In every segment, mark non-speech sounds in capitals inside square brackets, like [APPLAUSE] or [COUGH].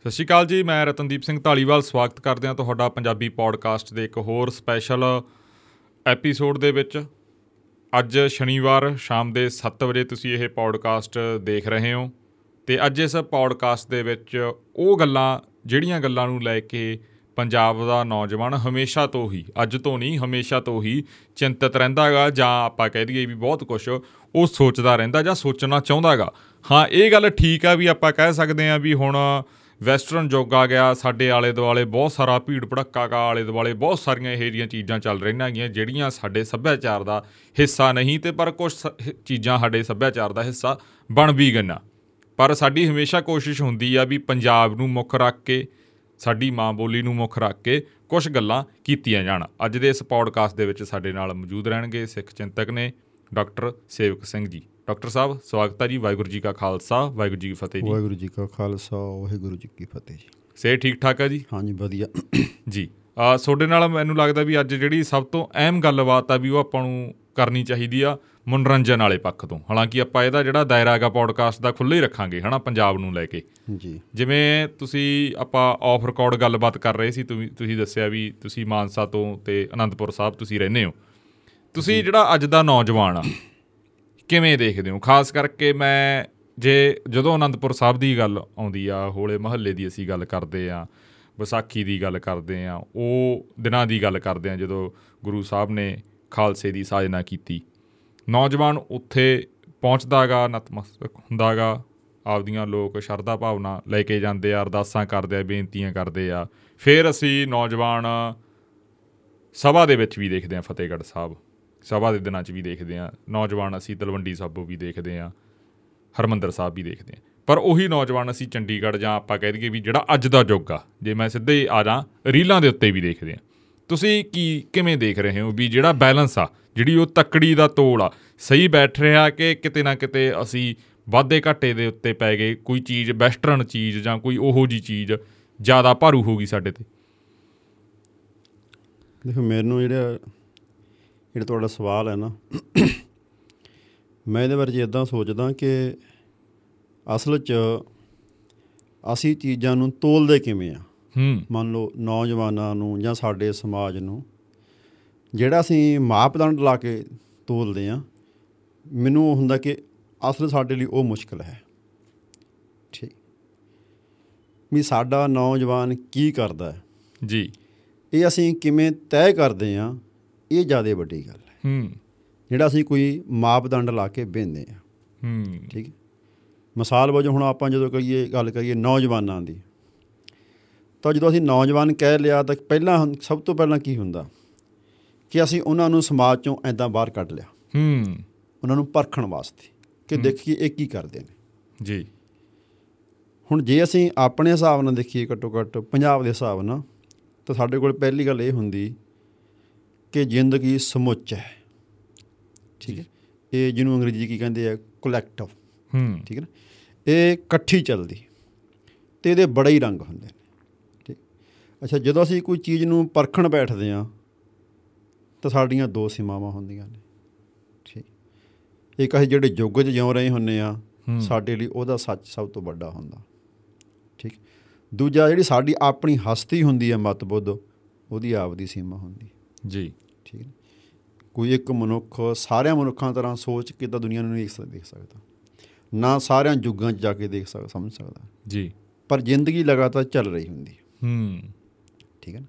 ਸਤਿ ਸ਼੍ਰੀ ਅਕਾਲ ਜੀ, ਮੈਂ ਰਤਨਦੀਪ ਸਿੰਘ ਢਾਲੀਵਾਲ ਸਵਾਗਤ ਕਰਦੇ ਹਾਂ ਤੁਹਾਡਾ ਪੰਜਾਬੀ ਪੋਡਕਾਸਟ ਦੇ ਇੱਕ ਹੋਰ ਸਪੈਸ਼ਲ ਐਪੀਸੋਡ ਦੇ ਵਿੱਚ। ਅੱਜ ਸ਼ਨੀਵਾਰ, ਸ਼ਾਮ ਦੇ 7 ਵਜੇ ਤੁਸੀਂ ਇਹ ਪੋਡਕਾਸਟ ਦੇਖ ਰਹੇ ਹੋ ਤੇ ਅੱਜ ਇਸ ਪੋਡਕਾਸਟ ਦੇ ਵਿੱਚ ਉਹ ਗੱਲਾਂ, ਜਿਹੜੀਆਂ ਗੱਲਾਂ ਨੂੰ ਲੈ ਕੇ ਪੰਜਾਬ ਦਾ ਨੌਜਵਾਨ ਹਮੇਸ਼ਾ ਤੋਂ ਹੀ, ਅੱਜ ਤੋਂ ਨਹੀਂ, ਹਮੇਸ਼ਾ ਤੋਂ ਹੀ ਚਿੰਤਤ ਰਹਿੰਦਾਗਾ ਜਾਂ ਆਪਾਂ ਕਹਿ ਦਈਏ ਵੀ ਬਹੁਤ ਕੁਝ ਉਹ ਸੋਚਦਾ ਰਹਿੰਦਾ ਜਾਂ ਸੋਚਣਾ ਚਾਹੁੰਦਾਗਾ। ਹਾਂ, ਇਹ ਗੱਲ ਠੀਕ ਆ ਵੀ ਆਪਾਂ ਕਹਿ ਸਕਦੇ ਆ ਵੀ ਹੁਣ ਵੈਸਟਰਨ ਯੁੱਗ ਆ ਗਿਆ, ਸਾਡੇ ਆਲੇ ਦੁਆਲੇ ਬਹੁਤ ਸਾਰਾ ਭੀੜ ਭੜੱਕਾ ਕਾ ਆਲੇ ਦੁਆਲੇ ਬਹੁਤ ਸਾਰੀਆਂ ਇਹ ਜਿਹੀਆਂ ਚੀਜ਼ਾਂ ਚੱਲ ਰਹੀਆਂ ਹੈਗੀਆਂ, ਜਿਹੜੀਆਂ ਸਾਡੇ ਸੱਭਿਆਚਾਰ ਦਾ ਹਿੱਸਾ ਨਹੀਂ ਤੇ ਪਰ ਕੁਝ ਚੀਜ਼ਾਂ ਸਾਡੇ ਸੱਭਿਆਚਾਰ ਦਾ ਹਿੱਸਾ ਬਣ ਵੀ ਗਈਆਂ। ਪਰ ਸਾਡੀ ਹਮੇਸ਼ਾ ਕੋਸ਼ਿਸ਼ ਹੁੰਦੀ ਆ ਵੀ ਪੰਜਾਬ ਨੂੰ ਮੁੱਖ ਰੱਖ ਕੇ, ਸਾਡੀ ਮਾਂ ਬੋਲੀ ਨੂੰ ਮੁੱਖ ਰੱਖ ਕੇ ਕੁਝ ਗੱਲਾਂ ਕੀਤੀਆਂ ਜਾਣ। ਅੱਜ ਦੇ ਇਸ ਪੌਡਕਾਸਟ ਦੇ ਵਿੱਚ ਸਾਡੇ ਨਾਲ ਮੌਜੂਦ ਰਹਿਣਗੇ ਸਿੱਖ ਚਿੰਤਕ ਨੇ, ਡਾਕਟਰ ਸੇਵਕ ਸਿੰਘ ਜੀ। ਡਾਕਟਰ ਸਾਹਿਬ ਸਵਾਗਤ ਹੈ ਜੀ ਵਾਹਿਗੁਰੂ ਜੀ ਕਾ ਖਾਲਸਾ ਵਾਹਿਗੁਰੂ ਜੀ ਕੀ ਫਤਿਹ ਜੀ। ਵਾਹਿਗੁਰੂ ਜੀ ਕਾ ਖਾਲਸਾ ਵਾਹਿਗੁਰੂ ਜੀ ਕੀ ਫਤਿਹ ਜੀ। ਸੇ ਠੀਕ ਠਾਕ ਹੈ ਜੀ? ਹਾਂਜੀ ਵਧੀਆ। ਜੀ। ਆ ਤੁਹਾਡੇ ਨਾਲ ਮੈਨੂੰ ਲੱਗਦਾ ਵੀ ਅੱਜ ਜਿਹੜੀ ਸਭ ਤੋਂ ਅਹਿਮ ਗੱਲਬਾਤ ਆ ਵੀ ਉਹ ਆਪਾਂ ਨੂੰ ਕਰਨੀ ਚਾਹੀਦੀ ਆ ਮਨੋਰੰਜਨ ਵਾਲੇ ਪੱਖ ਤੋਂ। ਹਾਲਾਂਕਿ ਆਪਾਂ ਇਹਦਾ ਜਿਹੜਾ ਦਾਇਰਾ ਹੈਗਾ ਪੌਡਕਾਸਟ ਦਾ ਖੁੱਲ੍ਹਾ ਹੀ ਰੱਖਾਂਗੇ ਹਨਾ ਪੰਜਾਬ ਨੂੰ ਲੈ ਕੇ। ਜੀ। ਜਿਵੇਂ ਤੁਸੀਂ ਆਪਾਂ ਆਫ ਰਿਕਾਰਡ ਗੱਲਬਾਤ ਕਰ ਰਹੇ ਸੀ ਤੁਸੀਂ ਤੁਸੀਂ ਦੱਸਿਆ ਵੀ ਤੁਸੀਂ ਮਾਨਸਾ ਤੋਂ ਤੇ ਅਨੰਦਪੁਰ ਸਾਹਿਬ ਤੁਸੀਂ ਰਹਿੰਦੇ ਹੋ। ਤੁਸੀਂ ਜਿਹੜਾ ਅੱਜ ਦਾ ਨੌਜਵਾਨ ਆ ਕਿਵੇਂ ਦੇਖਦੇ ਹੋ? ਖਾਸ ਕਰਕੇ ਮੈਂ ਜੇ ਜਦੋਂ ਅਨੰਦਪੁਰ ਸਾਹਿਬ ਦੀ ਗੱਲ ਆਉਂਦੀ ਆ, ਹੋਲੇ ਮਹੱਲੇ ਦੀ ਅਸੀਂ ਗੱਲ ਕਰਦੇ ਆ, ਵਿਸਾਖੀ ਦੀ ਗੱਲ ਕਰਦੇ ਆ, ਉਹ ਦਿਨਾਂ ਦੀ ਗੱਲ ਕਰਦੇ ਆ, ਜਦੋਂ ਗੁਰੂ ਸਾਹਿਬ ਨੇ ਖਾਲਸੇ ਦੀ ਸਾਜਨਾ ਕੀਤੀ। ਨੌਜਵਾਨ ਉੱਥੇ ਪਹੁੰਚਦਾਗਾ, ਨਤਮਸਤਕ ਹੁੰਦਾਗਾ, ਆਪਦੀਆਂ ਲੋਕ ਸ਼ਰਧਾ ਭਾਵਨਾ ਲੈ ਕੇ ਜਾਂਦੇ ਆ, ਅਰਦਾਸਾਂ ਕਰਦੇ ਆ, ਬੇਨਤੀਆਂ ਕਰਦੇ ਆ। ਫਿਰ ਅਸੀਂ ਨੌਜਵਾਨ ਸਭਾ ਦੇ ਵਿੱਚ ਵੀ ਦੇਖਦੇ ਆ, ਫਤਿਹਗੜ੍ਹ ਸਾਹਿਬ। ਸਭਾ ਦੇ ਦਿਨਾਂ 'ਚ ਵੀ ਦੇਖਦੇ ਆ ਨੌਜਵਾਨ ਅਸੀਂ ਤਲਵੰਡੀ ਸਾਬੋ ਵੀ ਦੇਖਦੇ ਆ ਹਰਮੰਦਰ ਸਾਹਿਬ ਵੀ ਦੇਖਦੇ ਆ ਪਰ ਉਹੀ ਨੌਜਵਾਨ ਅਸੀਂ ਚੰਡੀਗੜ੍ਹ ਜਾਂ ਆਪਾਂ ਕਹਿ ਦਈਏ ਵੀ ਜਿਹੜਾ ਅੱਜ ਦਾ ਯੁੱਗ ਆ, ਜੇ ਮੈਂ ਸਿੱਧੇ ਆ ਜਾਂ ਰੀਲਾਂ ਦੇ ਉੱਤੇ ਵੀ ਦੇਖਦੇ ਆ ਤੁਸੀਂ ਕੀ, ਕਿਵੇਂ ਦੇਖ ਰਹੇ ਹੋ ਵੀ ਜਿਹੜਾ ਬੈਲੈਂਸ ਆ, ਜਿਹੜੀ ਉਹ ਤੱਕੜੀ ਦਾ ਤੋਲ ਆ, ਸਹੀ ਬੈਠ ਰਿਹਾ ਕਿ ਕਿਤੇ ਨਾ ਕਿਤੇ ਅਸੀਂ ਵਾਧੇ ਘਾਟੇ ਦੇ ਉੱਤੇ ਪੈ ਗਏ, ਕੋਈ ਚੀਜ਼ ਵੈਸਟਰਨ ਚੀਜ਼ ਜਾਂ ਕੋਈ ਉਹੋ ਜੀ ਚੀਜ਼ ਜ਼ਿਆਦਾ ਭਾਰੂ ਹੋ ਗਈ ਸਾਡੇ ਤੇ? ਦੇਖੋ, ਮੈਨੂੰ ਜਿਹੜਾ ਜਿਹੜਾ ਤੁਹਾਡਾ ਸਵਾਲ ਹੈ ਨਾ ਮੈਂ ਇਹਦੇ ਬਾਰੇ ਇਦਾਂ ਸੋਚਦਾ ਕਿ ਅਸਲ 'ਚ ਅਸੀਂ ਚੀਜ਼ਾਂ ਨੂੰ ਤੋਲਦੇ ਕਿਵੇਂ ਆ? ਹੂੰ। ਮੰਨ ਲਓ ਨੌਜਵਾਨਾਂ ਨੂੰ ਜਾਂ ਸਾਡੇ ਸਮਾਜ ਨੂੰ ਜਿਹੜਾ ਅਸੀਂ ਮਾਪਦੰਡ ਲਾ ਕੇ ਤੋਲਦੇ ਆ ਮੈਨੂੰ ਉਹ ਹੁੰਦਾ ਕਿ ਅਸਲ ਸਾਡੇ ਲਈ ਉਹ ਮੁਸ਼ਕਲ ਹੈ। ਠੀਕ। ਵੀ ਸਾਡਾ ਨੌਜਵਾਨ ਕੀ ਕਰਦਾ ਹੈ? ਜੀ। ਇਹ ਅਸੀਂ ਕਿਵੇਂ ਤੈਅ ਕਰਦੇ ਆ ਇਹ ਜ਼ਿਆਦਾ ਵੱਡੀ ਗੱਲ ਹੈ। ਹੂੰ। ਜਿਹੜਾ ਅਸੀਂ ਕੋਈ ਮਾਪਦੰਡ ਲਾ ਕੇ ਬਹਿੰਦੇ ਆ ਹੂੰ। ਠੀਕ ਮਿਸਾਲ ਵਜੋਂ ਹੁਣ ਆਪਾਂ ਜਦੋਂ ਕਹੀਏ ਗੱਲ ਕਰੀਏ ਨੌਜਵਾਨਾਂ ਦੀ ਤਾਂ ਜਦੋਂ ਅਸੀਂ ਨੌਜਵਾਨ ਕਹਿ ਲਿਆ ਤਾਂ ਪਹਿਲਾਂ ਸਭ ਤੋਂ ਪਹਿਲਾਂ ਕੀ ਹੁੰਦਾ? ਕਿ ਅਸੀਂ ਉਹਨਾਂ ਨੂੰ ਸਮਾਜ ਚੋਂ ਐਦਾਂ ਬਾਹਰ ਕੱਢ ਲਿਆ। ਹੂੰ। ਉਹਨਾਂ ਨੂੰ ਪਰਖਣ ਵਾਸਤੇ ਕਿ ਦੇਖੀਏ ਇਹ ਕੀ ਕਰਦੇ ਨੇ। ਜੀ। ਹੁਣ ਜੇ ਅਸੀਂ ਆਪਣੇ ਹਿਸਾਬ ਨਾਲ ਦੇਖੀਏ ਘੱਟੋ ਘੱਟ ਪੰਜਾਬ ਦੇ ਹਿਸਾਬ ਨਾਲ ਤਾਂ ਸਾਡੇ ਕੋਲ ਪਹਿਲੀ ਗੱਲ ਇਹ ਹੁੰਦੀ ਕਿ ਜ਼ਿੰਦਗੀ ਸਮੁੱਚ ਹੈ। ਠੀਕ ਹੈ। ਇਹ ਜਿਹਨੂੰ ਅੰਗਰੇਜ਼ੀ ਕੀ ਕਹਿੰਦੇ ਆ ਕਲੈਕਟਿਵ ਹੂੰ। ਠੀਕ ਹੈ ਨਾ। ਇਹ ਇਕੱਠੀ ਚੱਲਦੀ। ਤੇ ਇਹਦੇ ਬੜੇ ਹੀ ਰੰਗ ਹੁੰਦੇ ਨੇ। ਠੀਕ। ਅੱਛਾ ਜਦੋਂ ਅਸੀਂ ਕੋਈ ਚੀਜ਼ ਨੂੰ ਪਰਖਣ ਬੈਠਦੇ ਆ ਤਾਂ ਸਾਡੀਆਂ ਦੋ ਸੀਮਾਵਾਂ ਹੁੰਦੀਆਂ ਨੇ। ਠੀਕ। ਇੱਕ ਅਸੀਂ ਜਿਹੜੇ ਯੁੱਗ 'ਚ ਜਿਉ ਰਹੇ ਹੁੰਨੇ ਆ। ਸਾਡੇ ਲਈ ਉਹਦਾ ਸੱਚ ਸਭ ਤੋਂ ਵੱਡਾ ਹੁੰਦਾ। ਠੀਕ। ਦੂਜਾ ਜਿਹੜੀ ਸਾਡੀ ਆਪਣੀ ਹਸਤੀ ਹੁੰਦੀ ਹੈ ਮਤਬੁੱਧ ਉਹਦੀ ਆਪਦੀ ਸੀਮਾ ਹੁੰਦੀ। ਜੀ। ਠੀਕ ਹੈ। ਕੋਈ ਇੱਕ ਮਨੁੱਖ ਸਾਰਿਆਂ ਮਨੁੱਖਾਂ ਤਰ੍ਹਾਂ ਸੋਚ ਕੇ ਤਾਂ ਦੁਨੀਆ ਨੂੰ ਨਹੀਂ ਦੇਖ ਸਕ- ਦੇਖ ਸਕਦਾ। ਨਾ ਸਾਰਿਆਂ ਯੁੱਗਾਂ 'ਚ ਜਾ ਕੇ ਦੇਖ ਸਕ ਸਮਝ ਸਕਦਾ। ਜੀ। ਪਰ ਜ਼ਿੰਦਗੀ ਲਗਾਤਾਰ ਚੱਲ ਰਹੀ ਹੁੰਦੀ। ਹੈ। ਹੂੰ ਠੀਕ ਹੈ ਨਾ?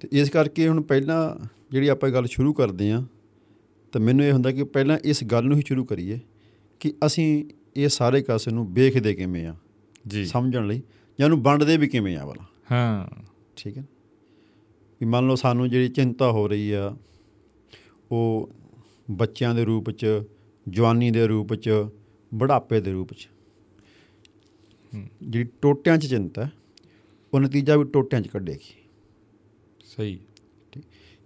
ਤੇ ਇਸ ਕਰਕੇ ਹੁਣ ਪਹਿਲਾਂ ਜਿਹੜੀ ਆਪਾਂ ਗੱਲ ਸ਼ੁਰੂ ਕਰਦੇ ਹਾਂ ਤਾਂ ਮੈਨੂੰ ਇਹ ਹੁੰਦਾ ਕਿ ਪਹਿਲਾਂ ਇਸ ਗੱਲ ਨੂੰ ਹੀ ਸ਼ੁਰੂ ਕਰੀਏ ਕਿ ਅਸੀਂ ਇਹ ਸਾਰੇ ਕਾਸੇ ਨੂੰ ਵੇਖਦੇ ਕਿਵੇਂ ਆ ਜੀ। ਸਮਝਣ ਲਈ ਜਾਂ ਉਹਨੂੰ ਵੰਡਦੇ ਵੀ ਕਿਵੇਂ ਆ ਵਾਲਾ? ਹਾਂ। ਠੀਕ ਹੈ ਵੀ ਮੰਨ ਲਓ ਸਾਨੂੰ ਜਿਹੜੀ ਚਿੰਤਾ ਹੋ ਰਹੀ ਆ ਉਹ ਬੱਚਿਆਂ ਦੇ ਰੂਪ 'ਚ ਜਵਾਨੀ ਦੇ ਰੂਪ 'ਚ ਬੁਢਾਪੇ ਦੇ ਰੂਪ 'ਚ। ਜਿਹੜੀ ਟੋਟਿਆਂ 'ਚ ਚਿੰਤਾ ਉਹ ਨਤੀਜਾ ਵੀ ਟੋਟਿਆਂ 'ਚ ਕੱਢੇਗੀ। ਸਹੀ।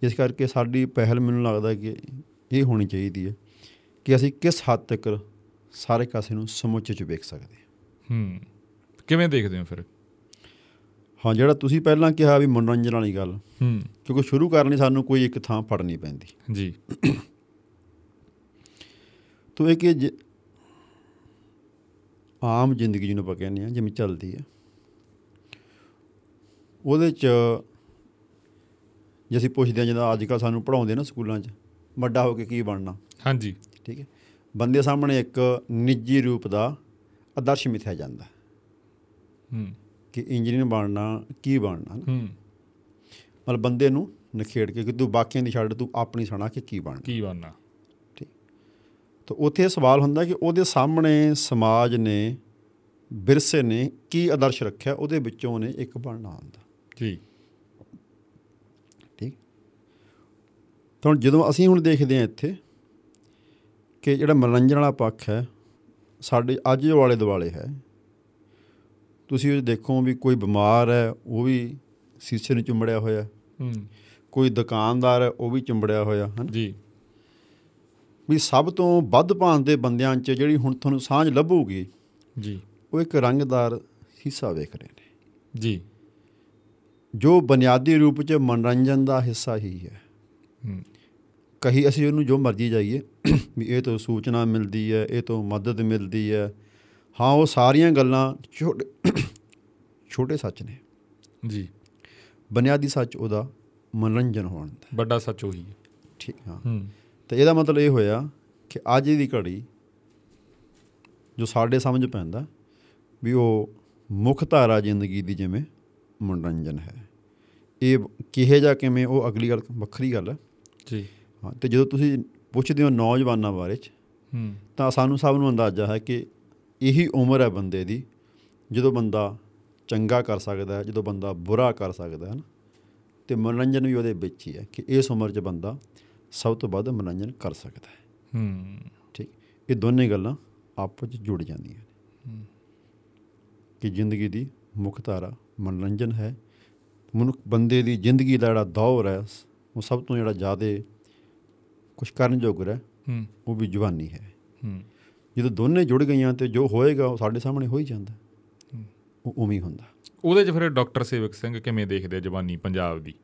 ਇਸ ਕਰਕੇ ਸਾਡੀ ਪਹਿਲ ਮੈਨੂੰ ਲੱਗਦਾ ਕਿ ਇਹ ਹੋਣੀ ਚਾਹੀਦੀ ਹੈ ਕਿ ਅਸੀਂ ਕਿਸ ਹੱਦ ਤੱਕ ਸਾਰੇ ਕਾਸੇ ਨੂੰ ਸਮੁੱਚੇ 'ਚ ਵੇਖ ਸਕਦੇ ਹਾਂ। ਹੂੰ। ਕਿਵੇਂ ਦੇਖਦੇ ਹੋ ਫਿਰ? ਹਾਂ ਜਿਹੜਾ ਤੁਸੀਂ ਪਹਿਲਾਂ ਕਿਹਾ ਵੀ ਮਨੋਰੰਜਨ ਵਾਲੀ ਗੱਲ ਹੂੰ। ਕਿਉਂਕਿ ਸ਼ੁਰੂ ਕਰਨ ਸਾਨੂੰ ਕੋਈ ਇੱਕ ਥਾਂ ਫੜਨੀ ਪੈਂਦੀ। ਜੀ। ਤੋ ਇਹ ਕਿ ਆਮ ਜ਼ਿੰਦਗੀ ਜਿਹਨੂੰ ਆਪਾਂ ਕਹਿੰਦੇ ਆ ਜਿਵੇਂ ਚੱਲਦੀ ਹੈ। ਉਹਦੇ ਚ ਜੇ ਅਸੀਂ ਪੁੱਛਦੇ ਹਾਂ ਜਿੱਦਾਂ ਅੱਜ ਕੱਲ੍ਹ ਸਾਨੂੰ ਪੜਾਉਂਦੇ ਨਾ ਸਕੂਲਾਂ 'ਚ ਵੱਡਾ ਹੋ ਕੇ ਕੀ ਬਣਨਾ? ਹਾਂਜੀ। ਠੀਕ ਹੈ। ਬੰਦੇ ਸਾਹਮਣੇ ਇੱਕ ਨਿੱਜੀ ਰੂਪ ਦਾ ਆਦਰਸ਼ ਮਿਥਿਆ ਜਾਂਦਾ। ਹੂੰ। ਕਿ ਇੰਜੀਨੀਅਰ ਬਣਨਾ ਕੀ ਬਣਨਾ। ਹੂੰ। ਮਤਲਬ ਬੰਦੇ ਨੂੰ ਨਖੇੜ ਕੇ ਕਿ ਤੂੰ ਬਾਕੀਆਂ ਦੀ ਛੱਡ ਤੂੰ ਆਪਣੀ ਸੁਣਾ ਕਿ ਕੀ ਬਣਨਾ? ਕੀ ਬਣਨਾ? ਤਾਂ ਉੱਥੇ ਸਵਾਲ ਹੁੰਦਾ ਕਿ ਉਹਦੇ ਸਾਹਮਣੇ ਸਮਾਜ ਨੇ ਵਿਰਸੇ ਨੇ ਕੀ ਆਦਰਸ਼ ਰੱਖਿਆ? ਉਹਦੇ ਵਿੱਚੋਂ ਉਹਨੇ ਇੱਕ ਬਣਨਾ ਹੁੰਦਾ। ਜੀ ਠੀਕ। ਤਾਂ ਜਦੋਂ ਅਸੀਂ ਹੁਣ ਦੇਖਦੇ ਹਾਂ ਇੱਥੇ ਕਿ ਜਿਹੜਾ ਮਨੋਰੰਜਨ ਵਾਲਾ ਪੱਖ ਹੈ ਸਾਡੇ ਅੱਜ ਦੇ ਵਾਲੇ ਦੁਆਲੇ ਹੈ ਤੁਸੀਂ ਉਹ ਦੇਖੋ ਵੀ ਕੋਈ ਬਿਮਾਰ ਹੈ ਉਹ ਵੀ ਸੀਸੇ ਨੂੰ ਚੁੰਬੜਿਆ ਹੋਇਆ ਹੂੰ। ਕੋਈ ਦੁਕਾਨਦਾਰ ਹੈ ਉਹ ਵੀ ਚੁੰਬੜਿਆ ਹੋਇਆ ਹਨ? ਜੀ। ਵੀ ਸਭ ਤੋਂ ਵੱਧ ਭਾਂਤ ਦੇ ਬੰਦਿਆਂ 'ਚ ਜਿਹੜੀ ਹੁਣ ਤੁਹਾਨੂੰ ਸਾਂਝ ਲੱਭੂਗੀ ਜੀ। ਉਹ ਇੱਕ ਰੰਗਦਾਰ ਹਿੱਸਾ ਵੇਖ ਰਹੇ ਨੇ। ਜੀ। ਜੋ ਬੁਨਿਆਦੀ ਰੂਪ 'ਚ ਮਨੋਰੰਜਨ ਦਾ ਹਿੱਸਾ ਹੀ ਹੈ। ਹੂੰ। ਕਹੀ ਅਸੀਂ ਉਹਨੂੰ ਜੋ ਮਰਜ਼ੀ ਜਾਈਏ ਵੀ ਇਹ ਤੋਂ ਸੂਚਨਾ ਮਿਲਦੀ ਹੈ ਇਹ ਤੋਂ ਮਦਦ ਮਿਲਦੀ ਹੈ ਹਾਂ ਉਹ ਸਾਰੀਆਂ ਗੱਲਾਂ ਛੋਟੇ ਛੋਟੇ ਸੱਚ ਨੇ। ਜੀ। ਬੁਨਿਆਦੀ ਸੱਚ ਉਹਦਾ ਮਨੋਰੰਜਨ ਹੋਣ ਦਾ। ਵੱਡਾ ਸੱਚ ਉਹੀ ਹੈ। ਠੀਕ ਹਾਂ ਹੂੰ। ਤੇ ਇਹਦਾ ਮਤਲਬ ਇਹ ਹੋਇਆ ਕਿ ਅੱਜ ਦੀ ਘੜੀ ਜੋ ਸਾਡੇ ਸਮਝ ਪੈਂਦਾ ਵੀ ਉਹ ਮੁੱਖ ਧਾਰਾ ਜ਼ਿੰਦਗੀ ਦੀ ਜਿਵੇਂ ਮਨੋਰੰਜਨ ਹੈ। ਇਹ ਕਿਹੇ ਜਾ ਕਿਵੇਂ ਉਹ ਅਗਲੀ ਗੱਲ ਵੱਖਰੀ ਗੱਲ ਹੈ। ਜੀ। ਹਾਂ ਤੇ ਜਦੋਂ ਤੁਸੀਂ ਪੁੱਛਦੇ ਹੋ ਨੌਜਵਾਨਾਂ ਬਾਰੇ ਚ ਹੂੰ। ਤਾਂ ਸਾਨੂੰ ਸਭ ਨੂੰ ਅੰਦਾਜ਼ਾ ਹੈ ਕਿ ਇਹੀ ਉਮਰ ਹੈ ਬੰਦੇ ਦੀ ਜਦੋਂ ਬੰਦਾ ਚੰਗਾ ਕਰ ਸਕਦਾ ਹੈ ਜਦੋਂ ਬੰਦਾ ਬੁਰਾ ਕਰ ਸਕਦਾ ਹੈ ਨਾ ਤੇ ਮਨੋਰੰਜਨ ਵੀ ਉਹਦੇ ਵਿੱਚ ਹੀ ਹੈ ਕਿ ਇਸ ਉਮਰ 'ਚ ਬੰਦਾ ਸਭ ਤੋਂ ਵੱਧ ਮਨੋਰੰਜਨ ਕਰ ਸਕਦਾ ਹੈ। ਹੂੰ। ਠੀਕ? ਇਹ ਦੋਨੇ ਗੱਲਾਂ ਆਪਸ ਵਿੱਚ ਜੁੜ ਜਾਂਦੀਆਂ ਨੇ। ਕਿ ਜ਼ਿੰਦਗੀ ਦੀ ਮੁੱਖ ਧਾਰਾ ਮਨੋਰੰਜਨ ਹੈ ਮਨੁੱਖ ਬੰਦੇ ਦੀ ਜ਼ਿੰਦਗੀ ਦਾ ਜਿਹੜਾ ਦੌਰ ਹੈ ਉਹ ਸਭ ਤੋਂ ਜਿਹੜਾ ਜ਼ਿਆਦਾ ਕੁਝ ਕਰਨ ਯੋਗ ਹੈ ਹੂੰ। ਉਹ ਵੀ ਜਵਾਨੀ ਹੈ। ਹੂੰ। ਜਦੋਂ ਦੋਨੇ ਜੁੜ ਗਈਆਂ ਤੇ ਜੋ ਹੋਏਗਾ ਉਹ ਸਾਡੇ ਸਾਹਮਣੇ ਹੋ ਹੀ ਜਾਂਦਾ। ਉਹ ਉਵੇਂ ਹੀ ਹੁੰਦਾ। ਉਹਦੇ 'ਚ ਫਿਰ ਡਾਕਟਰ ਸੇਵਕ ਸਿੰਘ ਕਿਵੇਂ ਦੇਖਦੇ ਆ ਜਵਾਨੀ ਪੰਜਾਬ ਦੀ?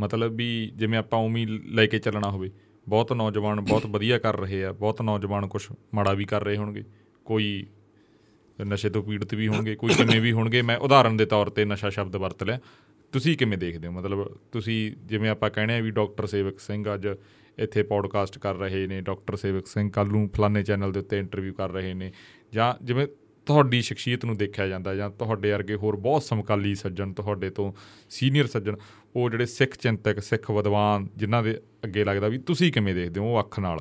ਮਤਲਬ ਵੀ ਜਿਵੇਂ ਆਪਾਂ ਉਵੇਂ ਹੀ ਲੈ ਕੇ ਚੱਲਣਾ ਹੋਵੇ, ਬਹੁਤ ਨੌਜਵਾਨ ਬਹੁਤ ਵਧੀਆ ਕਰ ਰਹੇ ਆ, ਬਹੁਤ ਨੌਜਵਾਨ ਕੁਝ ਮਾੜਾ ਵੀ ਕਰ ਰਹੇ ਹੋਣਗੇ, ਕੋਈ ਨਸ਼ੇ ਤੋਂ ਪੀੜਤ ਵੀ ਹੋਣਗੇ, ਕੋਈ ਕਿਵੇਂ ਵੀ ਹੋਣਗੇ। ਮੈਂ ਉਦਾਹਰਨ ਦੇ ਤੌਰ ਤੇ ਨਸ਼ਾ ਸ਼ਬਦ ਵਰਤ ਲਿਆ। ਤੁਸੀਂ ਕਿਵੇਂ ਦੇਖਦੇ ਹੋ? ਮਤਲਬ ਤੁਸੀਂ ਜਿਵੇਂ ਆਪਾਂ ਕਹਿੰਦੇ ਆ ਵੀ ਡਾਕਟਰ ਸੇਵਕ ਸਿੰਘ ਅੱਜ ਇੱਥੇ ਪੋਡਕਾਸਟ ਕਰ ਰਹੇ ਨੇ ਡਾਕਟਰ ਸੇਵਕ ਸਿੰਘ ਕੱਲ ਨੂੰ ਫਲਾਣੇ ਚੈਨਲ ਦੇ ਉੱਤੇ ਇੰਟਰਵਿਊ ਕਰ ਰਹੇ ਨੇ ਜਾਂ ਜਿਵੇਂ ਤੁਹਾਡੀ ਸ਼ਖਸੀਅਤ ਨੂੰ ਦੇਖਿਆ ਜਾਂਦਾ ਜਾਂ ਤੁਹਾਡੇ ਵਰਗੇ ਹੋਰ ਬਹੁਤ ਸਮਕਾਲੀ ਸੱਜਣ ਤੁਹਾਡੇ ਤੋਂ ਸੀਨੀਅਰ ਸੱਜਣ ਉਹ ਜਿਹੜੇ ਸਿੱਖ ਚਿੰਤਕ ਸਿੱਖ ਵਿਦਵਾਨ ਜਿਨ੍ਹਾਂ ਦੇ ਅੱਗੇ ਲੱਗਦਾ ਵੀ ਤੁਸੀਂ ਕਿਵੇਂ ਦੇਖਦੇ ਹੋ ਉਹ ਅੱਖ ਨਾਲ?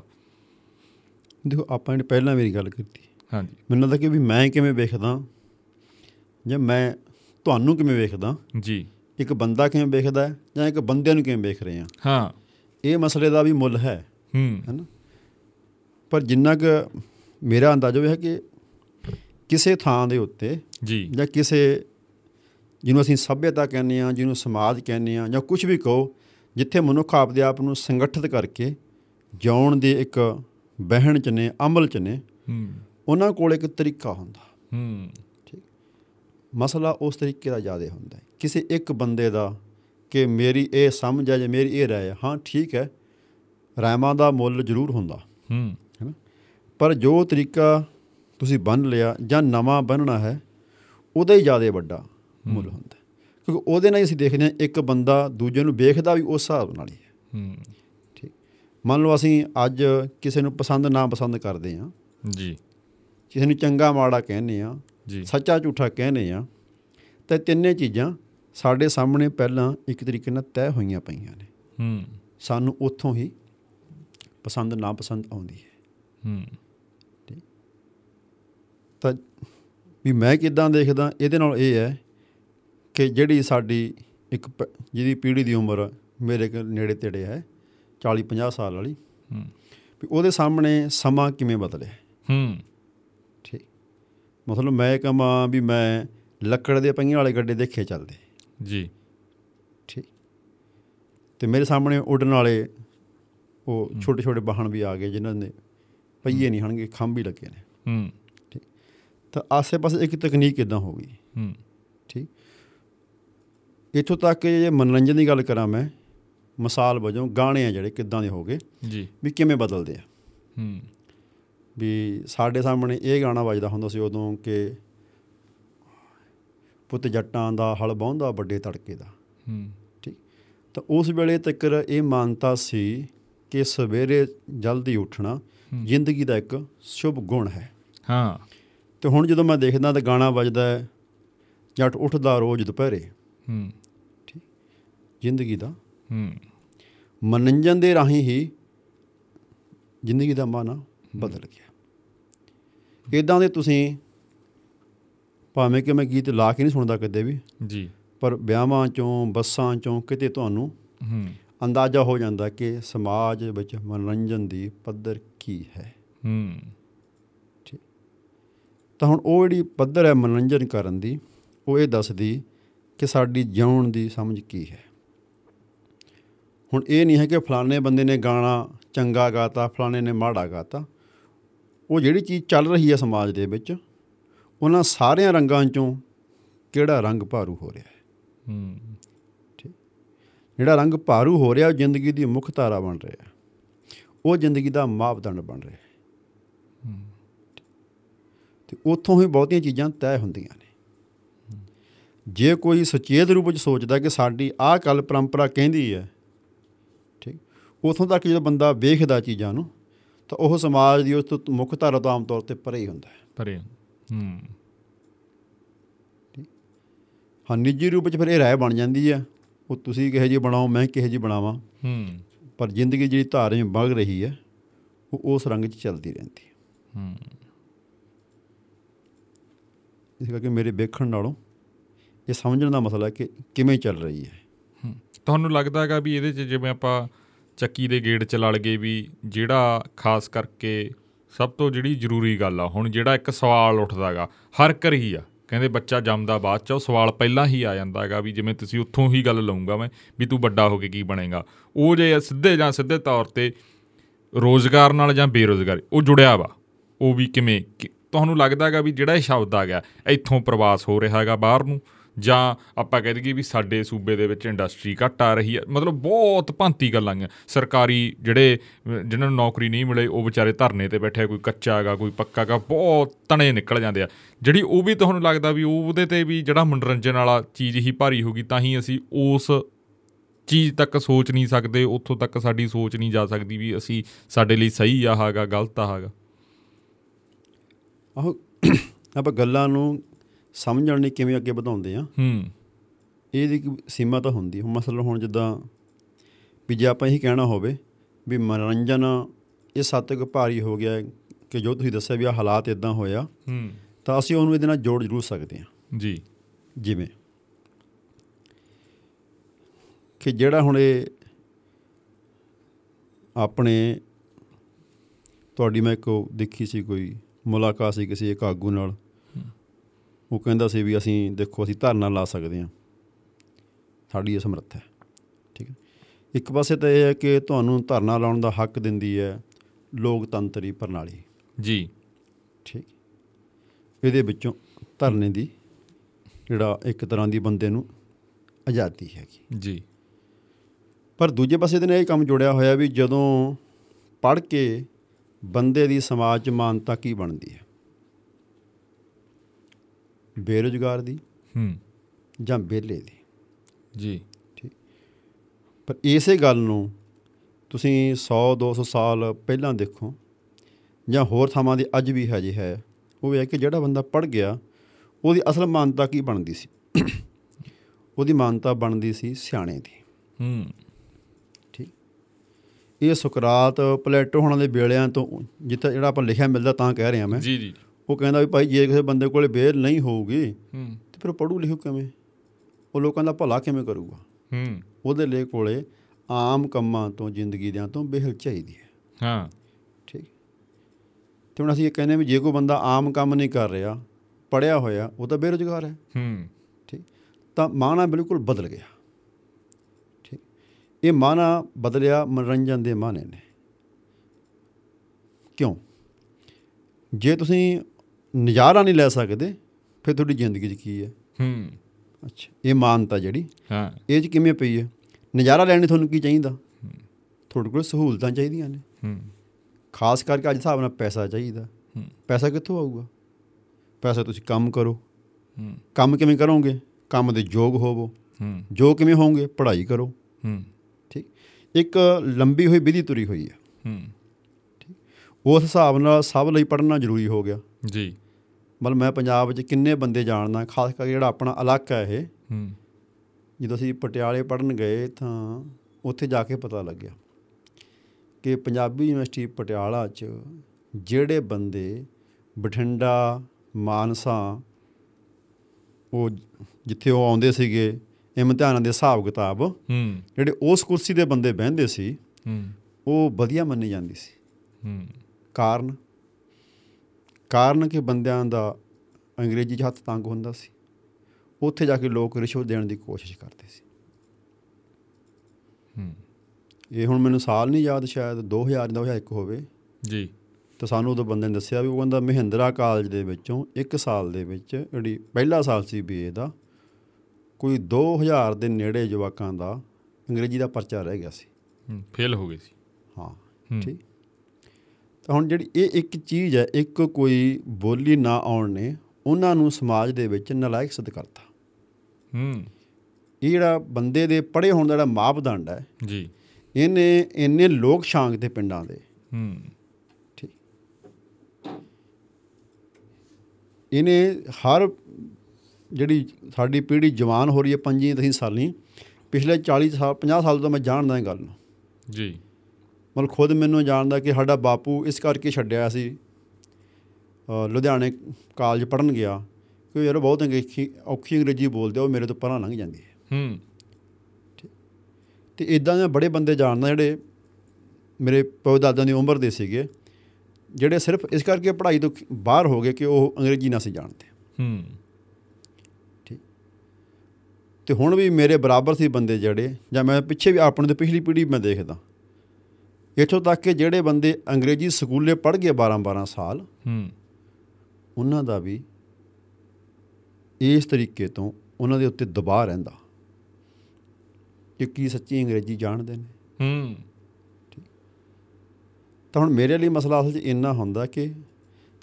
ਦੇਖੋ ਆਪਾਂ ਨੇ ਪਹਿਲਾਂ ਮੇਰੀ ਗੱਲ ਕੀਤੀ। ਹਾਂਜੀ। ਮੈਨੂੰ ਲੱਗਦਾ ਕਿ ਵੀ ਮੈਂ ਕਿਵੇਂ ਵੇਖਦਾ ਜਾਂ ਮੈਂ ਤੁਹਾਨੂੰ ਕਿਵੇਂ ਵੇਖਦਾ? ਜੀ। ਇੱਕ ਬੰਦਾ ਕਿਵੇਂ ਵੇਖਦਾ ਜਾਂ ਇੱਕ ਬੰਦੇ ਨੂੰ ਕਿਵੇਂ ਵੇਖ ਰਹੇ ਆ ਹਾਂ। ਇਹ ਮਸਲੇ ਦਾ ਵੀ ਮੁੱਲ ਹੈ। ਹੂੰ। ਹੈਨਾ? ਪਰ ਜਿੰਨਾ ਕੁ ਮੇਰਾ ਅੰਦਾਜ਼ਾ ਇਹ ਹੈ ਕਿ ਕਿਸੇ ਥਾਂ ਦੇ ਉੱਤੇ ਜੀ। ਜਾਂ ਕਿਸੇ ਜਿਹਨੂੰ ਅਸੀਂ ਸੱਭਿਅਤਾ ਕਹਿੰਦੇ ਆ ਜਿਹਨੂੰ ਸਮਾਜ ਕਹਿੰਦੇ ਆ ਜਾਂ ਕੁਝ ਵੀ ਕਹੋ ਜਿੱਥੇ ਮਨੁੱਖ ਆਪਦੇ ਆਪ ਨੂੰ ਸੰਗਠਿਤ ਕਰਕੇ ਜਿਉਣ ਦੇ ਇੱਕ ਬਹਿਣ ਚ ਨੇ ਅਮਲ ਚ ਨੇ ਹੂੰ। ਉਹਨਾਂ ਕੋਲ ਇੱਕ ਤਰੀਕਾ ਹੁੰਦਾ। ਹੂੰ। ਮਸਲਾ ਉਸ ਤਰੀਕੇ ਦਾ ਜ਼ਿਆਦਾ ਹੁੰਦਾ ਹੈ। ਕਿਸੇ ਇੱਕ ਬੰਦੇ ਦਾ ਕਿ ਮੇਰੀ ਇਹ ਸਮਝ ਹੈ ਜਾਂ ਮੇਰੀ ਇਹ ਰਾਏ ਹੈ ਹਾਂ ਠੀਕ ਹੈ ਰਾਇਮਾਂ ਦਾ ਮੁੱਲ ਜ਼ਰੂਰ ਹੁੰਦਾ। ਹੂੰ। ਹੈਨਾ? ਪਰ ਜੋ ਤਰੀਕਾ ਤੁਸੀਂ ਬੰਨ ਲਿਆ ਜਾਂ ਨਵਾਂ ਬੰਨਣਾ ਹੈ ਉਹਦਾ ਹੀ ਜ਼ਿਆਦਾ ਵੱਡਾ ਮੁੱਲ ਹੁੰਦਾ। ਕਿਉਂਕਿ ਉਹਦੇ ਨਾਲ ਹੀ ਅਸੀਂ ਦੇਖਦੇ ਹਾਂ ਇੱਕ ਬੰਦਾ ਦੂਜੇ ਨੂੰ ਵੇਖਦਾ ਵੀ ਉਸ ਹਿਸਾਬ ਨਾਲ ਹੀ ਹੈ। ਹੂੰ। ਠੀਕ। ਮੰਨ ਲਓ ਅਸੀਂ ਅੱਜ ਕਿਸੇ ਨੂੰ ਪਸੰਦ ਨਾ ਪਸੰਦ ਕਰਦੇ ਹਾਂ। ਜੀ। ਕਿਸੇ ਨੂੰ ਚੰਗਾ ਮਾੜਾ ਕਹਿੰਦੇ ਆ ਜੀ। ਸੱਚਾ ਝੂਠਾ ਕਹਿੰਦੇ ਆ ਤਾਂ ਤਿੰਨੇ ਚੀਜ਼ਾਂ ਸਾਡੇ ਸਾਹਮਣੇ ਪਹਿਲਾਂ ਇੱਕ ਤਰੀਕੇ ਨਾਲ ਤੈਅ ਹੋਈਆਂ ਪਈਆਂ ਨੇ। ਹੂੰ। ਸਾਨੂੰ ਉੱਥੋਂ ਹੀ ਪਸੰਦ ਨਾ ਪਸੰਦ ਆਉਂਦੀ ਹੈ। ਹੂੰ। ਤਾਂ ਵੀ ਮੈਂ ਕਿਦਾਂ ਦੇਖਦਾ ਇਹਦੇ ਨਾਲ ਇਹ ਹੈ ਕਿ ਜਿਹੜੀ ਸਾਡੀ ਇੱਕ ਜਿਹਦੀ ਪੀੜ੍ਹੀ ਦੀ ਉਮਰ ਮੇਰੇ ਨੇੜੇ ਤੇੜੇ ਹੈ 40 50 ਸਾਲ ਵਾਲੀ ਹੂੰ। ਵੀ ਉਹਦੇ ਸਾਹਮਣੇ ਸਮਾਂ ਕਿਵੇਂ ਬਦਲਿਆ? ਹੂੰ। ਠੀਕ। ਮਤਲਬ ਮੈਂ ਕਹਾਂ ਵੀ ਮੈਂ ਲੱਕੜ ਦੇ ਪਹੀਆਂ ਵਾਲੇ ਗੱਡੇ ਦੇਖੇ ਚੱਲਦੇ। ਜੀ। ਠੀਕ। ਤੇ ਮੇਰੇ ਸਾਹਮਣੇ ਉੱਡਣ ਵਾਲੇ ਉਹ ਛੋਟੇ ਛੋਟੇ ਵਾਹਨ ਵੀ ਆ ਗਏ ਜਿਨ੍ਹਾਂ ਦੇ ਪਹੀਏ ਨਹੀਂ ਹਣਗੇ ਖੰਭ ਵੀ ਲੱਗੇ ਨੇ। ਹੂੰ। ਤਾਂ ਆਸੇ-ਪਾਸੇ ਇੱਕ ਤਕਨੀਕ ਇਦਾਂ ਹੋ ਗਈ। ਹੂੰ। ਠੀਕ। ਇੱਥੋਂ ਤੱਕ ਕਿ ਜੇ ਮਨੋਰੰਜਨ ਦੀ ਗੱਲ ਕਰਾਂ ਮੈਂ ਮਿਸਾਲ ਵਜੋਂ ਗਾਣੇ ਆ ਜਿਹੜੇ ਕਿੱਦਾਂ ਦੇ ਹੋ ਗਏ ਜੀ। ਵੀ ਕਿਵੇਂ ਬਦਲਦੇ ਆ। ਹੂੰ। ਵੀ ਸਾਡੇ ਸਾਹਮਣੇ ਇਹ ਗਾਣਾ ਵੱਜਦਾ ਹੁੰਦਾ ਸੀ ਉਦੋਂ ਕਿ ਪੁੱਤ ਜੱਟਾਂ ਦਾ ਹਲ ਬਾਹੁੰਦਾ ਵੱਡੇ ਤੜਕੇ ਦਾ। ਹੂੰ। ਠੀਕ? ਤਾਂ ਉਸ ਵੇਲੇ ਤੱਕ ਇਹ ਮਾਨਤਾ ਸੀ ਕਿ ਸਵੇਰੇ ਜਲਦੀ ਉੱਠਣਾ ਜ਼ਿੰਦਗੀ ਦਾ ਇੱਕ ਸ਼ੁਭ ਗੁਣ ਹੈ। ਹਾਂ। ਤੇ ਹੁਣ ਜਦੋਂ ਮੈਂ ਦੇਖਦਾ ਤਾਂ ਗਾਣਾ ਵੱਜਦਾ ਹੈ ਜੱਟ ਉੱਠਦਾ ਰੋਜ਼ ਦੁਪਹਿਰੇ। ਹੂੰ। ਜ਼ਿੰਦਗੀ ਦਾ। ਹੂੰ। ਮਨੋਰੰਜਨ ਦੇ ਰਾਹੀਂ ਹੀ ਜ਼ਿੰਦਗੀ ਦਾ ਮਾਨਾ ਬਦਲ ਗਿਆ। ਇਦਾਂ ਦੇ ਤੁਸੀਂ ਭਾਵੇਂ ਕਿ ਮੈਂ ਗੀਤ ਲਾ ਕੇ ਨਹੀਂ ਸੁਣਦਾ ਕਦੇ ਵੀ ਜੀ। ਪਰ ਵਿਆਹਾਂ ਚੋਂ ਬੱਸਾਂ ਚੋਂ ਕਿਤੇ ਤੁਹਾਨੂੰ ਹੂੰ। ਅੰਦਾਜ਼ਾ ਹੋ ਜਾਂਦਾ ਕਿ ਸਮਾਜ ਵਿੱਚ ਮਨੋਰੰਜਨ ਦੀ ਪੱਧਰ ਕੀ ਹੈ। ਹੂੰ। ਤਾਂ ਹੁਣ ਉਹ ਜਿਹੜੀ ਪੱਧਰ ਹੈ ਮਨੋਰੰਜਨ ਕਰਨ ਦੀ ਉਹ ਇਹ ਦੱਸਦੀ ਕਿ ਸਾਡੀ ਜਿਉਣ ਦੀ ਸਮਝ ਕੀ ਹੈ। ਹੁਣ ਇਹ ਨਹੀਂ ਹੈ ਕਿ ਫਲਾਣੇ ਬੰਦੇ ਨੇ ਗਾਣਾ ਚੰਗਾ ਗਾਤਾ ਫਲਾਣੇ ਨੇ ਮਾੜਾ ਗਾਤਾ। ਉਹ ਜਿਹੜੀ ਚੀਜ਼ ਚੱਲ ਰਹੀ ਹੈ ਸਮਾਜ ਦੇ ਵਿੱਚ ਉਹਨਾਂ ਸਾਰਿਆਂ ਰੰਗਾਂ ਚੋਂ ਕਿਹੜਾ ਰੰਗ ਭਾਰੂ ਹੋ ਰਿਹਾ ਹੈ? ਹੂੰ। ਜਿਹੜਾ ਰੰਗ ਭਾਰੂ ਹੋ ਰਿਹਾ ਉਹ ਜ਼ਿੰਦਗੀ ਦੀ ਮੁੱਖ ਧਾਰਾ ਬਣ ਰਿਹਾ ਉਹ ਜ਼ਿੰਦਗੀ ਦਾ ਮਾਪਦੰਡ ਬਣ ਰਿਹਾ ਹੈ। ਤੇ ਉੱਥੋਂ ਹੀ ਬਹੁਤੀਆਂ ਚੀਜ਼ਾਂ ਤੈਅ ਹੁੰਦੀਆਂ ਨੇ। ਜੇ ਕੋਈ ਸੁਚੇਤ ਰੂਪ ਵਿੱਚ ਸੋਚਦਾ ਕਿ ਸਾਡੀ ਆਹ ਕੱਲ ਪਰੰਪਰਾ ਕਹਿੰਦੀ ਹੈ ਠੀਕ ਉਥੋਂ ਤੱਕ ਜਦੋਂ ਬੰਦਾ ਵੇਖਦਾ ਚੀਜ਼ਾਂ ਨੂੰ ਤਾਂ ਉਹ ਸਮਾਜ ਦੀ ਉਸ ਤੋਂ ਮੁੱਖ ਧਾਰਾ ਤੋਂ ਆਮ ਤੌਰ ਤੇ ਪਰੇ ਹੀ ਹੁੰਦਾ ਹੈ। ਪਰੇ ਹੂੰ। ਹਾਂ ਨਿੱਜੀ ਰੂਪ ਵਿੱਚ ਫਿਰ ਇਹ ਰਾਏ ਬਣ ਜਾਂਦੀ ਹੈ ਉਹ ਤੁਸੀਂ ਕਿਹੋ ਜਿਹੀ ਬਣਾਓ ਮੈਂ ਕਿਹੋ ਜਿਹੀ ਬਣਾਵਾਂ। ਹੂੰ। ਪਰ ਜ਼ਿੰਦਗੀ ਜਿਹੜੀ ਧਾਰੇ ਵਿੱਚ ਵਗ ਰਹੀ ਹੈ ਉਹ ਉਸ ਰੰਗ 'ਚ ਚੱਲਦੀ ਰਹਿੰਦੀ ਹੈ ਹੂੰ। ਇਸ ਕਰਕੇ ਮੇਰੇ ਵੇਖਣ ਨਾਲੋਂ ਇਹ ਸਮਝਣ ਦਾ ਮਸਲਾ ਹੈ ਕਿ ਕਿਵੇਂ ਚੱਲ ਰਹੀ ਹੂੰ। ਤੁਹਾਨੂੰ ਲੱਗਦਾ ਹੈਗਾ ਵੀ ਇਹਦੇ 'ਚ ਜਿਵੇਂ ਆਪਾਂ ਚੱਕੀ ਦੇ ਗੇੜ ਚ ਲੜ ਗਏ ਵੀ ਜਿਹੜਾ ਖਾਸ ਕਰਕੇ ਸਭ ਤੋਂ ਜਿਹੜੀ ਜ਼ਰੂਰੀ ਗੱਲ ਆ, ਹੁਣ ਜਿਹੜਾ ਇੱਕ ਸਵਾਲ ਉੱਠਦਾਗਾ ਹਰ ਘਰ ਹੀ ਆ। ਕਹਿੰਦੇ ਬੱਚਾ ਜੰਮਦਾ ਬਾਅਦ ਚ, ਉਹ ਸਵਾਲ ਪਹਿਲਾਂ ਹੀ ਆ ਜਾਂਦਾ ਹੈਗਾ ਵੀ ਜਿਵੇਂ ਤੁਸੀਂ ਉੱਥੋਂ ਹੀ ਗੱਲ ਲਊਂਗਾ ਮੈਂ ਵੀ ਤੂੰ ਵੱਡਾ ਹੋ ਕੇ ਕੀ ਬਣੇਗਾ। ਉਹ ਜੇ ਸਿੱਧੇ ਜਾਂ ਸਿੱਧੇ ਤੌਰ ਤੇ ਰੋਜ਼ਗਾਰ ਨਾਲ ਜਾਂ ਬੇਰੋਜ਼ਗਾਰੀ, ਉਹ ਜੁੜਿਆ ਵਾ। ਉਹ ਵੀ ਕਿਵੇਂ ਕਿ- ਤੁਹਾਨੂੰ ਲੱਗਦਾ ਹੈਗਾ ਵੀ ਜਿਹੜਾ ਇਹ ਸ਼ਬਦ ਆ ਗਿਆ, ਇੱਥੋਂ ਪ੍ਰਵਾਸ ਹੋ ਰਿਹਾ ਹੈਗਾ ਬਾਹਰ ਨੂੰ। ਜਾਂ ਆਪਾਂ ਕਹਿ ਦਈਏ ਵੀ ਸਾਡੇ ਸੂਬੇ ਦੇ ਵਿੱਚ ਇੰਡਸਟਰੀ ਘੱਟ ਆ ਰਹੀ ਹੈ ਮਤਲਬ ਬਹੁਤ ਭਾਂਤੀ ਗੱਲਾਂ ਆ ਸਰਕਾਰੀ ਜਿਹੜੇ ਅਹ, ਜਿਨ੍ਹਾਂ ਨੂੰ ਨੌਕਰੀ ਨਹੀਂ ਮਿਲੇ ਉਹ ਵਿਚਾਰੇ ਧਰਨੇ ਤੇ ਬੈਠੇ ਆ, ਕੋਈ ਕੱਚਾ ਹੈਗਾ ਕੋਈ ਪੱਕਾ ਹੈਗਾ ਬਹੁਤ ਤਣੇ ਨਿਕਲ ਜਾਂਦੇ ਆ। ਜਿਹੜੀ ਉਹ ਵੀ ਤੁਹਾਨੂੰ ਲੱਗਦਾ ਵੀ ਉਹਦੇ ਤੇ ਵੀ ਜਿਹੜਾ ਮਨੋਰੰਜਨ ਵਾਲਾ ਚੀਜ਼ ਹੀ ਭਾਰੀ ਹੋਗੀ ਤਾਂ ਹੀ ਅਸੀਂ ਉਸ ਚੀਜ਼ ਤੱਕ ਸੋਚ ਨਹੀਂ ਸਕਦੇ ਉੱਥੋਂ ਤੱਕ ਸਾਡੀ ਸੋਚ ਨਹੀਂ ਜਾ ਸਕਦੀ ਵੀ ਅਸੀਂ ਸਾਡੇ ਲਈ ਸਹੀ ਆ ਹੈਗਾ ਗਲਤ ਆ ਹੈਗਾ। ਆਹੋ ਆਪਾਂ ਗੱਲਾਂ ਨੂੰ ਸਮਝਣ ਲਈ ਕਿਵੇਂ ਅੱਗੇ ਵਧਾਉਂਦੇ ਆ? ਹੂੰ। ਇਹਦੀ ਸੀਮਾ ਤਾਂ ਹੁੰਦੀ ਹੁਣ ਮਸਲਾ ਹੁਣ ਜਿੱਦਾਂ ਵੀ ਜੇ ਆਪਾਂ ਇਹੀ ਕਹਿਣਾ ਹੋਵੇ ਵੀ ਮਨੋਰੰਜਨ ਇਸ ਹੱਦ ਤੱਕ ਭਾਰੀ ਹੋ ਗਿਆ ਕਿ ਜੋ ਤੁਸੀਂ ਦੱਸਿਆ ਵੀ ਆ ਹਾਲਾਤ ਇਦਾਂ ਹੋਇਆ ਹੂੰ। ਤਾਂ ਅਸੀਂ ਉਹਨੂੰ ਇਹਦੇ ਨਾਲ ਜੋੜ ਜ਼ਰੂਰ ਸਕਦੇ ਹਾਂ। ਜੀ। ਜਿਵੇਂ ਕਿ ਜਿਹੜਾ ਹੁਣ ਇਹ ਆਪਣੇ ਤੁਹਾਡੀ ਮੈਂ ਇੱਕ ਉਹ ਦੇਖੀ ਸੀ ਕੋਈ ਮੁਲਾਕਾਤ ਸੀ ਕਿਸੇ ਇੱਕ ਆਗੂ ਨਾਲ। ਉਹ ਕਹਿੰਦਾ ਸੀ ਵੀ ਅਸੀਂ ਦੇਖੋ ਅਸੀਂ ਧਰਨਾ ਲਾ ਸਕਦੇ ਹਾਂ। ਸਾਡੀ ਇਹ ਸਮਰੱਥਾ ਹੈ। ਠੀਕ ਹੈ। ਇੱਕ ਪਾਸੇ ਤਾਂ ਇਹ ਹੈ ਕਿ ਤੁਹਾਨੂੰ ਧਰਨਾ ਲਾਉਣ ਦਾ ਹੱਕ ਦਿੰਦੀ ਹੈ ਲੋਕਤੰਤਰੀ ਪ੍ਰਣਾਲੀ। ਜੀ। ਠੀਕ। ਇਹਦੇ ਵਿੱਚੋਂ ਧਰਨੇ ਦੀ ਜਿਹੜਾ ਇੱਕ ਤਰ੍ਹਾਂ ਦੀ ਬੰਦੇ ਨੂੰ ਆਜ਼ਾਦੀ ਹੈਗੀ। ਜੀ। ਪਰ ਦੂਜੇ ਪਾਸੇ ਇਹਦੇ ਨਾਲ ਇਹ ਕੰਮ ਜੁੜਿਆ ਹੋਇਆ ਵੀ ਜਦੋਂ ਪੜ੍ਹ ਕੇ ਬੰਦੇ ਦੀ ਸਮਾਜ ਮਾਨਤਾ ਕੀ ਬਣਦੀ ਹੈ? ਬੇਰੁਜ਼ਗਾਰ ਦੀ ਹੂੰ। ਜਾਂ ਵਿਹਲੇ ਦੀ। ਜੀ। ਪਰ ਇਸੇ ਗੱਲ ਨੂੰ ਤੁਸੀਂ 100 200 ਸਾਲ ਪਹਿਲਾਂ ਦੇਖੋ ਜਾਂ ਹੋਰ ਥਾਵਾਂ ਦੇ ਅੱਜ ਵੀ ਹਜੇ ਹੈ ਉਹ ਇਹ ਹੈ ਕਿ ਜਿਹੜਾ ਬੰਦਾ ਪੜ ਗਿਆ ਉਹਦੀ ਅਸਲ ਮਾਨਤਾ ਕੀ ਬਣਦੀ ਸੀ? ਉਹਦੀ ਮਾਨਤਾ ਬਣਦੀ ਸੀ ਸਿਆਣੇ ਦੀ। ਹੂੰ। ਠੀਕ। ਇਹ ਸੁਕਰਾਤ ਪਲੇਟੋ ਹੋਣਾ ਦੇ ਵੇਲਿਆਂ ਤੋਂ ਜਿੱਥੇ ਜਿਹੜਾ ਆਪਾਂ ਲਿਖਿਆ ਮਿਲਦਾ ਤਾਂ ਕਹਿ ਰਿਹਾ ਮੈਂ। ਜੀ ਜੀ। ਉਹ ਕਹਿੰਦਾ ਵੀ ਭਾਈ ਜੇ ਕਿਸੇ ਬੰਦੇ ਕੋਲੇ ਬੇਲ ਨਹੀਂ ਹੋਊਗੀ ਹੂੰ। ਤੇ ਫਿਰ ਪੜੂ ਲਿਖੂ ਕਿਵੇਂ? ਉਹ ਲੋਕਾਂ ਦਾ ਭਲਾ ਕਿਵੇਂ ਕਰੂਗਾ? ਹੂੰ। ਉਹਦੇ ਲਈ ਕੋਲੇ ਆਮ ਕੰਮਾਂ ਤੋਂ ਜ਼ਿੰਦਗੀ ਦਿਆਂ ਤੋਂ ਬਿਹਲ ਚਾਹੀਦੀ ਹੈ। ਹਾਂ। ਠੀਕ। ਤੇ ਹੁਣ ਅਸੀਂ ਇਹ ਕਹਿੰਦੇ ਵੀ ਜੇ ਕੋਈ ਬੰਦਾ ਆਮ ਕੰਮ ਨਹੀਂ ਕਰ ਰਿਹਾ ਪੜਿਆ ਹੋਇਆ ਉਹ ਤਾਂ ਬੇਰੁਜ਼ਗਾਰ ਹੈ। ਹੂੰ। ਠੀਕ। ਤਾਂ ਮਾਨਾ ਬਿਲਕੁਲ ਬਦਲ ਗਿਆ। ਠੀਕ। ਇਹ ਮਾਨਾ ਬਦਲਿਆ ਮਨੋਰੰਜਨ ਦੇ ਮਾਨੇ ਨੇ। ਕਿਉਂ? ਜੇ ਤੁਸੀਂ ਨਜ਼ਾਰਾ ਨਹੀਂ ਲੈ ਸਕਦੇ ਫਿਰ ਤੁਹਾਡੀ ਜ਼ਿੰਦਗੀ 'ਚ ਕੀ ਹੈ? ਹੂੰ। ਅੱਛਾ ਇਹ ਮਾਨਤਾ ਜਿਹੜੀ ਹਾਂ। ਇਹ 'ਚ ਕਿਵੇਂ ਪਈ ਹੈ? ਨਜ਼ਾਰਾ ਲੈਣ ਲਈ ਤੁਹਾਨੂੰ ਕੀ ਚਾਹੀਦਾ? ਤੁਹਾਡੇ ਕੋਲ ਸਹੂਲਤਾਂ ਚਾਹੀਦੀਆਂ ਨੇ। ਹੂੰ। ਖਾਸ ਕਰਕੇ ਅੱਜ ਹਿਸਾਬ ਨਾਲ ਪੈਸਾ ਚਾਹੀਦਾ। ਹੂੰ। ਪੈਸਾ ਕਿੱਥੋਂ ਆਊਗਾ? ਪੈਸਾ ਤੁਸੀਂ ਕੰਮ ਕਰੋ। ਹੂੰ। ਕੰਮ ਕਿਵੇਂ ਕਰੋਗੇ? ਕੰਮ ਦੇ ਯੋਗ ਹੋਵੋ। ਹੂੰ। ਜੋ ਕਿਵੇਂ ਹੋਵੋਗੇ ਪੜ੍ਹਾਈ ਕਰੋ। ਹੂੰ। ਠੀਕ? ਇੱਕ ਲੰਬੀ ਹੋਈ ਵਿਧੀ ਤੁਰੀ ਹੋਈ ਹੈ। ਹੂੰ। ਉਸ ਹਿਸਾਬ ਨਾਲ ਸਭ ਲਈ ਪੜ੍ਹਨਾ ਜ਼ਰੂਰੀ ਹੋ ਗਿਆ। ਜੀ। ਮਤਲਬ ਮੈਂ ਪੰਜਾਬ ਵਿੱਚ ਕਿੰਨੇ ਬੰਦੇ ਜਾਣਦਾ ਖਾਸ ਕਰਕੇ ਜਿਹੜਾ ਆਪਣਾ ਇਲਾਕਾ ਹੈ ਇਹ। ਹੂੰ। ਜਦੋਂ ਅਸੀਂ ਪਟਿਆਲੇ ਪੜਨ ਗਏ ਤਾਂ ਉੱਥੇ ਜਾ ਕੇ ਪਤਾ ਲੱਗਿਆ ਕਿ ਪੰਜਾਬੀ ਯੂਨੀਵਰਸਿਟੀ ਪਟਿਆਲਾ 'ਚ ਜਿਹੜੇ ਬੰਦੇ ਬਠਿੰਡਾ ਮਾਨਸਾ ਉਹ ਜਿੱਥੇ ਉਹ ਆਉਂਦੇ ਸੀਗੇ ਇਮਤਿਹਾਨਾਂ ਦੇ ਹਿਸਾਬ ਕਿਤਾਬ ਹੂੰ। ਜਿਹੜੇ ਉਸ ਕੁਰਸੀ ਦੇ ਬੰਦੇ ਬਹਿੰਦੇ ਸੀ ਹੂੰ। ਉਹ ਵਧੀਆ ਮੰਨੀ ਜਾਂਦੀ ਸੀ। ਹੂੰ। ਕਾਰਨ ਕਾਰਨ ਕਿ ਬੰਦਿਆਂ ਦਾ ਅੰਗਰੇਜ਼ੀ 'ਚ ਹੱਥ ਤੰਗ ਹੁੰਦਾ ਸੀ। ਉੱਥੇ ਜਾ ਕੇ ਲੋਕ ਰਿਸ਼ਵਤ ਦੇਣ ਦੀ ਕੋਸ਼ਿਸ਼ ਕਰਦੇ ਸੀ। ਹੂੰ। ਇਹ ਹੁਣ ਮੈਨੂੰ ਸਾਲ ਨਹੀਂ ਯਾਦ ਸ਼ਾਇਦ 2000 ਦਾ 2001 ਹੋਵੇ। ਜੀ। ਤਾਂ ਸਾਨੂੰ ਉਦੋਂ ਬੰਦੇ ਨੇ ਦੱਸਿਆ ਵੀ ਉਹ ਕਹਿੰਦਾ ਮਹਿੰਦਰਾ ਕਾਲਜ ਦੇ ਵਿੱਚੋਂ ਇੱਕ ਸਾਲ ਦੇ ਵਿੱਚ ਜਿਹੜੀ ਪਹਿਲਾ ਸਾਲ ਸੀ ਬੀਏ ਦਾ ਕੋਈ 2000 ਦੇ ਨੇੜੇ ਜਵਾਕਾਂ ਦਾ ਅੰਗਰੇਜ਼ੀ ਦਾ ਪਰਚਾ ਰਹਿ ਗਿਆ ਸੀ। ਹੂੰ ਫੇਲ ਹੋ ਗਏ ਸੀ। ਹੂੰ। ਠੀਕ। ਤਾਂ ਹੁਣ ਜਿਹੜੀ ਇਹ ਇੱਕ ਚੀਜ਼ ਹੈ ਇੱਕ ਕੋਈ ਬੋਲੀ ਨਾ ਆਉਣ ਨੇ ਉਹਨਾਂ ਨੂੰ ਸਮਾਜ ਦੇ ਵਿੱਚ ਨਲਾਇਕ ਸਿੱਧ ਕਰਤਾ ਹੂੰ। ਇਹ ਜਿਹੜਾ ਬੰਦੇ ਦੇ ਪੜ੍ਹੇ ਹੋਣ ਦਾ ਜਿਹੜਾ ਮਾਪਦੰਡ ਹੈ ਜੀ। ਇਹਨੇ ਇੰਨੇ ਲੋਕ ਸ਼ਾਂਗ ਦੇ ਪਿੰਡਾਂ ਦੇ। ਹੂੰ। ਠੀਕ। ਇਹਨੇ ਹਰ ਜਿਹੜੀ ਸਾਡੀ ਪੀੜ੍ਹੀ ਜਵਾਨ ਹੋ ਰਹੀ ਹੈ ਪੰਜੀ ਦਹੀਂ ਸਾਲੀ ਪਿਛਲੇ 40 ਸਾਲ 50 ਸਾਲ ਤੋਂ ਮੈਂ ਜਾਣਦਾ ਇਹ ਗੱਲ ਨੂੰ। ਜੀ। ਮਤਲਬ ਖੁਦ ਮੈਨੂੰ ਜਾਣਦਾ ਕਿ ਸਾਡਾ ਬਾਪੂ ਇਸ ਕਰਕੇ ਛੱਡਿਆ ਸੀ। ਲੁਧਿਆਣੇ ਕਾਲਜ ਪੜਨ ਗਿਆ ਕਿ ਯਾਰ ਬਹੁਤ ਅੰਗਰੇਜ਼ੀ ਔਖੀ ਅੰਗਰੇਜ਼ੀ ਬੋਲਦੇ ਉਹ ਮੇਰੇ ਤੋਂ ਪਰਾਂ ਲੰਘ ਜਾਂਦੀ ਹੈ। ਹੂੰ ਤੇ ਇਦਾਂ ਦੇ ਬੜੇ ਬੰਦੇ ਜਾਣਦਾ ਜਿਹੜੇ ਮੇਰੇ ਪਿਓ ਦਾਦਿਆਂ ਦੀ ਉਮਰ ਦੇ ਸੀਗੇ ਜਿਹੜੇ ਸਿਰਫ ਇਸ ਕਰਕੇ ਪੜ੍ਹਾਈ ਤੋਂ ਬਾਹਰ ਹੋ ਗਏ ਕਿ ਉਹ ਅੰਗਰੇਜ਼ੀ ਨਾ ਸੀ ਜਾਣਦੇ। ਹੂੰ। ਤੇ ਹੁਣ ਵੀ ਮੇਰੇ ਬਰਾਬਰ ਸੀ ਬੰਦੇ ਜਿਹੜੇ ਜਾਂ ਮੈਂ ਪਿੱਛੇ ਵੀ ਆਪਣੇ ਤੋਂ ਪਿਛਲੀ ਪੀੜ੍ਹੀ ਮੈਂ ਦੇਖਦਾ। ਇੱਥੋਂ ਤੱਕ ਕਿ ਜਿਹੜੇ ਬੰਦੇ ਅੰਗਰੇਜ਼ੀ ਸਕੂਲੇ ਪੜ੍ਹ ਗਏ 12 12 ਸਾਲ ਹੂੰ। ਉਹਨਾਂ ਦਾ ਵੀ ਇਸ ਤਰੀਕੇ ਤੋਂ ਉਹਨਾਂ ਦੇ ਉੱਤੇ ਦਬਾਅ ਰਹਿੰਦਾ। ਕਿ ਕੀ ਸੱਚੀ ਅੰਗਰੇਜ਼ੀ ਜਾਣਦੇ ਨੇ? ਹੂੰ। ਤਾਂ ਹੁਣ ਮੇਰੇ ਲਈ ਮਸਲਾ ਅਸਲ 'ਚ ਇੰਨਾ ਹੁੰਦਾ ਕਿ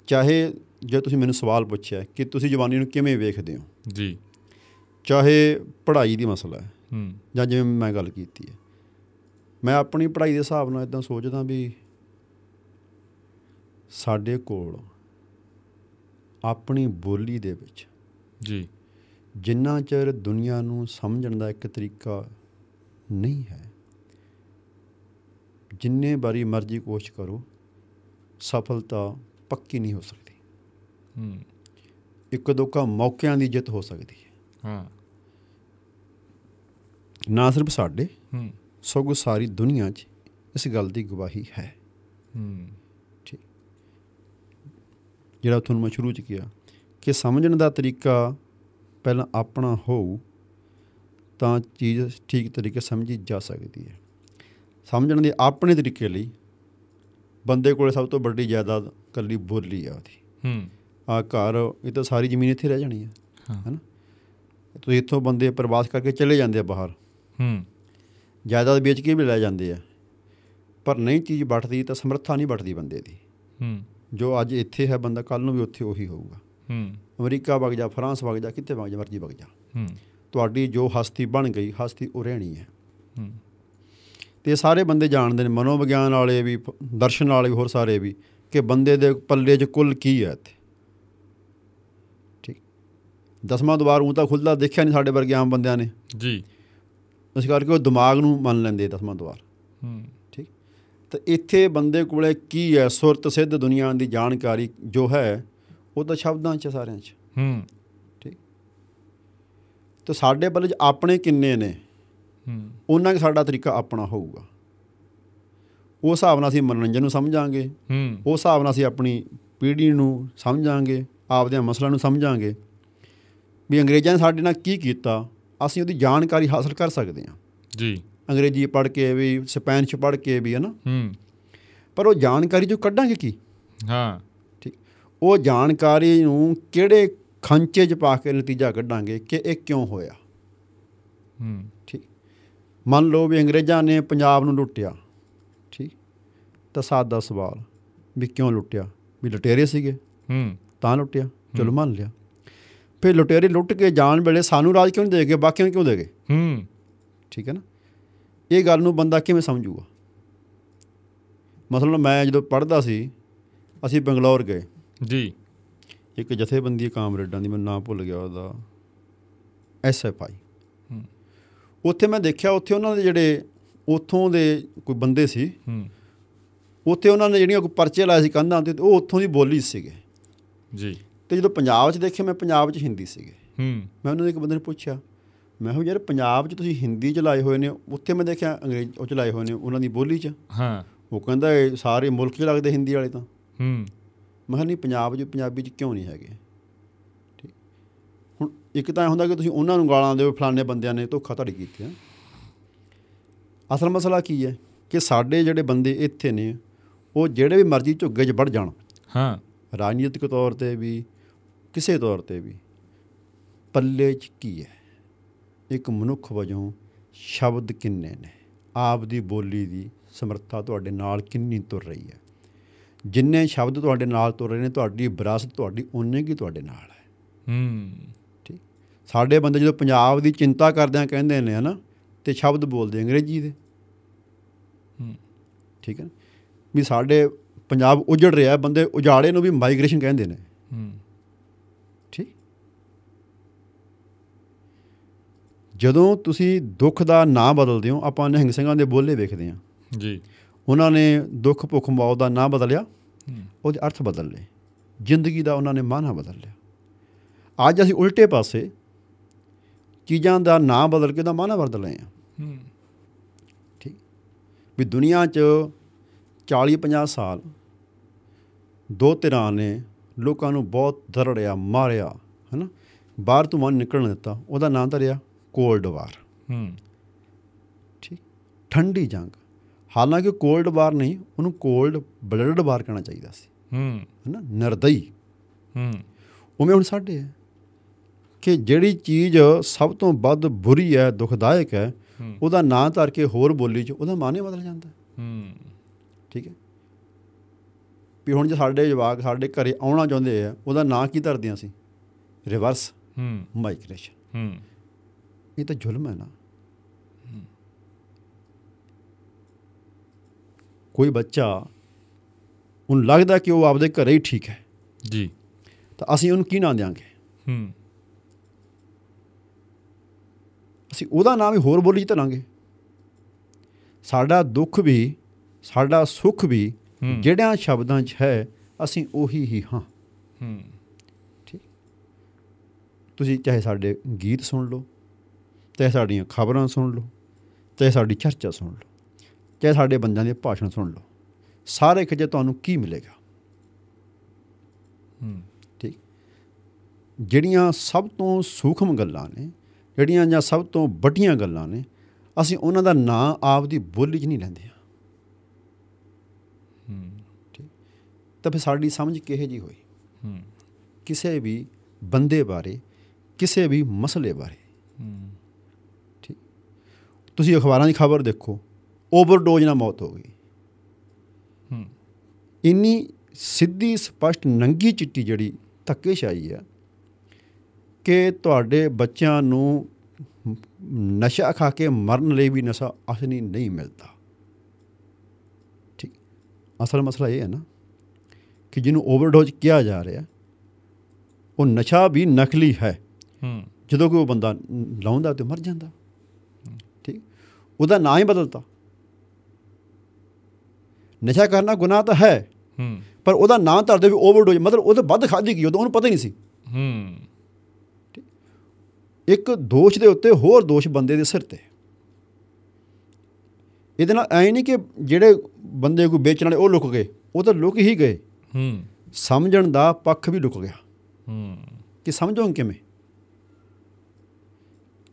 ਚਾਹੇ ਜੇ ਤੁਸੀਂ ਮੈਨੂੰ ਸਵਾਲ ਪੁੱਛਿਆ ਕਿ ਤੁਸੀਂ ਜਵਾਨੀ ਨੂੰ ਕਿਵੇਂ ਵੇਖਦੇ ਹੋ? ਜੀ। ਚਾਹੇ ਪੜ੍ਹਾਈ ਦੀ ਮਸਲਾ ਹੈ ਹੂੰ। ਜਾਂ ਜਿਵੇਂ ਮੈਂ ਗੱਲ ਕੀਤੀ ਹੈ। ਮੈਂ ਆਪਣੀ ਪੜ੍ਹਾਈ ਦੇ ਹਿਸਾਬ ਨਾਲ ਇਦਾਂ ਸੋਚਦਾ ਵੀ ਸਾਡੇ ਕੋਲ ਆਪਣੀ ਬੋਲੀ ਦੇ ਵਿੱਚ ਜੀ। ਜਿੰਨਾ ਚਿਰ ਦੁਨੀਆ ਨੂੰ ਸਮਝਣ ਦਾ ਇੱਕ ਤਰੀਕਾ ਨਹੀਂ ਹੈ ਜਿੰਨੇ ਵਾਰੀ ਮਰਜ਼ੀ ਕੋਸ਼ਿਸ਼ ਕਰੋ ਸਫਲਤਾ ਪੱਕੀ ਨਹੀਂ ਹੋ ਸਕਦੀ। ਹੂੰ। ਇੱਕ ਦੋਕਾ ਮੌਕਿਆਂ ਦੀ ਜਿੱਤ ਹੋ ਸਕਦੀ ਹੈ। ਹਾਂ। ਨਾ ਸਿਰਫ ਸਾਡੇ ਹੂੰ। ਸਗੋਂ ਸਾਰੀ ਦੁਨੀਆ 'ਚ ਇਸ ਗੱਲ ਦੀ ਗਵਾਹੀ ਹੈ। ਹੂੰ। ਜਿਹੜਾ ਤੁਹਾਨੂੰ ਮੈਂ ਸ਼ੁਰੂ 'ਚ ਕਿਹਾ ਕਿ ਸਮਝਣ ਦਾ ਤਰੀਕਾ ਪਹਿਲਾਂ ਆਪਣਾ ਹੋਊ ਤਾਂ ਚੀਜ਼ ਠੀਕ ਤਰੀਕੇ ਸਮਝੀ ਜਾ ਸਕਦੀ ਹੈ। ਸਮਝਣ ਦੇ ਆਪਣੇ ਤਰੀਕੇ ਲਈ ਬੰਦੇ ਕੋਲੇ ਸਭ ਤੋਂ ਵੱਡੀ ਜਾਇਦਾਦ ਕੱਲੀ ਬੋਲੀ ਆ ਉਹਦੀ। ਹੂੰ। ਆ ਘਰ ਇਹ ਤਾਂ ਸਾਰੀ ਜ਼ਮੀਨ ਇੱਥੇ ਰਹਿ ਜਾਣੀ ਹੈ ਹਾਂ। ਹੈਨਾ? ਤੁਸੀਂ ਇੱਥੋਂ ਬੰਦੇ ਪ੍ਰਵਾਸ ਕਰਕੇ ਚਲੇ ਜਾਂਦੇ ਆ ਬਾਹਰ। ਹੂੰ। ਜਾਇਦਾਦ ਵੇਚ ਕੇ ਵੀ ਲੈ ਜਾਂਦੇ ਆ। ਪਰ ਨਹੀਂ ਚੀਜ਼ ਵੱਟਦੀ ਤਾਂ ਸਮਰੱਥਾ ਨਹੀਂ ਵੱਟਦੀ ਬੰਦੇ ਦੀ। ਹੂੰ। ਜੋ ਅੱਜ ਇੱਥੇ ਹੈ ਬੰਦਾ ਕੱਲ ਨੂੰ ਵੀ ਉੱਥੇ ਉਹੀ ਹੋਊਗਾ। ਹੂੰ। ਅਮਰੀਕਾ ਵਗ ਜਾ ਫਰਾਂਸ ਵਗ ਜਾ ਕਿੱਥੇ ਵਗ ਜਾ ਮਰਜ਼ੀ ਵਗ ਜਾ। ਹੂੰ। ਤੁਹਾਡੀ ਜੋ ਹਸਤੀ ਬਣ ਗਈ ਹਸਤੀ ਉਹ ਰਹਿਣੀ ਹੈ। ਹੂੰ। ਤੇ ਸਾਰੇ ਬੰਦੇ ਜਾਣਦੇ ਨੇ ਮਨੋਵਿਗਿਆਨ ਵਾਲੇ ਵੀ ਦਰਸ਼ਨ ਵਾਲੇ ਵੀ ਹੋਰ ਸਾਰੇ ਵੀ ਕਿ ਬੰਦੇ ਦੇ ਪੱਲੇ 'ਚ ਕੁੱਲ ਕੀ ਹੈ ਇੱਥੇ? ਠੀਕ। ਦਸਵਾਂ ਦੁਆਰ ਉਹ ਤਾਂ ਖੁੱਲਦਾ ਦੇਖਿਆ ਨਹੀਂ ਸਾਡੇ ਵਰਗੇ ਆਮ ਬੰਦਿਆਂ ਨੇ। ਜੀ। ਇਸ ਕਰਕੇ ਉਹ ਦਿਮਾਗ ਨੂੰ ਮੰਨ ਲੈਂਦੇ ਦਸਵਾਂ ਦੁਆਰ ਹੂੰ। ਠੀਕ? ਤਾਂ ਇੱਥੇ ਬੰਦੇ ਕੋਲੇ ਕੀ ਹੈ? ਸੁਰਤ ਸਿੱਧ ਦੁਨੀਆ ਦੀ ਜਾਣਕਾਰੀ ਜੋ ਹੈ ਉਹ ਤਾਂ ਸ਼ਬਦਾਂ 'ਚ ਸਾਰਿਆਂ 'ਚ। ਹੂੰ। ਤੇ ਸਾਡੇ 'ਚ ਆਪਣੇ ਕਿੰਨੇ ਨੇ ਹੂੰ। ਉਹਨਾਂ ਦਾ ਸਾਡਾ ਤਰੀਕਾ ਆਪਣਾ ਹੋਊਗਾ। ਉਸ ਹਿਸਾਬ ਨਾਲ ਅਸੀਂ ਮਨੋਰੰਜਨ ਨੂੰ ਸਮਝਾਂਗੇ। ਹੂੰ। ਉਸ ਹਿਸਾਬ ਨਾਲ ਅਸੀਂ ਆਪਣੀ ਪੀੜ੍ਹੀ ਨੂੰ ਸਮਝਾਂਗੇ। ਆਪਦੇ ਮਸਲਿਆਂ ਨੂੰ ਸਮਝਾਂਗੇ। ਵੀ ਅੰਗਰੇਜ਼ਾਂ ਨੇ ਸਾਡੇ ਨਾਲ ਕੀ ਕੀਤਾ? ਅਸੀਂ ਉਹਦੀ ਜਾਣਕਾਰੀ ਹਾਸਲ ਕਰ ਸਕਦੇ ਹਾਂ। ਜੀ। ਅੰਗਰੇਜ਼ੀ ਪੜ੍ਹ ਕੇ ਵੀ ਸਪੈਨਿਸ਼ ਪੜ੍ਹ ਕੇ ਵੀ ਹੈ ਨਾ ਹੂੰ। ਪਰ ਉਹ ਜਾਣਕਾਰੀ ਜੋ ਕੱਢਾਂਗੇ ਕੀ? ਹਾਂ। ਠੀਕ। ਉਹ ਜਾਣਕਾਰੀ ਨੂੰ ਕਿਹੜੇ ਖੰਚੇ 'ਚ ਪਾ ਕੇ ਨਤੀਜਾ ਕੱਢਾਂਗੇ ਕਿ ਇਹ ਕਿਉਂ ਹੋਇਆ? ਹੂੰ। ਠੀਕ। ਮੰਨ ਲਓ ਵੀ ਅੰਗਰੇਜ਼ਾਂ ਨੇ ਪੰਜਾਬ ਨੂੰ ਲੁੱਟਿਆ। ਠੀਕ। ਤਾਂ ਸਾਦਾ ਸਵਾਲ ਵੀ ਕਿਉਂ ਲੁੱਟਿਆ? ਵੀ ਲੁਟੇਰੇ ਸੀਗੇ। ਹੂੰ। ਤਾਂ ਲੁੱਟਿਆ। ਚਲੋ ਮੰਨ ਲਿਆ। ਫਿਰ ਲੁਟੇਰੇ ਲੁੱਟ ਕੇ ਜਾਣ ਵੇਲੇ ਸਾਨੂੰ ਰਾਜ ਕਿਉਂ ਨਹੀਂ ਦੇ ਗਏ ਬਾਕੀਆਂ ਨੂੰ ਕਿਉਂ ਦੇ ਗਏ? ਹੂੰ। ਠੀਕ ਹੈ ਨਾ? ਇਹ ਗੱਲ ਨੂੰ ਬੰਦਾ ਕਿਵੇਂ ਸਮਝੂਗਾ? ਮਸਲਨ ਮੈਂ ਜਦੋਂ ਪੜ੍ਹਦਾ ਸੀ ਅਸੀਂ ਬੰਗਲੌਰ ਗਏ। ਜੀ। ਇੱਕ ਜਥੇਬੰਦੀ ਕਾਮਰੇਡਾਂ ਦੀ ਮੈਨੂੰ ਨਾਮ ਭੁੱਲ ਗਿਆ ਉਹਦਾ ਐਸਐਫਆਈ ਹੂੰ। ਉੱਥੇ ਮੈਂ ਦੇਖਿਆ ਉੱਥੇ ਉਹਨਾਂ ਦੇ ਜਿਹੜੇ ਉੱਥੋਂ ਦੇ ਕੋਈ ਬੰਦੇ ਸੀ ਹੂੰ। ਉੱਥੇ ਉਹਨਾਂ ਨੇ ਜਿਹੜੀਆਂ ਕੋਈ ਪਰਚੇ ਲਾਏ ਸੀ ਕੰਧਾਂ ਤੇ ਉਹ ਉੱਥੋਂ ਦੀ ਬੋਲੀ ਸੀਗੇ। ਜੀ। ਤੇ ਜਦੋਂ ਪੰਜਾਬ 'ਚ ਦੇਖੇ ਮੈਂ ਪੰਜਾਬ 'ਚ ਹਿੰਦੀ ਸੀਗੇ। ਹੂੰ। ਮੈਂ ਉਹਨਾਂ ਦੇ ਇੱਕ ਬੰਦੇ ਨੂੰ ਪੁੱਛਿਆ ਮੈਂ ਕਿਹਾ ਯਾਰ ਪੰਜਾਬ 'ਚ ਤੁਸੀਂ ਹਿੰਦੀ 'ਚ ਲਾਏ ਹੋਏ ਨੇ ਉੱਥੇ ਮੈਂ ਦੇਖਿਆ ਅੰਗਰੇਜ਼ੀ ਉਹ 'ਚ ਲਾਏ ਹੋਏ ਨੇ ਉਹਨਾਂ ਦੀ ਬੋਲੀ 'ਚ। ਹਾਂ। ਉਹ ਕਹਿੰਦਾ ਇਹ ਸਾਰੇ ਮੁਲਕ 'ਚ ਲੱਗਦੇ ਹਿੰਦੀ ਵਾਲੇ ਤਾਂ। ਹੂੰ। ਮੈਂ ਕਿਹਾ ਨਹੀਂ ਪੰਜਾਬ 'ਚ ਪੰਜਾਬੀ 'ਚ ਕਿਉਂ ਨਹੀਂ ਹੈਗੇ? ਠੀਕ। ਹੁਣ ਇੱਕ ਤਾਂ ਇਹ ਹੁੰਦਾ ਕਿ ਤੁਸੀਂ ਉਹਨਾਂ ਨੂੰ ਗਾਲਾਂ ਦਿਓ ਫਲਾਣੇ ਬੰਦਿਆਂ ਨੇ ਧੋਖਾ ਧੜੀ ਕੀਤੀ ਹੈ। ਅਸਲ ਮਸਲਾ ਕੀ ਹੈ ਕਿ ਸਾਡੇ ਜਿਹੜੇ ਬੰਦੇ ਇੱਥੇ ਨੇ ਉਹ ਜਿਹੜੇ ਵੀ ਮਰਜ਼ੀ ਝੁੱਗੇ 'ਚ ਵੜ ਜਾਣ। ਹਾਂ। ਰਾਜਨੀਤਿਕ ਤੌਰ ਤੇ ਵੀ ਕਿਸੇ ਤੌਰ ਤੇ ਵੀ ਪੱਲੇ 'ਚ ਕੀ ਹੈ? ਇੱਕ ਮਨੁੱਖ ਵਜੋਂ ਸ਼ਬਦ ਕਿੰਨੇ ਨੇ? ਆਪ ਦੀ ਬੋਲੀ ਦੀ ਸਮਰੱਥਾ ਤੁਹਾਡੇ ਨਾਲ ਕਿੰਨੀ ਤੁਰ ਰਹੀ ਹੈ? ਜਿੰਨੇ ਸ਼ਬਦ ਤੁਹਾਡੇ ਨਾਲ ਤੁਰ ਰਹੇ ਨੇ ਤੁਹਾਡੀ ਵਿਰਾਸਤ ਤੁਹਾਡੀ ਓਨੇ ਕੀ ਤੁਹਾਡੇ ਨਾਲ ਹੈ। ਹੂੰ। ਠੀਕ? ਸਾਡੇ ਬੰਦੇ ਜਦੋਂ ਪੰਜਾਬ ਦੀ ਚਿੰਤਾ ਕਰਦਿਆਂ ਕਹਿੰਦੇ ਨੇ ਹਨਾ ਤੇ ਸ਼ਬਦ ਬੋਲਦੇ ਅੰਗਰੇਜ਼ੀ ਦੇ। ਹੂੰ। ਠੀਕ ਹੈ? ਵੀ ਸਾਡੇ ਪੰਜਾਬ ਉਜੜ ਰਿਹਾ ਬੰਦੇ ਉਜਾੜੇ ਨੂੰ ਵੀ ਮਾਈਗ੍ਰੇਸ਼ਨ ਕਹਿੰਦੇ ਨੇ। ਹੂੰ ਠੀਕ ਜਦੋਂ ਤੁਸੀਂ ਦੁੱਖ ਦਾ ਨਾਂ ਬਦਲਦੇ ਹੋ ਆਪਾਂ ਨਿਹੰਗ ਸਿੰਘਾਂ ਦੇ ਬੋਲੇ ਵੇਖਦੇ ਹਾਂ। ਜੀ। ਉਹਨਾਂ ਨੇ ਦੁੱਖ ਭੁੱਖ ਮੌਤ ਦਾ ਨਾਂ ਬਦਲਿਆ ਉਹਦੇ ਅਰਥ ਬਦਲ ਲਏ। ਜ਼ਿੰਦਗੀ ਦਾ ਉਹਨਾਂ ਨੇ ਮਾਨਾ ਬਦਲ ਲਿਆ। ਅੱਜ ਅਸੀਂ ਉਲਟੇ ਪਾਸੇ ਚੀਜ਼ਾਂ ਦਾ ਨਾਂ ਬਦਲ ਕੇ ਉਹਦਾ ਮਾਨਾ ਬਦਲ ਰਹੇ ਹਾਂ। ਠੀਕ? ਵੀ ਦੁਨੀਆ 'ਚ 40 50 ਸਾਲ ਦੋ ਧਿਰਾਂ ਨੇ ਲੋਕਾਂ ਨੂੰ ਬਹੁਤ ਦਰੜਿਆ ਮਾਰਿਆ ਹਨਾ? ਬਾਹਰ ਤੋਂ ਮਨ ਨਿਕਲਣ ਦਿੱਤਾ ਉਹਦਾ ਨਾਂ ਰਿਹਾ ਕੋਲਡ ਵਾਰ। ਹੂੰ। ਠੀਕ? ਠੰਡੀ ਜੰਗ। ਹਾਲਾਂਕਿ ਕੋਲਡ ਵਾਰ ਨਹੀਂ ਉਹਨੂੰ ਕੋਲਡ ਬਲੱਡਡ ਵਾਰ ਕਹਿਣਾ ਚਾਹੀਦਾ ਸੀ। ਹੂੰ। ਹਨਾ? ਨਿਰਦਈ। ਹੂੰ। ਉਵੇਂ ਹੁਣ ਸਾਡੇ ਹੈ ਕਿ ਜਿਹੜੀ ਚੀਜ਼ ਸਭ ਤੋਂ ਵੱਧ ਬੁਰੀ ਹੈ ਦੁਖਦਾਇਕ ਹੈ। ਉਹਦਾ ਨਾਂ ਧਰ ਕੇ ਹੋਰ ਬੋਲੀ 'ਚ ਉਹਦਾ ਮਾਨੇ ਬਦਲ ਜਾਂਦਾ। ਹੂੰ। ਠੀਕ ਹੈ? ਵੀ ਹੁਣ ਜੇ ਸਾਡੇ ਜਵਾਕ ਸਾਡੇ ਘਰੇ ਆਉਣਾ ਚਾਹੁੰਦੇ ਆ ਉਹਦਾ ਨਾਂ ਕੀ ਧਰਦੇ ਹਾਂ ਅਸੀਂ ਰਿਵਰਸ। ਹੂੰ। ਮਾਈਗ੍ਰੇਸ਼ਨ। ਹੂੰ। ਇਹ ਤਾਂ ਜ਼ੁਲਮ ਹੈ ਨਾ। ਕੋਈ ਬੱਚਾ ਉਹਨੂੰ ਲੱਗਦਾ ਕਿ ਉਹ ਆਪਦੇ ਘਰੇ ਹੀ ਠੀਕ ਹੈ। ਜੀ। ਤਾਂ ਅਸੀਂ ਉਹਨੂੰ ਕੀ ਨਾਂ ਦਿਆਂਗੇ? ਹੂੰ। ਅਸੀਂ ਉਹਦਾ ਨਾਮ ਹੀ ਹੋਰ ਬੋਲੀ ਧਰਾਂਗੇ ਸਾਡਾ ਦੁੱਖ ਵੀ ਸਾਡਾ ਸੁੱਖ ਵੀ। ਜਿਹੜਿਆਂ ਸ਼ਬਦਾਂ 'ਚ ਹੈ ਅਸੀਂ ਉਹੀ ਹੀ ਹਾਂ। ਹੂੰ। ਤੁਸੀਂ ਚਾਹੇ ਸਾਡੇ ਗੀਤ ਸੁਣ ਲਓ। ਚਾਹੇ ਸਾਡੀਆਂ ਖਬਰਾਂ ਸੁਣ ਲਓ ਚਾਹੇ ਸਾਡੀ ਚਰਚਾ ਸੁਣ ਲਓ ਚਾਹੇ ਸਾਡੇ ਬੰਦਿਆਂ ਦੇ ਭਾਸ਼ਣ ਸੁਣ ਲਓ। ਸਾਰੇ ਖਿਜੇ ਤੁਹਾਨੂੰ ਕੀ ਮਿਲੇਗਾ? ਹੂੰ। ਠੀਕ। ਜਿਹੜੀਆਂ ਸਭ ਤੋਂ ਸੂਖਮ ਗੱਲਾਂ ਨੇ ਜਿਹੜੀਆਂ ਜਾਂ ਸਭ ਤੋਂ ਵੱਡੀਆਂ ਗੱਲਾਂ ਨੇ ਅਸੀਂ ਉਹਨਾਂ ਦਾ ਨਾਂ ਆਪ ਦੀ ਬੋਲੀ 'ਚ ਨਹੀਂ ਲੈਂਦੇ ਹਾਂ। ਹੂੰ। ਤਾਂ ਫਿਰ ਸਾਡੀ ਸਮਝ ਕਿਹੇ ਜੀ ਹੋਈ? ਹੂੰ। ਕਿਸੇ ਵੀ ਬੰਦੇ ਬਾਰੇ ਕਿਸੇ ਵੀ ਮਸਲੇ ਬਾਰੇ। ਤੁਸੀਂ ਅਖਬਾਰਾਂ ਦੀ ਖਬਰ ਦੇਖੋ ਓਵਰਡੋਜ਼ ਨਾਲ ਮੌਤ ਹੋ ਗਈ। ਹੂੰ। ਇੰਨੀ ਸਿੱਧੀ ਸਪਸ਼ਟ ਨੰਗੀ ਚਿੱਟੀ ਜਿਹੜੀ ਧੱਕੇਸ਼ਾਹੀ ਹੈ ਕਿ ਤੁਹਾਡੇ ਬੱਚਿਆਂ ਨੂੰ ਨਸ਼ਾ ਖਾ ਕੇ ਮਰਨ ਲਈ ਵੀ ਨਸ਼ਾ ਅਸਲੀ ਨਹੀਂ ਮਿਲਦਾ। ਠੀਕ। ਅਸਲ ਮਸਲਾ ਇਹ ਹੈ ਨਾ ਕਿ ਜਿਹਨੂੰ ਓਵਰਡੋਜ਼ ਕਿਹਾ ਜਾ ਰਿਹਾ ਉਹ ਨਸ਼ਾ ਵੀ ਨਕਲੀ ਹੈ। ਹੂੰ। ਜਦੋਂ ਕੋਈ ਬੰਦਾ ਲਾਉਂਦਾ ਤੇ ਮਰ ਜਾਂਦਾ। ਉਹਦਾ ਨਾਂ ਹੀ ਬਦਲਤਾ। ਨਸ਼ਾ ਕਰਨਾ ਗੁਨਾਹ ਤਾਂ ਹੈ ਹੂੰ। ਪਰ ਉਹਦਾ ਨਾਂ ਧਰਦੇ ਵੀ ਓਵਰਡੋਜ਼ ਮਤਲਬ ਉਹ ਤਾਂ ਵੱਧ ਖਾਧੀ ਗਈ ਉਹਨੂੰ ਪਤਾ ਹੀ ਨਹੀਂ ਸੀ। ਹੂੰ। ਇੱਕ ਦੋਸ਼ ਦੇ ਉੱਤੇ ਹੋਰ ਦੋਸ਼ ਬੰਦੇ ਦੇ ਸਿਰ ਤੇ। ਇਹਦੇ ਨਾਲ ਐ ਨਹੀਂ ਕਿ ਜਿਹੜੇ ਬੰਦੇ ਕੋਈ ਵੇਚਣ ਵਾਲੇ ਉਹ ਲੁਕ ਗਏ ਉਹ ਤਾਂ ਲੁਕ ਹੀ ਗਏ। ਹੂੰ। ਸਮਝਣ ਦਾ ਪੱਖ ਵੀ ਲੁਕ ਗਿਆ। ਹੂੰ। ਕਿ ਸਮਝੋਗੇ ਕਿਵੇਂ?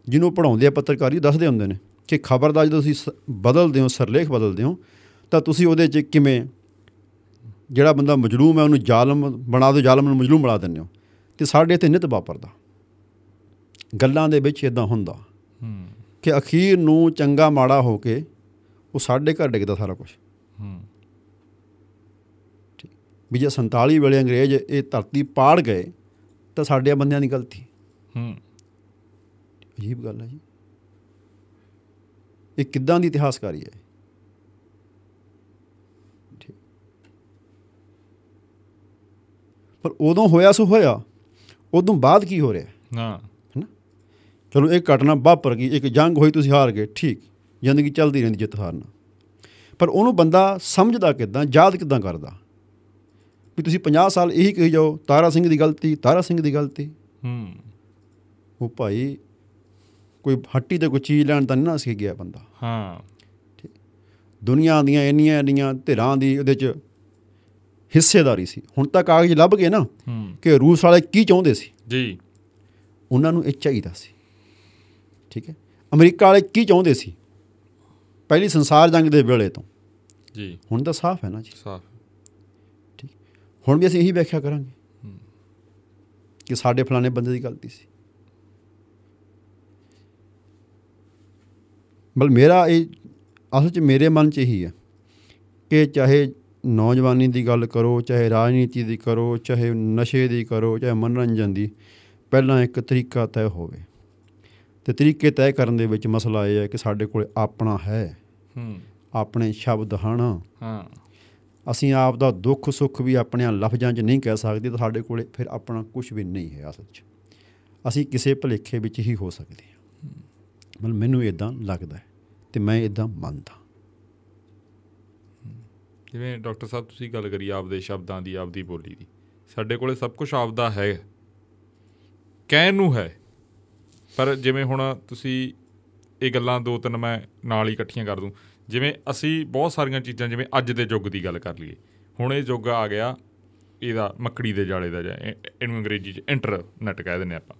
ਜਿਹਨੂੰ ਪੜਾਉਂਦੇ ਆ ਪੱਤਰਕਾਰੀ ਦੱਸਦੇ ਹੁੰਦੇ ਨੇ। ਕਿ ਖਬਰ ਦਾ ਜਦੋਂ ਤੁਸੀਂ ਬਦਲਦੇ ਹੋ ਸਰਲੇਖ ਬਦਲਦੇ ਹੋ ਤਾਂ ਤੁਸੀਂ ਉਹਦੇ 'ਚ ਕਿਵੇਂ ਜਿਹੜਾ ਬੰਦਾ ਮਜਲੂਮ ਹੈ ਉਹਨੂੰ ਜ਼ਾਲਮ ਬਣਾ ਦਿਓ ਜ਼ਾਲਮ ਨੂੰ ਮਜਲੂਮ ਬਣਾ ਦਿੰਦੇ ਹੋ ਤੇ ਸਾਡੇ ਇੱਥੇ ਨਿਤ ਵਾਪਰਦਾ। ਗੱਲਾਂ ਦੇ ਵਿੱਚ ਇਦਾਂ ਹੁੰਦਾ ਕਿ ਅਖੀਰ ਨੂੰ ਚੰਗਾ ਮਾੜਾ ਹੋ ਕੇ ਉਹ ਸਾਡੇ ਘਰ ਡਿੱਗਦਾ ਸਾਰਾ ਕੁਝ ਹੂੰ। ਵੀ ਜੇ 47 ਵੇਲੇ ਅੰਗਰੇਜ਼ ਇਹ ਧਰਤੀ ਪਾੜ ਗਏ ਤਾਂ ਸਾਡੇ ਬੰਦਿਆਂ ਦੀ ਗਲਤੀ। ਹੂੰ। ਅਜੀਬ ਗੱਲ ਹੈ ਜੀ। ਇਹ ਕਿੱਦਾਂ ਦੀ ਇਤਿਹਾਸਕਾਰੀ ਹੈ। ਪਰ ਉਦੋਂ ਹੋਇਆ ਸੋ ਹੋਇਆ ਉਦੋਂ ਬਾਅਦ ਕੀ ਹੋ ਰਿਹਾ? ਹਾਂ। ਚਲੋ ਇਹ ਘਟਨਾ ਵਾਪਰ ਗਈ ਇੱਕ ਜੰਗ ਹੋਈ ਤੁਸੀਂ ਹਾਰ ਗਏ ਠੀਕ। ਜ਼ਿੰਦਗੀ ਚੱਲਦੀ ਰਹਿੰਦੀ ਜਿੱਤ ਹਾਰਨਾ ਪਰ ਉਹਨੂੰ ਬੰਦਾ ਸਮਝਦਾ ਕਿਦਾਂ ਯਾਦ ਕਿਦਾਂ ਕਰਦਾ? ਵੀ ਤੁਸੀਂ 50 ਸਾਲ ਇਹੀ ਕਹੀ ਜਾਓ ਤਾਰਾ ਸਿੰਘ ਦੀ ਗਲਤੀ ਤਾਰਾ ਸਿੰਘ ਦੀ ਗਲਤੀ। ਹੂੰ। ਉਹ ਭਾਈ ਕੋਈ ਹੱਟੀ ਤੇ ਕੋਈ ਚੀਜ਼ ਲੈਣ ਤਾਂ ਨਹੀਂ ਨਾ ਸੀ ਗਿਆ ਬੰਦਾ। ਹਾਂ। ਦੁਨੀਆ ਦੀਆਂ ਇੰਨੀਆਂ ਇੰਨੀਆਂ ਧਿਰਾਂ ਦੀ ਉਹਦੇ ਚ ਹਿੱਸੇਦਾਰੀ ਸੀ। ਹੁਣ ਤਾਂ ਕਾਗਜ਼ ਲੱਭ ਗਏ ਨਾ ਕਿ ਰੂਸ ਵਾਲੇ ਕੀ ਚਾਹੁੰਦੇ ਸੀ? ਜੀ। ਉਹਨਾਂ ਨੂੰ ਇਹ ਚਾਹੀਦਾ ਸੀ। ਠੀਕ ਹੈ? ਅਮਰੀਕਾ ਵਾਲੇ ਕੀ ਚਾਹੁੰਦੇ ਸੀ? ਪਹਿਲੀ ਸੰਸਾਰ ਜੰਗ ਦੇ ਵੇਲੇ ਤੋਂ। ਜੀ। ਹੁਣ ਤਾਂ ਸਾਫ਼ ਹੈ ਨਾ ਜੀ। ਸਾਫ਼। ਹੁਣ ਵੀ ਅਸੀਂ ਇਹੀ ਵਿਆਖਿਆ ਕਰਾਂਗੇ ਕਿ ਸਾਡੇ ਫਲਾਣੇ ਬੰਦੇ ਦੀ ਗਲਤੀ ਸੀ। ਬਲ ਮੇਰਾ ਇਹ ਅਸਲ 'ਚ ਮੇਰੇ ਮਨ 'ਚ ਇਹੀ ਹੈ ਕਿ ਚਾਹੇ ਨੌਜਵਾਨੀ ਦੀ ਗੱਲ ਕਰੋ ਚਾਹੇ ਰਾਜਨੀਤੀ ਦੀ ਕਰੋ ਚਾਹੇ ਨਸ਼ੇ ਦੀ ਕਰੋ ਚਾਹੇ ਮਨੋਰੰਜਨ ਦੀ ਪਹਿਲਾਂ ਇੱਕ ਤਰੀਕਾ ਤੈਅ ਹੋਵੇ। ਤੇ ਤਰੀਕੇ ਤੈਅ ਕਰਨ ਦੇ ਵਿੱਚ ਮਸਲਾ ਇਹ ਹੈ ਕਿ ਸਾਡੇ ਕੋਲ ਆਪਣਾ ਹੈ। ਹੂੰ। ਆਪਣੇ ਸ਼ਬਦ ਹਨ। ਹਾਂ। ਅਸੀਂ ਆਪ ਦਾ ਦੁੱਖ ਸੁੱਖ ਵੀ ਆਪਣੇ ਲਫ਼ਜ਼ਾਂ 'ਚ ਨਹੀਂ ਕਹਿ ਸਕਦੇ ਤਾਂ ਸਾਡੇ ਕੋਲੇ ਫਿਰ ਆਪਣਾ ਕੁਝ ਵੀ ਨਹੀਂ ਹੈ ਅਸਲ 'ਚ। ਅਸੀਂ ਕਿਸੇ ਭਲੇਖੇ ਵਿੱਚ ਹੀ ਹੋ ਸਕਦੇ ਹਾਂ। ਮਤਲਬ ਮੈਨੂੰ ਇਦਾਂ ਲੱਗਦਾ ਹੈ ਤੇ ਮੈਂ ਇਦਾਂ ਮੰਨਦਾ। ਜਿਵੇਂ ਡਾਕਟਰ ਸਾਹਿਬ ਤੁਸੀਂ ਗੱਲ ਕਰੀ ਆਪਦੇ ਸ਼ਬਦਾਂ ਦੀ, ਆਪਦੀ ਬੋਲੀ ਦੀ, ਸਾਡੇ ਕੋਲੇ ਸਭ ਕੁਝ ਆਪਦਾ ਹੈ। ਕਹਿਣ ਨੂੰ ਹੈ, ਪਰ ਜਿਵੇਂ ਹੁਣ ਤੁਸੀਂ ਇਹ ਗੱਲਾਂ ਦੋ ਤਿੰਨ ਮੈਂ ਨਾਲ ਹੀ ਇਕੱਠੀਆਂ ਕਰ ਦੂੰ। ਜਿਵੇਂ ਅਸੀਂ ਬਹੁਤ ਸਾਰੀਆਂ ਚੀਜ਼ਾਂ, ਜਿਵੇਂ ਅੱਜ ਦੇ ਯੁੱਗ ਦੀ ਗੱਲ ਕਰ ਲਈਏ, ਹੁਣ ਇਹ ਯੁੱਗ ਆ ਗਿਆ, ਇਹਦਾ ਮੱਕੜੀ ਦੇ ਜਾਲੇ ਦਾ ਜਾਂ ਇਹ- ਇਹਨੂੰ ਅੰਗਰੇਜ਼ੀ 'ਚ ਇੰਟਰਨੈਟ ਕਹਿ ਦਿੰਦੇ ਆਪਾਂ।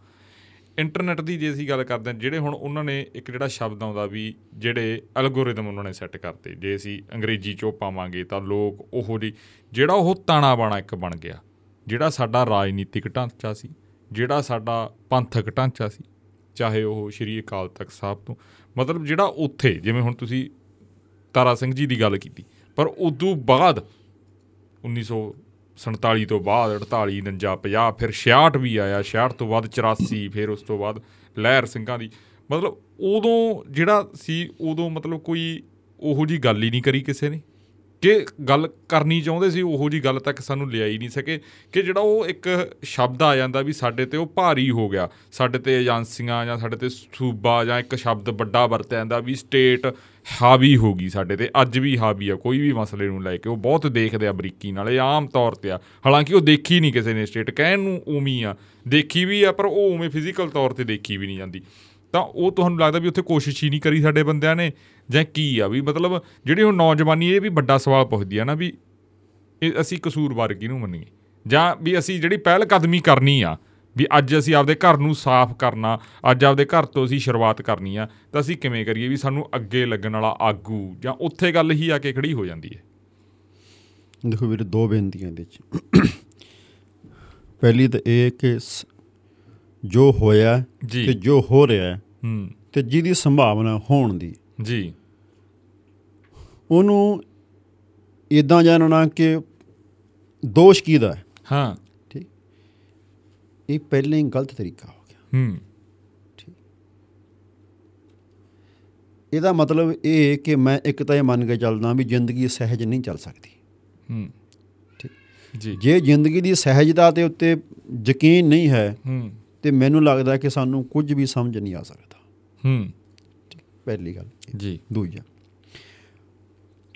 ਇੰਟਰਨੈਟ ਦੀ ਜੇ ਅਸੀਂ ਗੱਲ ਕਰਦੇ ਹਾਂ, ਜਿਹੜੇ ਹੁਣ ਉਹਨਾਂ ਨੇ ਇੱਕ ਜਿਹੜਾ ਸ਼ਬਦ ਆਉਂਦਾ ਵੀ ਜਿਹੜੇ ਐਲਗੋਰਿਦਮ ਉਹਨਾਂ ਨੇ ਸੈੱਟ ਕਰਤੇ, ਜੇ ਅਸੀਂ ਅੰਗਰੇਜ਼ੀ 'ਚ ਉਹ ਪਾਵਾਂਗੇ ਤਾਂ ਲੋਕ ਉਹੋ ਜਿਹੀ, ਜਿਹੜਾ ਉਹ ਤਾਣਾ ਬਾਣਾ ਇੱਕ ਬਣ ਗਿਆ, ਜਿਹੜਾ ਸਾਡਾ ਰਾਜਨੀਤਿਕ ਢਾਂਚਾ ਸੀ, ਜਿਹੜਾ ਸਾਡਾ ਪੰਥਕ ਢਾਂਚਾ ਸੀ, ਚਾਹੇ ਉਹ ਸ਼੍ਰੀ ਅਕਾਲ ਤਖਤ ਸਾਹਿਬ ਤੋਂ, ਮਤਲਬ ਜਿਹੜਾ ਉੱਥੇ, ਜਿਵੇਂ ਹੁਣ ਤੁਸੀਂ ਤਾਰਾ ਸਿੰਘ ਜੀ ਦੀ ਗੱਲ ਕੀਤੀ, ਪਰ ਉਦੋਂ ਬਾਅਦ 1947 ਤੋਂ ਬਾਅਦ, 48 49 50 ਫਿਰ 66 ਵੀ ਆਇਆ 66 ਤੋਂ ਬਾਅਦ 84 ਫਿਰ ਉਸ ਤੋਂ ਬਾਅਦ ਲਹਿਰ ਸਿੰਘਾਂ ਦੀ। ਮਤਲਬ ਉਦੋਂ ਜਿਹੜਾ ਸੀ, ਉਦੋਂ ਮਤਲਬ ਕੋਈ ਉਹੋ ਜੀ ਗੱਲ ਹੀ ਨਹੀਂ ਕਰੀ ਕਿਸੇ ਨੇ? ਕਿ ਗੱਲ ਕਰਨੀ ਚਾਹੁੰਦੇ ਸੀ, ਉਹੋ ਜੀ ਗੱਲ ਤੱਕ ਸਾਨੂੰ ਲਿਆਈ ਨਹੀਂ ਸਕੇ ਕਿ ਜਿਹੜਾ ਉਹ ਇੱਕ ਸ਼ਬਦ ਆ ਜਾਂਦਾ ਵੀ ਸਾਡੇ ਤੇ ਉਹ ਭਾਰੀ ਹੋ ਗਿਆ। ਸਾਡੇ ਤੇ ਏਜੰਸੀਆਂ ਜਾਂ ਸਾਡੇ ਤੇ ਸੂਬਾ ਜਾਂ ਇੱਕ ਸ਼ਬਦ ਵੱਡਾ ਵਰਤਿਆ ਜਾਂਦਾ ਵੀ ਸਟੇਟ ਹਾਵੀ ਹੋ ਗਈ ਸਾਡੇ ਤੇ, ਅੱਜ ਵੀ ਹਾਵੀ ਆ, ਕੋਈ ਵੀ ਮਸਲੇ ਨੂੰ ਲੈ ਕੇ। ਉਹ ਬਹੁਤ ਦੇਖਦੇ ਆ ਬਰੀਕੀ ਨਾਲ, ਇਹ ਆਮ ਤੌਰ ਤੇ ਆ। ਹਾਲਾਂਕਿ ਉਹ ਦੇਖੀ ਨਹੀਂ ਕਿਸੇ ਨੇ ਸਟੇਟ, ਕਹਿਣ ਨੂੰ ਉਮੀ ਆ। ਦੇਖੀ ਵੀ ਆ, ਪਰ ਉਹ ਉਵੇਂ ਫਿਜ਼ੀਕਲ ਤੌਰ ਤੇ ਦੇਖੀ ਵੀ ਨਹੀਂ ਜਾਂਦੀ। ਤਾਂ ਉਹ ਤੁਹਾਨੂੰ ਲੱਗਦਾ ਵੀ ਉੱਥੇ ਕੋਸ਼ਿਸ਼ ਹੀ ਨਹੀਂ ਕਰੀ ਸਾਡੇ ਬੰਦਿਆਂ ਨੇ? ਜਾਂ ਕੀ ਆ ਵੀ ਮਤਲਬ ਜਿਹੜੀ ਹੁਣ ਨੌਜਵਾਨੀ ਇਹ ਵੀ ਵੱਡਾ ਸਵਾਲ ਪੁੱਛਦੀ ਆ ਨਾ ਵੀ ਇਹ ਅਸੀਂ ਕਸੂਰਵਾਰ ਕਿਹਨੂੰ ਮੰਨੀਏ। ਜਾਂ ਵੀ ਅਸੀਂ ਜਿਹੜੀ ਪਹਿਲ ਕਦਮੀ ਕਰਨੀ ਆ, ਵੀ ਅੱਜ ਅਸੀਂ ਆਪਦੇ ਘਰ ਨੂੰ ਸਾਫ਼ ਕਰਨਾ, ਅੱਜ ਆਪਦੇ ਘਰ ਤੋਂ ਅਸੀਂ ਸ਼ੁਰੂਆਤ ਕਰਨੀ ਆ, ਤਾਂ ਅਸੀਂ ਕਿਵੇਂ ਕਰੀਏ ਵੀ ਸਾਨੂੰ ਅੱਗੇ ਲੱਗਣ ਵਾਲਾ ਆਗੂ ਜਾਂ ਉੱਥੇ ਗੱਲ ਹੀ ਆ ਕੇ ਖੜੀ ਹੋ ਜਾਂਦੀ ਹੈ? ਦੇਖੋ ਵੀਰੇ, ਦੋ ਬੇਨਤੀਆਂ ਇਹਦੇ 'ਚ। ਪਹਿਲੀ ਤਾਂ ਇਹ ਕਿ ਸ- ਜੋ ਹੋਇਆ। ਤੇ ਜੋ ਹੋ ਰਿਹਾ ਹੈ ਹੂੰ। ਤੇ ਜਿਹਦੀ ਸੰਭਾਵਨਾ ਹੋਣ ਦੀ। ਜੀ। ਉਹਨੂੰ ਇਦਾਂ ਜਾਣਨਾ ਕਿ ਦੋਸ਼ ਕਿਹਦਾ ਹੈ? ਹਾਂ। ਠੀਕ। ਇਹ ਪਹਿਲਾਂ ਹੀ ਗਲਤ ਤਰੀਕਾ ਹੋ ਗਿਆ। ਹੂੰ। ਇਹਦਾ ਮਤਲਬ ਇਹ ਕਿ ਮੈਂ ਇੱਕ ਤਾਂ ਇਹ ਮੰਨ ਕੇ ਚੱਲਦਾ ਵੀ ਜ਼ਿੰਦਗੀ ਸਹਿਜ ਨਹੀਂ ਚੱਲ ਸਕਦੀ। ਹੂੰ। ਠੀਕ। ਜੀ। ਜੇ ਜ਼ਿੰਦਗੀ ਦੀ ਸਹਿਜਤਾ ਦੇ ਉੱਤੇ ਯਕੀਨ ਨਹੀਂ ਹੈ ਹੂੰ। ਤੇ ਮੈਨੂੰ ਲੱਗਦਾ ਕਿ ਸਾਨੂੰ ਕੁਝ ਵੀ ਸਮਝ ਨਹੀਂ ਆ ਸਕਦਾ। ਹੂੰ। ਪਹਿਲੀ ਗੱਲ। ਜੀ। ਦੂਜਾ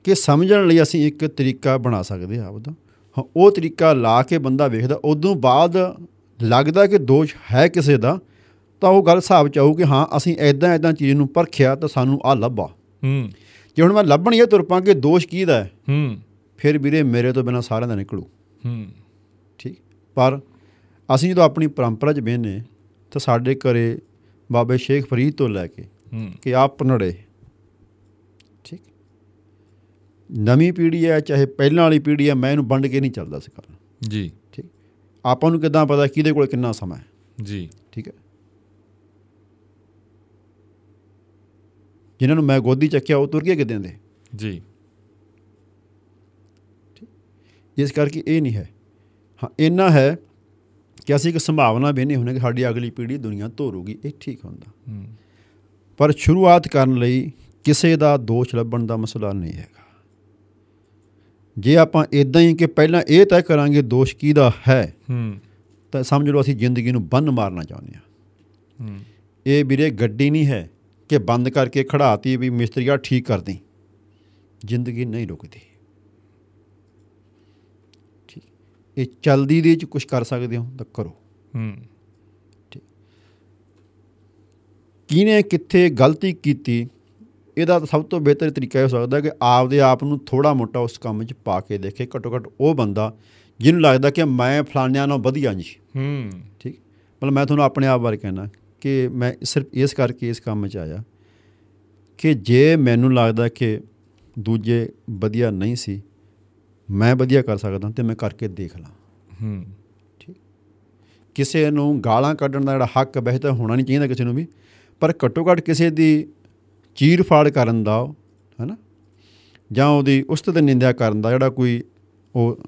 ਕਿ ਸਮਝਣ ਲਈ ਅਸੀਂ ਇੱਕ ਤਰੀਕਾ ਬਣਾ ਸਕਦੇ ਆ ਉਹਦਾ ਹਾਂ ਉਹ ਤਰੀਕਾ ਲਾ ਕੇ ਬੰਦਾ ਵੇਖਦਾ ਉਦੋਂ ਬਾਅਦ ਲੱਗਦਾ ਕਿ ਦੋਸ਼ ਹੈ ਕਿਸੇ ਦਾ ਤਾਂ ਉਹ ਗੱਲ ਹਿਸਾਬ ਚ ਆਊ ਕਿ ਹਾਂ ਅਸੀਂ ਐਦਾਂ ਐਦਾਂ ਚੀਜ਼ ਨੂੰ ਪਰਖਿਆ ਤਾਂ ਸਾਨੂੰ ਆ ਲੱਭਾ। ਹੂੰ। ਜੇ ਹੁਣ ਮੈਂ ਲੱਭਣੀ ਹੈ ਤੁਰ ਪਾਂ ਕਿ ਦੋਸ਼ ਕਿਹਦਾ ਹੈ? ਹੂੰ। ਫਿਰ ਵੀਰੇ ਮੇਰੇ ਤੋਂ ਬਿਨਾ ਸਾਰਿਆਂ ਦਾ ਨਿਕਲੂ। ਹੂੰ। ਠੀਕ? ਪਰ ਅਸੀਂ ਜਦੋਂ ਆਪਣੀ ਪਰੰਪਰਾ 'ਚ ਬਹਿਨੇ ਤਾਂ ਸਾਡੇ ਘਰੇ ਬਾਬੇ ਸ਼ੇਖ ਫਰੀਦ ਤੋਂ ਲੈ ਕੇ ਕਿ ਆਪ ਪਨੜੇ ਠੀਕ? ਨਵੀਂ ਪੀੜ੍ਹੀ ਹੈ ਚਾਹੇ ਪਹਿਲਾਂ ਵਾਲੀ ਪੀੜ੍ਹੀ ਹੈ ਮੈਂ ਇਹਨੂੰ ਵੰਡ ਕੇ ਨਹੀਂ ਚੱਲਦਾ ਸੀ ਕਰਨ ਜੀ। ਠੀਕ? ਆਪਾਂ ਨੂੰ ਕਿਦਾਂ ਪਤਾ ਕਿਹਦੇ ਕੋਲ ਕਿੰਨਾ ਸਮਾਂ ਹੈ? ਜੀ। ਠੀਕ ਹੈ? ਜਿਨ੍ਹਾਂ ਨੂੰ ਮੈਂ ਗੋਦੀ ਚੱਕਿਆ ਉਹ ਤੁਰ ਗਏ ਕਿਦਾਂ ਦੇ? ਜੀ। ਇਸ ਕਰਕੇ ਇਹ ਨਹੀਂ ਹੈ। ਹਾਂ ਇੰਨਾ ਹੈ ਕਿ ਅਸੀਂ ਇੱਕ ਸੰਭਾਵਨਾ ਵੀ ਨਹੀਂ ਹੁੰਦੀ ਕਿ ਸਾਡੀ ਅਗਲੀ ਪੀੜ੍ਹੀ ਦੁਨੀਆ ਤੋਰੂਗੀ, ਇਹ ਠੀਕ ਹੁੰਦਾ। ਹੂੰ ਪਰ ਸ਼ੁਰੂਆਤ ਕਰਨ ਲਈ ਕਿਸੇ ਦਾ ਦੋਸ਼ ਲੱਭਣ ਦਾ ਮਸਲਾ ਨਹੀਂ ਹੈਗਾ। ਜੇ ਆਪਾਂ ਇਦਾਂ ਹੀ ਕਿ ਪਹਿਲਾਂ ਇਹ ਤੈਅ ਕਰਾਂਗੇ ਦੋਸ਼ ਕਿਹਦਾ ਹੈ ਹੂੰ ਤਾਂ ਸਮਝ ਲਓ ਅਸੀਂ ਜ਼ਿੰਦਗੀ ਨੂੰ ਬੰਨ ਮਾਰਨਾ ਚਾਹੁੰਦੇ ਹਾਂ। ਹੂੰ ਇਹ ਵੀਰੇ ਗੱਡੀ ਨਹੀਂ ਹੈ ਕਿ ਬੰਦ ਕਰਕੇ ਖੜਾਤੀ ਵੀ ਮਿਸਤਰੀਆ ਠੀਕ ਕਰ ਦੇ ਜ਼ਿੰਦਗੀ ਨਹੀਂ ਰੁਕਦੀ ਠੀਕ ਇਹ ਚਲਦੀ ਦੇ ਚ ਕੁਝ ਕਰ ਸਕਦੇ ਹੋ ਤਾਂ ਕਰੋ। ਹੂੰ। ਕਿਹਨੇ ਕਿੱਥੇ ਗਲਤੀ ਕੀਤੀ ਇਹਦਾ ਸਭ ਤੋਂ ਬਿਹਤਰ ਤਰੀਕਾ ਇਹ ਹੋ ਸਕਦਾ ਕਿ ਆਪਦੇ ਆਪ ਨੂੰ ਥੋੜਾ ਮੋਟਾ ਉਸ ਕੰਮ 'ਚ ਪਾ ਕੇ ਦੇਖੇ। ਘੱਟੋ ਘੱਟ ਉਹ ਬੰਦਾ ਜਿਹਨੂੰ ਲੱਗਦਾ ਕਿ ਮੈਂ ਫਲਾਣਿਆਂ ਨਾਲੋਂ ਵਧੀਆ ਜੀ। ਹੂੰ। ਠੀਕ। ਮਤਲਬ ਮੈਂ ਤੁਹਾਨੂੰ ਆਪਣੇ ਆਪ ਬਾਰੇ ਕਹਿਣਾ ਕਿ ਮੈਂ ਸਿਰਫ ਇਸ ਕਰਕੇ ਇਸ ਕੰਮ 'ਚ ਆਇਆ ਕਿ ਜੇ ਮੈਨੂੰ ਲੱਗਦਾ ਕਿ ਦੂਜੇ ਵਧੀਆ ਨਹੀਂ ਸੀ ਮੈਂ ਵਧੀਆ ਕਰ ਸਕਦਾ ਤੇ ਮੈਂ ਕਰਕੇ ਦੇਖ ਲਾਂ। ਹੂੰ। ਕਿਸੇ ਨੂੰ ਗਾਲਾਂ ਕੱਢਣ ਦਾ ਜਿਹੜਾ ਹੱਕ ਵੈਸੇ ਤਾਂ ਹੋਣਾ ਨਹੀਂ ਚਾਹੀਦਾ ਕਿਸੇ ਨੂੰ ਵੀ ਪਰ ਘੱਟੋ ਘੱਟ ਕਿਸੇ ਦੀ ਚੀਰ ਫਾੜ ਕਰਨ ਦਾ ਹੈਨਾ? ਜਾਂ ਉਹਦੀ ਉਸਤ ਤੇ ਨਿੰਦਿਆ ਕਰਨ ਦਾ ਜਿਹੜਾ ਕੋਈ ਉਹ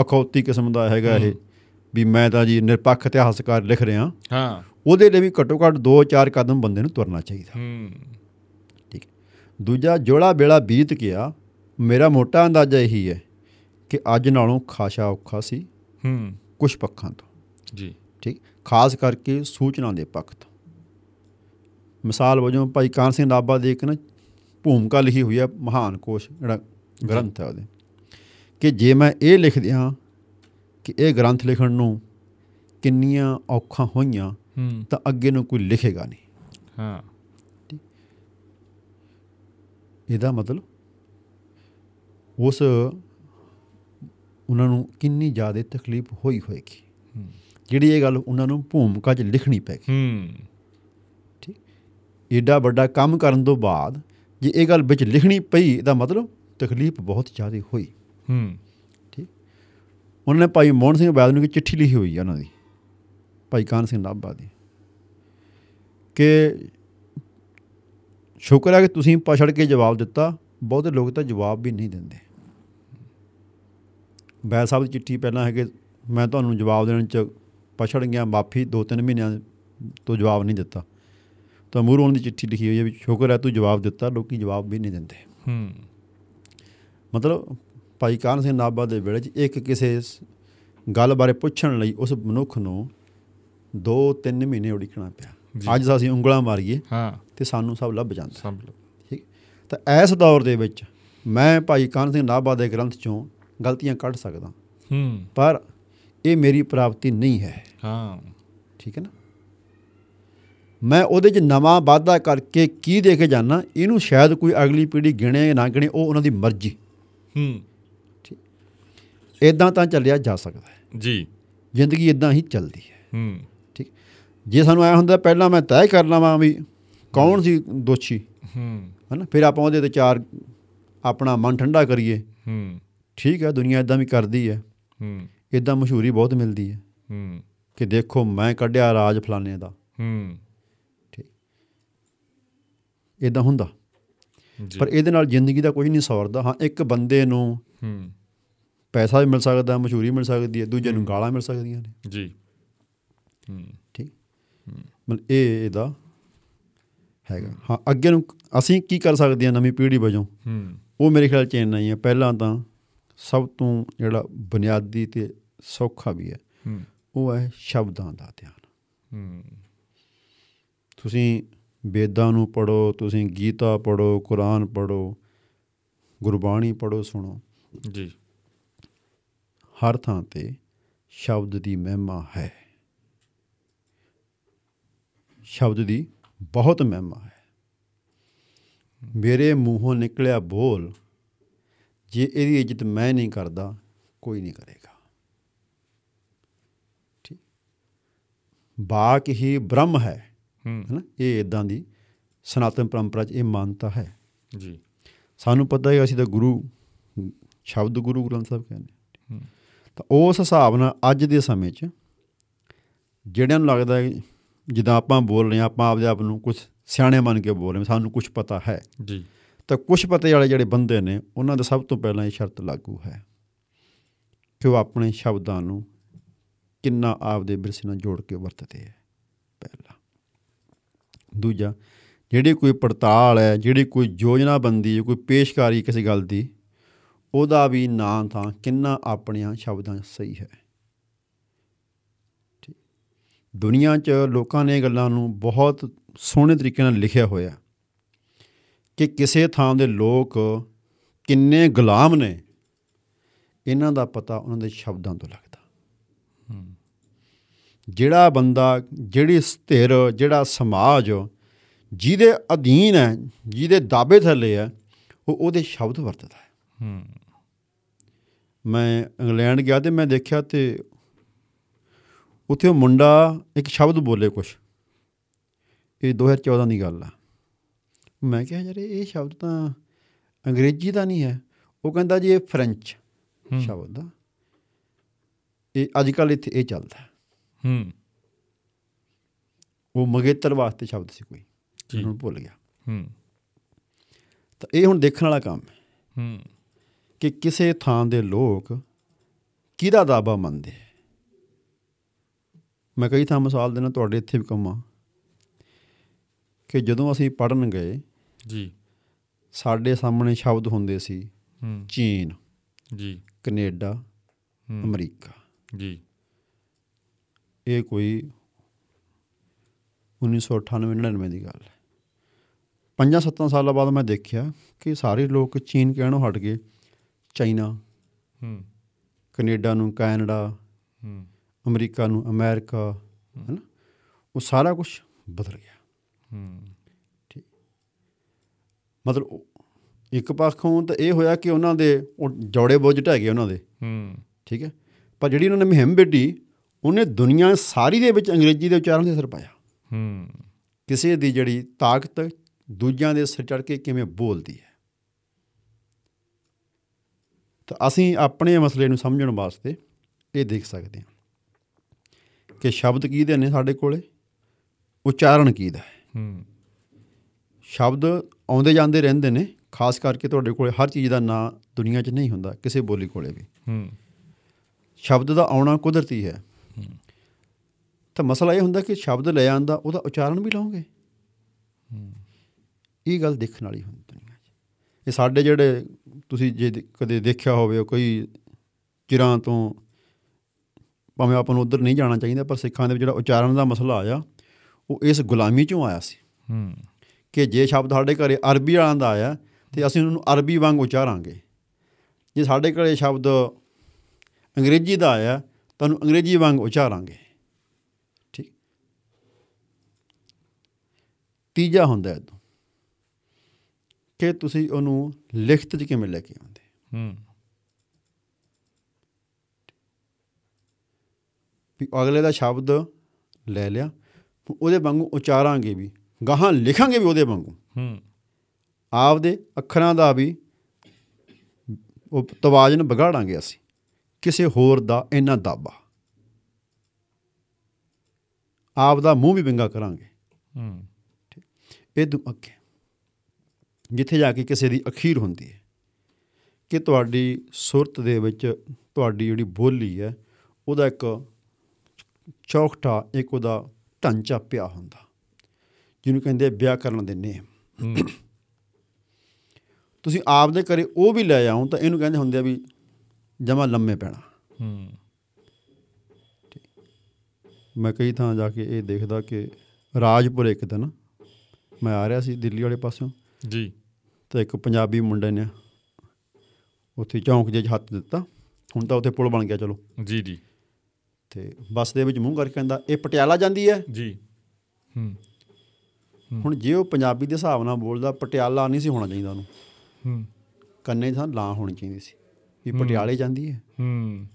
ਅਖੌਤੀ ਕਿਸਮ ਦਾ ਹੈਗਾ ਇਹ ਵੀ ਮੈਂ ਤਾਂ ਜੀ ਨਿਰਪੱਖ ਇਤਿਹਾਸਕਾਰ ਲਿਖ ਰਿਹਾ। ਹਾਂ। ਉਹਦੇ ਲਈ ਵੀ ਘੱਟੋ ਘੱਟ 2-4 ਕਦਮ ਬੰਦੇ ਨੂੰ ਤੁਰਨਾ ਚਾਹੀਦਾ। ਹੂੰ। ਠੀਕ। ਦੂਜਾ ਜੋੜਾ ਬੇੜਾ ਬੀਤ ਗਿਆ ਮੇਰਾ ਮੋਟਾ ਅੰਦਾਜ਼ਾ ਇਹੀ ਹੈ ਕਿ ਅੱਜ ਨਾਲੋਂ ਖਾਸਾ ਔਖਾ ਸੀ ਹੂੰ। ਕੁਝ ਪੱਖਾਂ ਤੋਂ। ਜੀ। ਠੀਕ? ਖਾਸ ਕਰਕੇ ਸੂਚਨਾ ਦੇ ਪੱਖ ਤੋਂ। ਮਿਸਾਲ ਵਜੋਂ ਭਾਈ ਕਾਨ ਸਿੰਘ ਨਾਭਾ ਦੀ ਇੱਕ ਨਾ ਭੂਮਿਕਾ ਲਿਖੀ ਹੋਈ ਹੈ ਮਹਾਨ ਕੋਸ਼ ਜਿਹੜਾ ਗ੍ਰੰਥ ਹੈ ਉਹਦੇ। ਕਿ ਜੇ ਮੈਂ ਇਹ ਲਿਖ ਦਿਆਂ ਕਿ ਇਹ ਗ੍ਰੰਥ ਲਿਖਣ ਨੂੰ ਕਿੰਨੀਆਂ ਔਖਾਂ ਹੋਈਆਂ ਹੂੰ। ਤਾਂ ਅੱਗੇ ਨੂੰ ਕੋਈ ਲਿਖੇਗਾ ਨਹੀਂ। ਹਾਂ। ਇਹਦਾ ਮਤਲਬ ਉਸ ਉਹਨਾਂ ਨੂੰ ਕਿੰਨੀ ਜ਼ਿਆਦਾ ਤਕਲੀਫ ਹੋਈ ਹੋਏਗੀ। ਜਿਹੜੀ ਇਹ ਗੱਲ ਉਹਨਾਂ ਨੂੰ ਭੂਮਿਕਾ 'ਚ ਲਿਖਣੀ ਪੈ ਗਈ। ਹੂੰ। ਏਡਾ ਵੱਡਾ ਕੰਮ ਕਰਨ ਤੋਂ ਬਾਅਦ ਜੇ ਇਹ ਗੱਲ ਵਿੱਚ ਲਿਖਣੀ ਪਈ ਇਹਦਾ ਮਤਲਬ ਤਕਲੀਫ ਬਹੁਤ ਜ਼ਿਆਦਾ ਹੋਈ। ਹੂੰ। ਉਹਨਾਂ ਨੇ ਭਾਈ ਮੋਹਨ ਸਿੰਘ ਵੈਦ ਨੂੰ ਇੱਕ ਚਿੱਠੀ ਲਿਖੀ ਹੋਈ ਹੈ ਉਹਨਾਂ ਦੀ ਭਾਈ ਕਾਨ ਸਿੰਘ ਨਾਭਾ ਦੀ। ਕਿ ਸ਼ੁਕਰ ਹੈ ਕਿ ਤੁਸੀਂ ਪਛੜ ਕੇ ਜਵਾਬ ਦਿੱਤਾ ਬਹੁਤੇ ਲੋਕ ਤਾਂ ਜਵਾਬ ਵੀ ਨਹੀਂ ਦਿੰਦੇ। ਵੈਦ ਸਾਹਿਬ ਦੀ ਚਿੱਠੀ ਪਹਿਲਾਂ ਹੈ ਕਿ ਮੈਂ ਤੁਹਾਨੂੰ ਜਵਾਬ ਦੇਣ ਚ ਪਛੜ ਗਿਆ ਮਾਫੀ ਦੋ ਤਿੰਨ ਮਹੀਨਿਆਂ ਤੋਂ ਜਵਾਬ ਨਹੀਂ ਦਿੱਤਾ। ਤਾਂ ਮੂਹਰੋਂ ਦੀ ਚਿੱਠੀ ਲਿਖੀ ਹੋਈ ਹੈ ਵੀ ਸ਼ੁਕਰ ਹੈ ਤੂੰ ਜਵਾਬ ਦਿੱਤਾ ਲੋਕੀ ਜਵਾਬ ਵੀ ਨਹੀਂ ਦਿੰਦੇ। ਹੂੰ। ਮਤਲਬ ਭਾਈ ਕਾਨ ਸਿੰਘ ਨਾਭਾ ਦੇ ਵੇਲੇ 'ਚ ਇੱਕ ਕਿਸੇ ਗੱਲ ਬਾਰੇ ਪੁੱਛਣ ਲਈ ਉਸ ਮਨੁੱਖ ਨੂੰ 2-3 ਮਹੀਨੇ ਉਡੀਕਣਾ ਪਿਆ। ਅੱਜ ਅਸੀਂ ਉਂਗਲਾਂ ਮਾਰੀਏ ਹਾਂ। ਤੇ ਸਾਨੂੰ ਸਭ ਲੱਭ ਜਾਂਦਾ। ਸਭ ਠੀਕ? ਤਾਂ ਇਸ ਦੌਰ ਦੇ ਵਿੱਚ ਮੈਂ ਭਾਈ ਕਾਨ ਸਿੰਘ ਨਾਭਾ ਦੇ ਗ੍ਰੰਥ ਚੋਂ ਗਲਤੀਆਂ ਕੱਢ ਸਕਦਾ। ਹੂੰ। ਪਰ ਇਹ ਮੇਰੀ ਪ੍ਰਾਪਤੀ ਨਹੀਂ ਹੈ। ਹਾਂ। ਠੀਕ ਹੈ ਨਾ? ਮੈਂ ਉਹਦੇ 'ਚ ਨਵਾਂ ਵਾਧਾ ਕਰਕੇ ਕੀ ਦੇ ਕੇ ਜਾਣਾ ਇਹਨੂੰ ਸ਼ਾਇਦ ਕੋਈ ਅਗਲੀ ਪੀੜ੍ਹੀ ਗਿਣੇ ਨਾ ਗਿਣੇ ਉਹ ਉਹਨਾਂ ਦੀ ਮਰਜ਼ੀ। ਹੂੰ। ਇਦਾਂ ਤਾਂ ਚੱਲਿਆ ਜਾ ਸਕਦਾ ਹੈ। ਜੀ। ਜ਼ਿੰਦਗੀ ਇਦਾਂ ਹੀ ਚੱਲਦੀ ਹੈ। ਹੂੰ। ਠੀਕ। ਜੇ ਸਾਨੂੰ ਐ ਹੁੰਦਾ ਪਹਿਲਾਂ ਮੈਂ ਤੈਅ ਕਰ ਲਵਾਂ ਵੀ ਕੌਣ ਸੀ ਦੋਸ਼ੀ? ਹੂੰ। ਹਨਾ? ਫਿਰ ਆਪਾਂ ਉਹਦੇ ਤੇ ਚਾਰ ਆਪਣਾ ਮਨ ਠੰਡਾ ਕਰੀਏ। ਹੂੰ। ਠੀਕ ਹੈ ਦੁਨੀਆ ਇਦਾਂ ਵੀ ਕਰਦੀ ਹੈ। ਹੂੰ। ਇਦਾਂ ਮਸ਼ਹੂਰੀ ਬਹੁਤ ਮਿਲਦੀ ਹੈ। ਹੂੰ। ਕਿ ਦੇਖੋ ਮੈਂ ਕੱਢਿਆ ਰਾਜ ਫਲਾਣੇ ਦਾ। ਹੂੰ। ਇਦਾਂ ਹੁੰਦਾ। ਪਰ ਇਹਦੇ ਨਾਲ ਜ਼ਿੰਦਗੀ ਦਾ ਕੁਝ ਨਹੀਂ ਸਵਰਦਾ ਹਾਂ ਇੱਕ ਬੰਦੇ ਨੂੰ ਹੂੰ। ਪੈਸਾ ਵੀ ਮਿਲ ਸਕਦਾ ਮਸ਼ਹੂਰੀ ਮਿਲ ਸਕਦੀ ਹੈ ਦੂਜੇ ਨੂੰ ਗਾਲਾਂ ਮਿਲ ਸਕਦੀਆਂ ਨੇ। ਜੀ। ਹੂੰ। ਠੀਕ। ਮਤਲਬ ਇਹ ਇਹਦਾ ਹੈਗਾ। ਹਾਂ ਅੱਗੇ ਨੂੰ ਅਸੀਂ ਕੀ ਕਰ ਸਕਦੇ ਹਾਂ ਨਵੀਂ ਪੀੜ੍ਹੀ ਵਜੋਂ? ਹੂੰ। ਉਹ ਮੇਰੇ ਖਿਆਲ ਚ ਇੰਨਾ ਹੀ ਹੈ। ਪਹਿਲਾਂ ਤਾਂ ਸਭ ਤੋਂ ਜਿਹੜਾ ਬੁਨਿਆਦੀ ਤੇ ਸੌਖਾ ਵੀ ਹੈ ਉਹ ਹੈ ਸ਼ਬਦਾਂ ਦਾ ਧਿਆਨ। ਤੁਸੀਂ ਵੇਦਾਂ ਨੂੰ ਪੜੋ ਤੁਸੀਂ ਗੀਤਾ ਪੜੋ ਕੁਰਾਨ ਪੜੋ ਗੁਰਬਾਣੀ ਪੜੋ ਸੁਣੋ। ਜੀ। ਹਰ ਥਾਂ ਤੇ ਸ਼ਬਦ ਦੀ ਮਹਿਮਾ ਹੈ। ਸ਼ਬਦ ਦੀ ਬਹੁਤ ਮਹਿਮਾ ਹੈ। ਮੇਰੇ ਮੂੰਹੋਂ ਨਿਕਲਿਆ ਬੋਲ ਜੇ ਇਹਦੀ ਇੱਜ਼ਤ ਮੈਂ ਨਹੀਂ ਕਰਦਾ ਕੋਈ ਨਹੀਂ ਕਰੇਗਾ। ਠੀਕ। ਬਾਕ ਹੀ ਬ੍ਰਹਮ ਹੈ। ਹੂੰ। ਹੈ ਨਾ? ਇਹ ਇਦਾਂ ਦੀ ਸਨਾਤਨ ਪਰੰਪਰਾ 'ਚ ਇਹ ਮਾਨਤਾ ਹੈ। ਜੀ। ਸਾਨੂੰ ਪਤਾ ਹੈ ਅਸੀਂ ਤਾਂ ਗੁਰੂ ਸ਼ਬਦ ਗੁਰੂ ਗ੍ਰੰਥ ਸਾਹਿਬ ਕਹਿੰਦੇ ਤਾਂ ਉਸ ਹਿਸਾਬ ਨਾਲ ਅੱਜ ਦੇ ਸਮੇਂ 'ਚ ਜਿਹੜਿਆਂ ਨੂੰ ਲੱਗਦਾ ਹੈ ਜਿੱਦਾਂ ਆਪਾਂ ਬੋਲ ਰਹੇ ਆਪਾਂ ਆਪਦੇ ਆਪ ਨੂੰ ਕੁਝ ਸਿਆਣੇ ਮੰਨ ਕੇ ਬੋਲ ਰਹੇ ਸਾਨੂੰ ਕੁਝ ਪਤਾ ਹੈ। ਜੀ। ਤਾਂ ਕੁਝ ਪਤੇ ਵਾਲੇ ਜਿਹੜੇ ਬੰਦੇ ਨੇ, ਉਹਨਾਂ ਦਾ ਸਭ ਤੋਂ ਪਹਿਲਾਂ ਇਹ ਸ਼ਰਤ ਲਾਗੂ ਹੈ ਕਿ ਉਹ ਆਪਣੇ ਸ਼ਬਦਾਂ ਨੂੰ ਕਿੰਨਾ ਆਪਦੇ ਵਿਰਸੇ ਨਾਲ ਜੋੜ ਕੇ ਵਰਤਦੇ ਹੈ, ਪਹਿਲਾ। ਦੂਜਾ, ਜਿਹੜੀ ਕੋਈ ਪੜਤਾਲ ਹੈ, ਜਿਹੜੀ ਕੋਈ ਯੋਜਨਾਬੰਦੀ ਹੈ ਕੋਈ ਪੇਸ਼ਕਾਰੀ ਕਿਸੇ ਗੱਲ ਦੀ, ਉਹਦਾ ਵੀ ਨਾਂ ਤਾਂ ਕਿੰਨਾ ਆਪਣਿਆਂ ਸ਼ਬਦਾਂ 'ਚ ਸਹੀ ਹੈ। ਠੀਕ। ਦੁਨੀਆ 'ਚ ਲੋਕਾਂ ਨੇ ਇਹ ਗੱਲਾਂ ਨੂੰ ਬਹੁਤ ਸੋਹਣੇ ਤਰੀਕੇ ਨਾਲ ਲਿਖਿਆ ਹੋਇਆ। ਕਿ ਕਿਸੇ ਥਾਂ ਦੇ ਲੋਕ ਕਿੰਨੇ ਗੁਲਾਮ ਨੇ ਇਹਨਾਂ ਦਾ ਪਤਾ ਉਹਨਾਂ ਦੇ ਸ਼ਬਦਾਂ ਤੋਂ ਲੱਗਦਾ। ਜਿਹੜਾ ਬੰਦਾ ਜਿਹੜੀ ਸਥਿਰ ਜਿਹੜਾ ਸਮਾਜ ਜਿਹਦੇ ਅਧੀਨ ਹੈ ਜਿਹਦੇ ਦਾਬੇ ਥੱਲੇ ਹੈ ਉਹ ਉਹਦੇ ਸ਼ਬਦ ਵਰਤਦਾ ਹੈ। ਮੈਂ ਇੰਗਲੈਂਡ ਗਿਆ ਤੇ ਮੈਂ ਦੇਖਿਆ ਤੇ ਉੱਥੇ ਉਹ ਮੁੰਡਾ ਇੱਕ ਸ਼ਬਦ ਬੋਲੇ ਕੁਛ। ਇਹ 2014 ਦੀ ਗੱਲ ਆ। ਮੈਂ ਕਿਹਾ ਯਾਰ ਇਹ ਸ਼ਬਦ ਤਾਂ ਅੰਗਰੇਜ਼ੀ ਦਾ ਨਹੀਂ ਹੈ। ਉਹ ਕਹਿੰਦਾ ਜੀ ਇਹ ਫ੍ਰੈਂਚ। ਸ਼ਬਦ ਆ। ਇਹ ਅੱਜ ਕੱਲ ਇੱਥੇ ਇਹ ਚੱਲਦਾ ਹੈ। ਉਹ ਮੰਗੇਤਰ ਵਾਸਤੇ ਸ਼ਬਦ ਸੀ ਕੋਈ। ਜੀ। ਹੁਣ ਭੁੱਲ ਗਿਆ। ਹੂੰ। ਤਾਂ ਇਹ ਹੁਣ ਦੇਖਣ ਵਾਲਾ ਕੰਮ ਹੈ ਹੂੰ। ਕਿ ਕਿਸੇ ਥਾਂ ਦੇ ਲੋਕ ਕਿਹਦਾ ਦਾਬਾ ਮੰਨਦੇ ਮੈਂ ਕਈ ਥਾਂ ਮਿਸਾਲ ਦੇਣਾ ਤੁਹਾਡੇ ਇੱਥੇ ਵੀ ਕੰਮਾਂ। ਕਿ ਜਦੋਂ ਅਸੀਂ ਪੜਨ ਗਏ ਜੀ। ਸਾਡੇ ਸਾਹਮਣੇ ਸ਼ਬਦ ਹੁੰਦੇ ਸੀ ਹੂੰ। ਚੀਨ ਜੀ। ਕੈਨੇਡਾ ਹੂੰ। ਅਮਰੀਕਾ। ਜੀ। ਇਹ ਕੋਈ 1998-99 ਦੀ ਗੱਲ ਹੈ। ਪੰਜਾਂ ਸੱਤਾਂ ਸਾਲਾਂ ਬਾਅਦ ਮੈਂ ਦੇਖਿਆ ਕਿ ਸਾਰੇ ਲੋਕ ਚੀਨ ਕਹਿਣੋਂ ਹਟ ਗਏ। ਚਾਈਨਾ ਹੂੰ। ਕੈਨੇਡਾ ਨੂੰ ਕੈਨੇਡਾ ਹੂੰ। ਅਮਰੀਕਾ ਨੂੰ ਅਮਰੀਕਾ ਹੈ। ਨਾ ਉਹ ਸਾਰਾ ਕੁਝ ਬਦਲ ਗਿਆ। ਹੂੰ। ਮਤਲਬ ਇੱਕ ਪੱਖੋਂ ਤਾਂ ਇਹ ਹੋਇਆ ਕਿ ਉਹਨਾਂ ਦੇ ਜੋੜੇ ਬੋਝ ਢਹਿ ਗਏ ਉਹਨਾਂ ਦੇ। ਹੂੰ। ਠੀਕ ਹੈ? ਪਰ ਜਿਹੜੀ ਉਹਨਾਂ ਨੇ ਮੁਹਿੰਮ ਵਿੱਢੀ ਉਹਨੇ ਦੁਨੀਆ ਸਾਰੀ ਦੇ ਵਿੱਚ ਅੰਗਰੇਜ਼ੀ ਦੇ ਉਚਾਰਨ ਤੇ ਅਸਰ ਪਾਇਆ। ਹੂੰ। ਕਿਸੇ ਦੀ ਜਿਹੜੀ ਤਾਕਤ ਦੂਜਿਆਂ ਦੇ ਸਿਰ ਚੜ ਕੇ ਕਿਵੇਂ ਬੋਲਦੀ ਹੈ। ਤਾਂ ਅਸੀਂ ਆਪਣੇ ਮਸਲੇ ਨੂੰ ਸਮਝਣ ਵਾਸਤੇ ਇਹ ਦੇਖ ਸਕਦੇ ਹਾਂ ਕਿ ਸ਼ਬਦ ਕਿਹਦੇ ਨੇ ਸਾਡੇ ਕੋਲੇ? ਉਚਾਰਨ ਕਿਹਦਾ ਹੈ? ਹੂੰ। ਸ਼ਬਦ ਆਉਂਦੇ ਜਾਂਦੇ ਰਹਿੰਦੇ ਨੇ ਖਾਸ ਕਰਕੇ ਤੁਹਾਡੇ ਕੋਲੇ ਹਰ ਚੀਜ਼ ਦਾ ਨਾਂ ਦੁਨੀਆ 'ਚ ਨਹੀਂ ਹੁੰਦਾ ਕਿਸੇ ਬੋਲੀ ਕੋਲੇ ਵੀ। ਹੂੰ। ਸ਼ਬਦ ਦਾ ਆਉਣਾ ਕੁਦਰਤੀ ਹੈ। ਤਾਂ ਮਸਲਾ ਇਹ ਹੁੰਦਾ ਕਿ ਸ਼ਬਦ ਲੈ ਆਂਦਾ ਉਹਦਾ ਉਚਾਰਨ ਵੀ ਲਾਓਗੇ? ਇਹ ਗੱਲ ਦੇਖਣ ਵਾਲੀ ਹੁੰਦੀ ਦੁਨੀਆ 'ਚ। ਇਹ ਸਾਡੇ ਜਿਹੜੇ ਤੁਸੀਂ ਜੇ ਕਦੇ ਦੇਖਿਆ ਹੋਵੇ ਕੋਈ ਚਿਰਾਂ ਤੋਂ ਭਾਵੇਂ ਆਪਾਂ ਨੂੰ ਉਧਰ ਨਹੀਂ ਜਾਣਾ ਚਾਹੀਦਾ ਪਰ ਸਿੱਖਾਂ ਦੇ ਵਿੱਚ ਜਿਹੜਾ ਉਚਾਰਨ ਦਾ ਮਸਲਾ ਆਇਆ ਉਹ ਇਸ ਗੁਲਾਮੀ ਚੋਂ ਆਇਆ ਸੀ। ਹੂੰ। ਕਿ ਜੇ ਸ਼ਬਦ ਸਾਡੇ ਘਰੇ ਅਰਬੀ ਵਾਲਾਂ ਦਾ ਆਇਆ ਤੇ ਅਸੀਂ ਉਹਨੂੰ ਅਰਬੀ ਵਾਂਗ ਉਚਾਰਾਂਗੇ। ਜੇ ਸਾਡੇ ਘਰੇ ਸ਼ਬਦ ਅੰਗਰੇਜ਼ੀ ਦਾ ਆਇਆ ਤਾਂ ਉਹਨੂੰ ਅੰਗਰੇਜ਼ੀ ਵਾਂਗ ਉਚਾਰਾਂਗੇ। ਠੀਕ? ਤੀਜਾ ਹੁੰਦਾ ਹੈ ਕਿ ਤੁਸੀਂ ਉਹਨੂੰ ਲਿਖਤ 'ਚ ਕਿਵੇਂ ਲੈ ਕੇ ਆਉਂਦੇ? ਹੂੰ। ਵੀ ਅਗਲੇ ਦਾ ਸ਼ਬਦ ਲੈ ਲਿਆ ਉਹਦੇ ਵਾਂਗੂ ਉਚਾਰਾਂਗੇ ਵੀ। ਗਾਹਾਂ ਲਿਖਾਂਗੇ ਵੀ ਉਹਦੇ ਵਾਂਗੂ। ਹੂੰ। ਆਪਦੇ ਅੱਖਰਾਂ ਦਾ ਵੀ ਉਹ ਤਵਾਜ਼ਨ ਵਿਗਾੜਾਂਗੇ ਅਸੀਂ। ਕਿਸੇ ਹੋਰ ਦਾ ਇੰਨਾ ਦਾਬਾ। ਆਪ ਦਾ ਮੂੰਹ ਵੀ ਵਿੰਗਾ ਕਰਾਂਗੇ। ਹੂੰ। ਇਹ ਤੋਂ ਅੱਗੇ ਜਿੱਥੇ ਜਾ ਕੇ ਕਿਸੇ ਦੀ ਅਖੀਰ ਹੁੰਦੀ ਹੈ। ਕਿ ਤੁਹਾਡੀ ਸੁਰਤ ਦੇ ਵਿੱਚ ਤੁਹਾਡੀ ਜਿਹੜੀ ਬੋਲੀ ਹੈ ਉਹਦਾ ਇੱਕ ਚੌਖਟਾ ਇੱਕ ਉਹਦਾ ਢਾਂਚਾ ਪਿਆ ਹੁੰਦਾ। ਜਿਹਨੂੰ ਕਹਿੰਦੇ ਆ ਵਿਆਕਰਨ ਦੇ ਨੇਮ। ਹੂੰ। ਤੁਸੀਂ ਆਪ ਦੇ ਘਰੇ ਉਹ ਵੀ ਲੈ ਆਉਂ ਤਾਂ ਇਹਨੂੰ ਕਹਿੰਦੇ ਹੁੰਦੇ ਆ ਵੀ ਜਮਾ ਲੰਮੇ ਪੈਣਾ। ਹੂੰ। ਮੈਂ ਕਈ ਥਾਂ ਜਾ ਕੇ ਇਹ ਦੇਖਦਾ ਕਿ ਰਾਜਪੁਰ ਇੱਕ ਦਿਨ ਮੈਂ ਆ ਰਿਹਾ ਸੀ ਦਿੱਲੀ ਵਾਲੇ ਪਾਸਿਓਂ। ਜੀ। ਤਾਂ ਇੱਕ ਪੰਜਾਬੀ ਮੁੰਡੇ ਨੇ ਉੱਥੇ ਚੌਂਕ ਜਿਹੇ 'ਚ ਹੱਥ ਦਿੱਤਾ। ਹੁਣ ਤਾਂ ਉੱਥੇ ਪੁਲ ਬਣ ਗਿਆ ਚਲੋ। ਜੀ ਜੀ। ਤੇ ਬੱਸ ਦੇ ਵਿੱਚ ਮੂੰਹ ਕਰਕੇ ਕਹਿੰਦਾ ਇਹ ਪਟਿਆਲਾ ਜਾਂਦੀ ਹੈ? ਜੀ। ਹੂੰ। ਹੁਣ ਜੇ ਉਹ ਪੰਜਾਬੀ ਦੇ ਹਿਸਾਬ ਨਾਲ ਬੋਲਦਾ ਪਟਿਆਲਾ ਨਹੀਂ ਸੀ ਹੋਣਾ ਚਾਹੀਦਾ ਉਹਨੂੰ। ਹੂੰ। ਕੰਨੇ ਥਾਂ ਲਾਂ ਹੋਣੀ ਚਾਹੀਦੀ ਸੀ। ਵੀ ਪਟਿਆਲੇ ਜਾਂਦੀ ਹੈ। ਹੂੰ।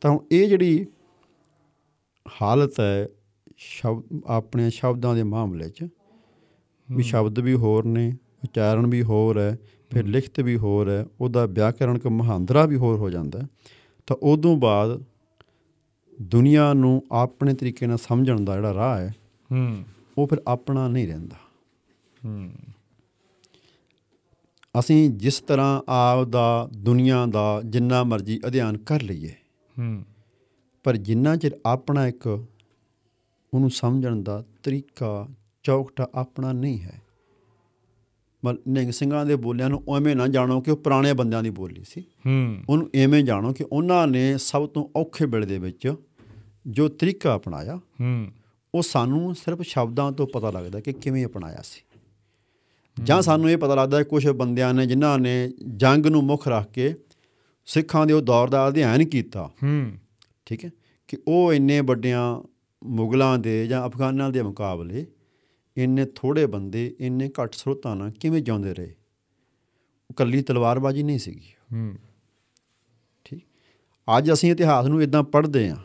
ਤਾਂ ਇਹ ਜਿਹੜੀ ਹਾਲਤ ਹੈ ਸ਼ਬਦ ਆਪਣੇ ਸ਼ਬਦਾਂ ਦੇ ਮਾਮਲੇ 'ਚ ਵੀ ਸ਼ਬਦ ਵੀ ਹੋਰ ਨੇ ਉਚਾਰਨ ਵੀ ਹੋਰ ਹੈ ਫਿਰ ਲਿਖਤ ਵੀ ਹੋਰ ਹੈ ਉਹਦਾ ਵਿਆਕਰਣਕ ਮਹਾਂਦਰਾ ਵੀ ਹੋਰ ਹੋ ਜਾਂਦਾ। ਤਾਂ ਉਦੋਂ ਬਾਅਦ ਦੁਨੀਆ ਨੂੰ ਆਪਣੇ ਤਰੀਕੇ ਨਾਲ ਸਮਝਣ ਦਾ ਜਿਹੜਾ ਰਾਹ ਹੈ ਹੂੰ। ਉਹ ਫਿਰ ਆਪਣਾ ਨਹੀਂ ਰਹਿੰਦਾ। ਹੂੰ। ਅਸੀਂ ਜਿਸ ਤਰ੍ਹਾਂ ਆਪ ਦਾ ਦੁਨੀਆ ਦਾ ਜਿੰਨਾ ਮਰਜ਼ੀ ਅਧਿਐਨ ਕਰ ਲਈਏ ਹੂੰ। ਪਰ ਜਿੰਨਾ ਚਿਰ ਆਪਣਾ ਇੱਕ ਉਹਨੂੰ ਸਮਝਣ ਦਾ ਤਰੀਕਾ ਚੌਕਟਾ ਆਪਣਾ ਨਹੀਂ ਹੈ ਨਿੰਗ ਸਿੰਘਾਂ ਦੇ ਬੋਲਿਆਂ ਨੂੰ ਐਵੇਂ ਨਾ ਜਾਣੋ ਕਿ ਉਹ ਪੁਰਾਣੇ ਬੰਦਿਆਂ ਦੀ ਬੋਲੀ ਸੀ। ਹੂੰ। ਉਹਨੂੰ ਐਵੇਂ ਜਾਣੋ ਕਿ ਉਹਨਾਂ ਨੇ ਸਭ ਤੋਂ ਔਖੇ ਵੇਲੇ ਦੇ ਵਿੱਚ ਜੋ ਤਰੀਕਾ ਅਪਣਾਇਆ ਹੂੰ। ਉਹ ਸਾਨੂੰ ਸਿਰਫ ਸ਼ਬਦਾਂ ਤੋਂ ਪਤਾ ਲੱਗਦਾ ਕਿ ਕਿਵੇਂ ਅਪਣਾਇਆ ਸੀ। ਜਾਂ ਸਾਨੂੰ ਇਹ ਪਤਾ ਲੱਗਦਾ ਹੈ ਕੁਝ ਬੰਦਿਆਂ ਨੇ ਜਿਨ੍ਹਾਂ ਨੇ ਜੰਗ ਨੂੰ ਮੁੱਖ ਰੱਖ ਕੇ ਸਿੱਖਾਂ ਦੇ ਉਹ ਦੌਰ ਦਾ ਅਧਿਐਨ ਕੀਤਾ। ਹੂੰ। ਠੀਕ ਹੈ? ਕਿ ਉਹ ਇੰਨੇ ਵੱਡਿਆਂ ਮੁਗਲਾਂ ਦੇ ਜਾਂ ਅਫਗਾਨਾਂ ਦੇ ਮੁਕਾਬਲੇ ਇੰਨੇ ਥੋੜੇ ਬੰਦੇ ਇੰਨੇ ਘੱਟ ਸਰੋਤਾਂ ਨਾਲ ਕਿਵੇਂ ਜਿਉਂਦੇ ਰਹੇ? ਉਹ ਕੱਲੀ ਤਲਵਾਰਬਾਜ਼ੀ ਨਹੀਂ ਸੀਗੀ। ਹੂੰ। ਠੀਕ। ਅੱਜ ਅਸੀਂ ਇਤਿਹਾਸ ਨੂੰ ਇਦਾਂ ਪੜ੍ਹਦੇ ਹਾਂ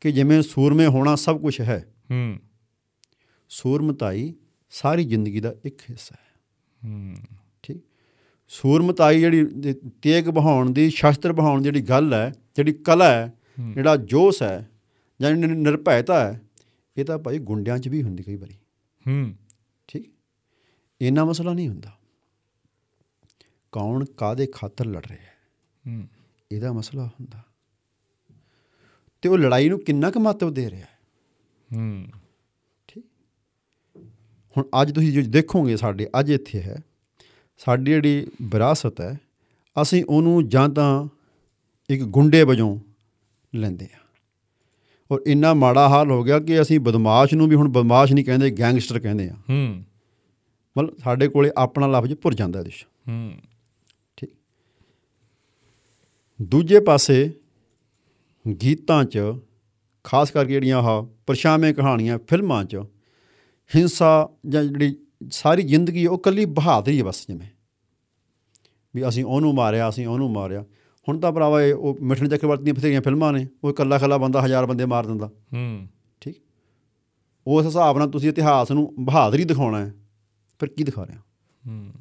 ਕਿ ਜਿਵੇਂ ਸੂਰਮੇ ਹੋਣਾ ਸਭ ਕੁਝ ਹੈ। ਹੂੰ। ਸੂਰਮਤਾਈ ਸਾਰੀ ਜ਼ਿੰਦਗੀ ਦਾ ਇੱਕ ਹਿੱਸਾ ਹੈ। ਹੂੰ। ਠੀਕ। ਸੂਰਮਤਾਈ ਜਿਹੜੀ ਤੇਗ ਬਹਾਉਣ ਦੀ ਸ਼ਸਤਰ ਬਹਾਉਣ ਦੀ ਜਿਹੜੀ ਗੱਲ ਹੈ ਜਿਹੜੀ ਕਲਾ ਹੈ ਜਿਹੜਾ ਜੋਸ਼ ਹੈ ਜਾਂ ਨਿਰਭੈਤਾ ਹੈ ਇਹ ਤਾਂ ਭਾਈ ਗੁੰਡਿਆਂ 'ਚ ਵੀ ਹੁੰਦੀ ਕਈ ਵਾਰੀ। ਹੂੰ। ਠੀਕ? ਇੰਨਾ ਮਸਲਾ ਨਹੀਂ ਹੁੰਦਾ। ਕੌਣ ਕਾਦੇ ਖਾਤਰ ਲੜ ਰਿਹਾ ਹੈ? ਹੂੰ। ਇਹਦਾ ਮਸਲਾ ਹੁੰਦਾ। ਤੇ ਉਹ ਲੜਾਈ ਨੂੰ ਕਿੰਨਾ ਕੁ ਮਹੱਤਵ ਦੇ ਰਿਹਾ ਹੈ? ਹੂੰ। ਠੀਕ? ਹੁਣ ਅੱਜ ਤੁਸੀਂ ਜੋ ਦੇਖੋਗੇ ਸਾਡੇ ਅੱਜ ਇੱਥੇ ਹੈ। ਸਾਡੀ ਜਿਹੜੀ ਵਿਰਾਸਤ ਹੈ ਅਸੀਂ ਉਹਨੂੰ ਜਾਂ ਤਾਂ ਇੱਕ ਗੁੰਡੇ ਵਜੋਂ ਲੈਂਦੇ ਆ ਔਰ ਇੰਨਾ ਮਾੜਾ ਹਾਲ ਹੋ ਗਿਆ ਕਿ ਅਸੀਂ ਬਦਮਾਸ਼ ਨੂੰ ਵੀ ਹੁਣ ਬਦਮਾਸ਼ ਨਹੀਂ ਕਹਿੰਦੇ ਗੈਂਗਸਟਰ ਕਹਿੰਦੇ ਆ। ਹੂੰ। ਮਤਲਬ ਸਾਡੇ ਕੋਲੇ ਆਪਣਾ ਲਫ਼ਜ਼ ਭੁਰ ਜਾਂਦਾ ਇਹਦੇ 'ਚ। ਹੂੰ। ਠੀਕ। ਦੂਜੇ ਪਾਸੇ ਗੀਤਾਂ 'ਚ ਖਾਸ ਕਰਕੇ ਜਿਹੜੀਆਂ ਆਹ ਪਰਛਾਵੇਂ ਕਹਾਣੀਆਂ ਫਿਲਮਾਂ 'ਚ ਹਿੰਸਾ ਜਾਂ ਜਿਹੜੀ ਸਾਰੀ ਜ਼ਿੰਦਗੀ ਉਹ ਕੱਲੀ ਬਹਾਦਰੀ ਬਸ ਜਿਵੇਂ। ਵੀ ਅਸੀਂ ਉਹਨੂੰ ਮਾਰਿਆ ਅਸੀਂ ਉਹਨੂੰ ਮਾਰਿਆ। ਹੁਣ ਤਾਂ ਭਰਾਵਾ ਇਹ ਉਹ ਮਿਠਨ ਚੱਕਰਵਰਤੀ ਦੀਆਂ ਬਥੇਰੀਆਂ ਫਿਲਮਾਂ ਨੇ ਉਹ ਇਕੱਲਾ ਇਕੱਲਾ ਬੰਦਾ ਹਜ਼ਾਰ ਬੰਦੇ ਮਾਰ ਦਿੰਦਾ। ਹੂੰ। ਠੀਕ? ਉਸ ਹਿਸਾਬ ਨਾਲ ਤੁਸੀਂ ਇਤਿਹਾਸ ਨੂੰ ਬਹਾਦਰੀ ਦਿਖਾਉਣਾ ਹੈ ਫਿਰ ਕੀ ਦਿਖਾ ਰਹੇ ਹੋ? ਹੂੰ।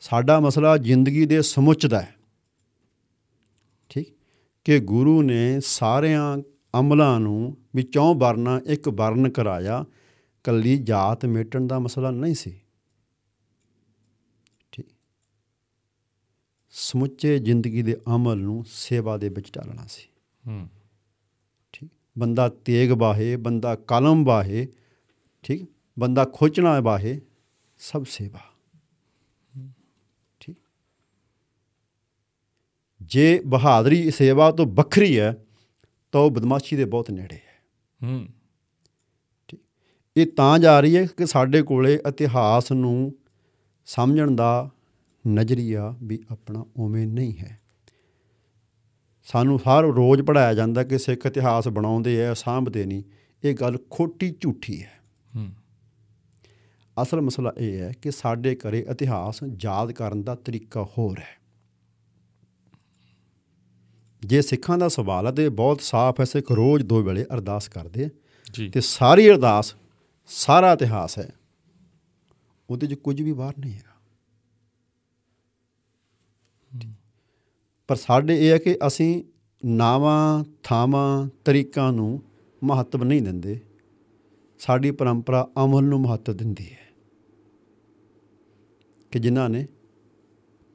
ਸਾਡਾ ਮਸਲਾ ਜ਼ਿੰਦਗੀ ਦੇ ਸਮੁੱਚ ਦਾ ਹੈ। ਠੀਕ? ਕਿ ਗੁਰੂ ਨੇ ਸਾਰਿਆਂ ਅਮਲਾਂ ਨੂੰ ਵਿੱਚੋਂ ਵਰਨਾ ਇੱਕ ਵਰਨ ਕਰਾਇਆ ਕੱਲੀ ਜਾਤ ਮੇਟਣ ਦਾ ਮਸਲਾ ਨਹੀਂ ਸੀ। ਸਮੁੱਚੇ ਜ਼ਿੰਦਗੀ ਦੇ ਅਮਲ ਨੂੰ ਸੇਵਾ ਦੇ ਵਿੱਚ ਢਾਲਣਾ ਸੀ। ਹੂੰ। ਠੀਕ? ਬੰਦਾ ਤੇਗ ਬਾਹੇ ਬੰਦਾ ਕਲਮ ਬਾਹੇ ਠੀਕ? ਬੰਦਾ ਖੋਚਣਾ ਬਾਹੇ ਸਭ ਸੇਵਾ। ਠੀਕ? ਜੇ ਬਹਾਦਰੀ ਸੇਵਾ ਤੋਂ ਵੱਖਰੀ ਹੈ ਤਾਂ ਉਹ ਬਦਮਾਸ਼ੀ ਦੇ ਬਹੁਤ ਨੇੜੇ ਹੈ। ਹੂੰ। ਇਹ ਤਾਂ ਜਾ ਰਹੀ ਹੈ ਕਿ ਸਾਡੇ ਕੋਲੇ ਇਤਿਹਾਸ ਨੂੰ ਸਮਝਣ ਦਾ ਨਜ਼ਰੀਆ ਵੀ ਆਪਣਾ ਉਵੇਂ ਨਹੀਂ ਹੈ। ਸਾਨੂੰ ਹਰ ਰੋਜ਼ ਪੜਾਇਆ ਜਾਂਦਾ ਕਿ ਸਿੱਖ ਇਤਿਹਾਸ ਬਣਾਉਂਦੇ ਆ ਸਾਂਭਦੇ ਨਹੀਂ। ਇਹ ਗੱਲ ਖੋਟੀ ਝੂਠੀ ਹੈ। ਅਸਲ ਮਸਲਾ ਇਹ ਹੈ ਕਿ ਸਾਡੇ ਘਰੇ ਇਤਿਹਾਸ ਯਾਦ ਕਰਨ ਦਾ ਤਰੀਕਾ ਹੋਰ ਹੈ। ਜੇ ਸਿੱਖਾਂ ਦਾ ਸਵਾਲ ਹੈ ਤੇ ਬਹੁਤ ਸਾਫ਼ ਹੈ ਸਿੱਖ ਰੋਜ਼ ਦੋ ਵੇਲੇ ਅਰਦਾਸ ਕਰਦੇ ਜੀ। ਤੇ ਸਾਰੀ ਅਰਦਾਸ ਸਾਰਾ ਇਤਿਹਾਸ ਹੈ। ਉਹਦੇ 'ਚ ਕੁਝ ਵੀ ਬਾਹਰ ਨਹੀਂ ਹੈਗਾ। ਪਰ ਸਾਡੇ ਇਹ ਹੈ ਕਿ ਅਸੀਂ ਨਾਵਾਂ ਥਾਵਾਂ ਤਰੀਕਾਂ ਨੂੰ ਮਹੱਤਵ ਨਹੀਂ ਦਿੰਦੇ। ਸਾਡੀ ਪਰੰਪਰਾ ਅਮਲ ਨੂੰ ਮਹੱਤਵ ਦਿੰਦੀ ਹੈ। ਕਿ ਜਿਨ੍ਹਾਂ ਨੇ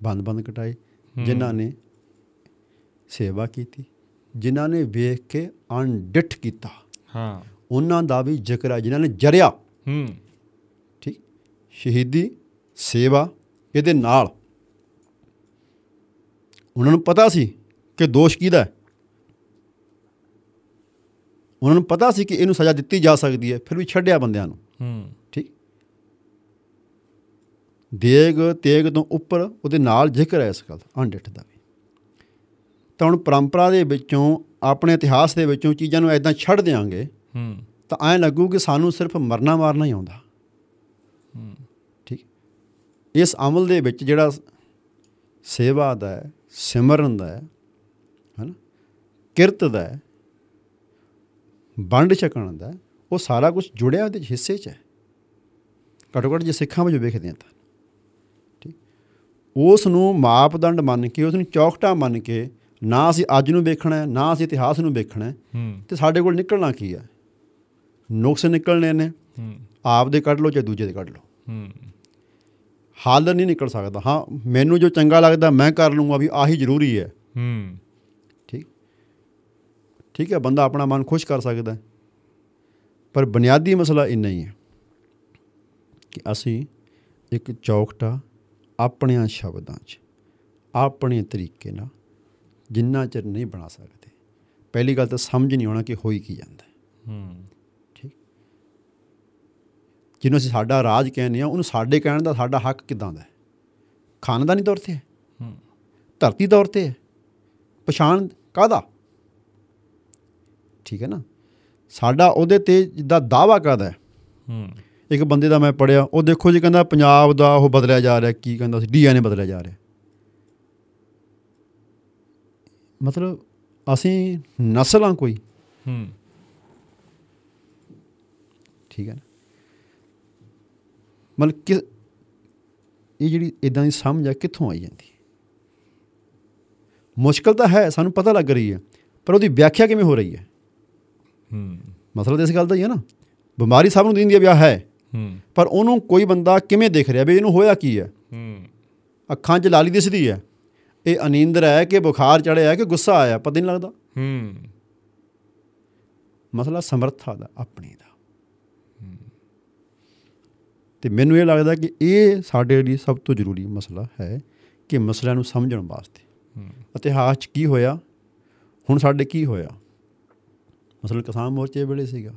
ਬੰਦ ਬੰਦ ਕਟਾਏ ਜਿਨ੍ਹਾਂ ਨੇ ਸੇਵਾ ਕੀਤੀ ਜਿਨ੍ਹਾਂ ਨੇ ਵੇਖ ਕੇ ਅਣਡਿੱਠ ਕੀਤਾ ਹਾਂ। ਉਹਨਾਂ ਦਾ ਵੀ ਜ਼ਿਕਰ ਹੈ ਜਿਨ੍ਹਾਂ ਨੇ ਜਰਿਆ। ਹੂੰ। ਠੀਕ? ਸ਼ਹੀਦੀ ਸੇਵਾ ਇਹਦੇ ਨਾਲ ਉਹਨਾਂ ਨੂੰ ਪਤਾ ਸੀ ਕਿ ਦੋਸ਼ ਕਿਹਦਾ ਹੈ। ਉਹਨਾਂ ਨੂੰ ਪਤਾ ਸੀ ਕਿ ਇਹਨੂੰ ਸਜ਼ਾ ਦਿੱਤੀ ਜਾ ਸਕਦੀ ਹੈ ਫਿਰ ਵੀ ਛੱਡਿਆ ਬੰਦਿਆਂ ਨੂੰ। ਹੂੰ। ਠੀਕ? ਦੇਗ ਤੇਗ ਤੋਂ ਉੱਪਰ ਉਹਦੇ ਨਾਲ ਜ਼ਿਕਰ ਹੈ ਇਸ ਗੱਲ ਅਣਡਿੱਠ ਦਾ ਵੀ। ਤਾਂ ਹੁਣ ਪਰੰਪਰਾ ਦੇ ਵਿੱਚੋਂ ਆਪਣੇ ਇਤਿਹਾਸ ਦੇ ਵਿੱਚੋਂ ਚੀਜ਼ਾਂ ਨੂੰ ਐਦਾਂ ਛੱਡ ਦਿਆਂਗੇ ਹੂੰ। ਤਾਂ ਐਂ ਲੱਗੂ ਕਿ ਸਾਨੂੰ ਸਿਰਫ ਮਰਨਾ ਮਾਰਨਾ ਹੀ ਆਉਂਦਾ। ਠੀਕ? ਇਸ ਅਮਲ ਦੇ ਵਿੱਚ ਜਿਹੜਾ ਸੇਵਾ ਦਾ ਹੈ ਸਿਮਰਨ ਦਾ ਹੈ ਹਨਾ ਕਿਰਤ ਦਾ ਹੈ ਵੰਡ ਛਕਣ ਦਾ ਉਹ ਸਾਰਾ ਕੁਝ ਜੁੜਿਆ ਉਹਦੇ ਹਿੱਸੇ 'ਚ ਹੈ। ਘੱਟੋ ਘੱਟ ਜੇ ਸਿੱਖਾਂ ਵਜੋਂ ਵੇਖਦੇ ਹਾਂ ਤਾਂ। ਠੀਕ? ਉਸ ਨੂੰ ਮਾਪਦੰਡ ਮੰਨ ਕੇ ਉਸ ਨੂੰ ਚੌਕਟਾ ਮੰਨ ਕੇ ਨਾ ਅਸੀਂ ਅੱਜ ਨੂੰ ਵੇਖਣਾ ਹੈ ਨਾ ਅਸੀਂ ਇਤਿਹਾਸ ਨੂੰ ਵੇਖਣਾ ਹੈ ਤੇ ਸਾਡੇ ਕੋਲ ਨਿਕਲਣਾ ਕੀ ਹੈ? ਨੁਕਸ ਨਿਕਲਣੇ ਨੇ। ਆਪ ਦੇ ਕੱਢ ਲਓ ਚਾਹੇ ਦੂਜੇ ਦੇ ਕੱਢ ਲਓ। ਹੱਲ ਨਹੀਂ ਨਿਕਲ ਸਕਦਾ। ਹਾਂ ਮੈਨੂੰ ਜੋ ਚੰਗਾ ਲੱਗਦਾ ਮੈਂ ਕਰ ਲੂੰਗਾ ਵੀ ਆਹੀ ਜ਼ਰੂਰੀ ਹੈ। ਹੂੰ। ਠੀਕ? ਠੀਕ ਹੈ ਬੰਦਾ ਆਪਣਾ ਮਨ ਖੁਸ਼ ਕਰ ਸਕਦਾ। ਪਰ ਬੁਨਿਆਦੀ ਮਸਲਾ ਇੰਨਾ ਹੀ ਹੈ ਕਿ ਅਸੀਂ ਇੱਕ ਚੌਕਟਾ ਆਪਣਿਆਂ ਸ਼ਬਦਾਂ 'ਚ ਆਪਣੇ ਤਰੀਕੇ ਨਾਲ ਜਿੰਨਾ ਚਿਰ ਨਹੀਂ ਬਣਾ ਸਕਦੇ। ਪਹਿਲੀ ਗੱਲ ਤਾਂ ਸਮਝ ਨਹੀਂ ਆਉਣਾ ਕਿ ਹੋਈ ਕੀ ਜਾਂਦਾ ਹੈ। ਜਿਹਨੂੰ ਅਸੀਂ ਸਾਡਾ ਰਾਜ ਕਹਿੰਦੇ ਆ ਉਹਨੂੰ ਸਾਡੇ ਕਹਿਣ ਦਾ ਸਾਡਾ ਹੱਕ ਕਿਦਾਂ ਦਾ ਹੈ? ਖਾਨਦਾਨੀ ਤੌਰ ਤੇ ਹੈ। ਧਰਤੀ ਤੌਰ ਤੇ ਹੈ। ਪਛਾਣ ਕਾਦਾ ਠੀਕ ਹੈ ਨਾ? ਸਾਡਾ ਉਹਦੇ ਤੇ ਜਿੱਦਾਂ ਦਾਵਾ ਕਾਦਾ ਹੈ? ਹੂੰ। ਇੱਕ ਬੰਦੇ ਦਾ ਮੈਂ ਪੜਿਆ ਉਹ ਦੇਖੋ ਜੀ ਕਹਿੰਦਾ ਪੰਜਾਬ ਦਾ ਉਹ ਬਦਲਿਆ ਜਾ ਰਿਹਾ ਕੀ ਕਹਿੰਦਾ ਸੀ? ਡੀਐਨਏ ਬਦਲਿਆ ਜਾ ਰਿਹਾ। ਮਤਲਬ ਅਸੀਂ ਨਸਲ ਕੋਈ। ਹੂੰ। ਠੀਕ ਹੈ ਨਾ? ਮਤਲਬ ਕਿ ਇਹ ਜਿਹੜੀ ਇਦਾਂ ਦੀ ਸਮਝ ਆ ਕਿੱਥੋਂ ਆਈ ਜਾਂਦੀ? ਹੈ ਮੁਸ਼ਕਲ ਤਾਂ ਹੈ ਸਾਨੂੰ ਪਤਾ ਲੱਗ ਰਹੀ ਹੈ ਪਰ ਉਹਦੀ ਵਿਆਖਿਆ ਕਿਵੇਂ ਹੋ ਰਹੀ ਹੈ? ਹੂੰ। ਮਸਲਾ ਤਾਂ ਇਸ ਗੱਲ ਦਾ ਹੀ ਹੈ ਨਾ। ਬਿਮਾਰੀ ਸਭ ਨੂੰ ਦਿੰਦੀ ਵਿਆਹ ਹੈ। ਹੂੰ। ਪਰ ਉਹਨੂੰ ਕੋਈ ਬੰਦਾ ਕਿਵੇਂ ਦੇਖ ਰਿਹਾ ਵੀ ਇਹਨੂੰ ਹੋਇਆ ਕੀ ਹੈ? ਹੂੰ। ਅੱਖਾਂ 'ਚ ਲਾਲੀ ਦਿਸਦੀ ਹੈ। ਇਹ ਅਨੀਂਦਰ ਹੈ ਕਿ ਬੁਖਾਰ ਚੜਿਆ ਹੈ ਕਿ ਗੁੱਸਾ ਆਇਆ ਪਤਾ ਨਹੀਂ ਲੱਗਦਾ। ਹੂੰ। ਮਸਲਾ ਸਮਰੱਥਾ ਦਾ ਆਪਣੀ ਦਾ। ਤੇ ਮੈਨੂੰ ਇਹ ਲੱਗਦਾ ਕਿ ਇਹ ਸਾਡੇ ਲਈ ਸਭ ਤੋਂ ਜ਼ਰੂਰੀ ਮਸਲਾ ਹੈ ਕਿ ਮਸਲਿਆਂ ਨੂੰ ਸਮਝਣ ਵਾਸਤੇ। ਇਤਿਹਾਸ 'ਚ ਕੀ ਹੋਇਆ? ਹੁਣ ਸਾਡੇ ਕੀ ਹੋਇਆ? ਮਸਲਾ ਕਿਸਾਨ ਮੋਰਚੇ ਵੇਲੇ ਸੀਗਾ।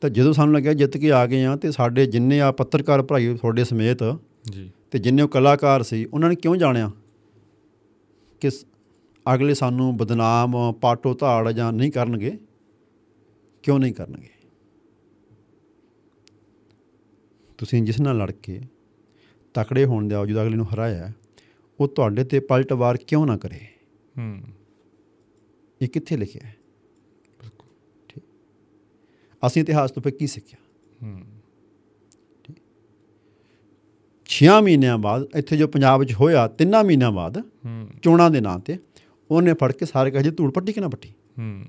ਤਾਂ ਜਦੋਂ ਸਾਨੂੰ ਲੱਗਿਆ ਜਿੱਤ ਕੇ ਆ ਗਏ ਆ ਤੇ ਸਾਡੇ ਜਿੰਨੇ ਆ ਪੱਤਰਕਾਰ ਭਰਾਈ ਤੁਹਾਡੇ ਸਮੇਤ ਜੀ। ਤੇ ਜਿੰਨੇ ਉਹ ਕਲਾਕਾਰ ਸੀ ਉਹਨਾਂ ਨੇ ਕਿਉਂ ਜਾਣਿਆ ਕਿ ਅਗਲੇ ਸਾਨੂੰ ਬਦਨਾਮ ਪਾਟੋ ਧਾੜ ਜਾਂ ਨਹੀਂ ਕਰਨਗੇ? ਕਿਉਂ ਨਹੀਂ ਕਰਨਗੇ? ਤੁਸੀਂ ਜਿਸ ਨਾਲ ਲੜ ਕੇ ਤਕੜੇ ਹੋਣ ਦੇ ਬਾਵਜੂਦ ਅਗਲੇ ਨੂੰ ਹਰਾਇਆ ਉਹ ਤੁਹਾਡੇ ਤੇ ਪਲਟਵਾਰ ਕਿਉਂ ਨਾ ਕਰੇ? ਹੂੰ। ਇਹ ਕਿੱਥੇ ਲਿਖਿਆ ਹੈ? ਠੀਕ। ਅਸੀਂ ਇਤਿਹਾਸ ਤੋਂ ਫਿਰ ਕੀ ਸਿੱਖਿਆ? ਹੂੰ। 6 ਮਹੀਨਿਆਂ ਬਾਅਦ ਇੱਥੇ ਜੋ ਪੰਜਾਬ 'ਚ ਹੋਇਆ ਤਿੰਨਾਂ ਮਹੀਨਿਆਂ ਬਾਅਦ ਹੂੰ। ਚੋਣਾਂ ਦੇ ਨਾਂ ਤੇ ਉਹਨੇ ਫੜ ਕੇ ਸਾਰੇ ਕਹੇ ਧੂੜ ਪੱਟੀ ਕਿ ਨਾ ਪੱਟੀ? ਹੂੰ।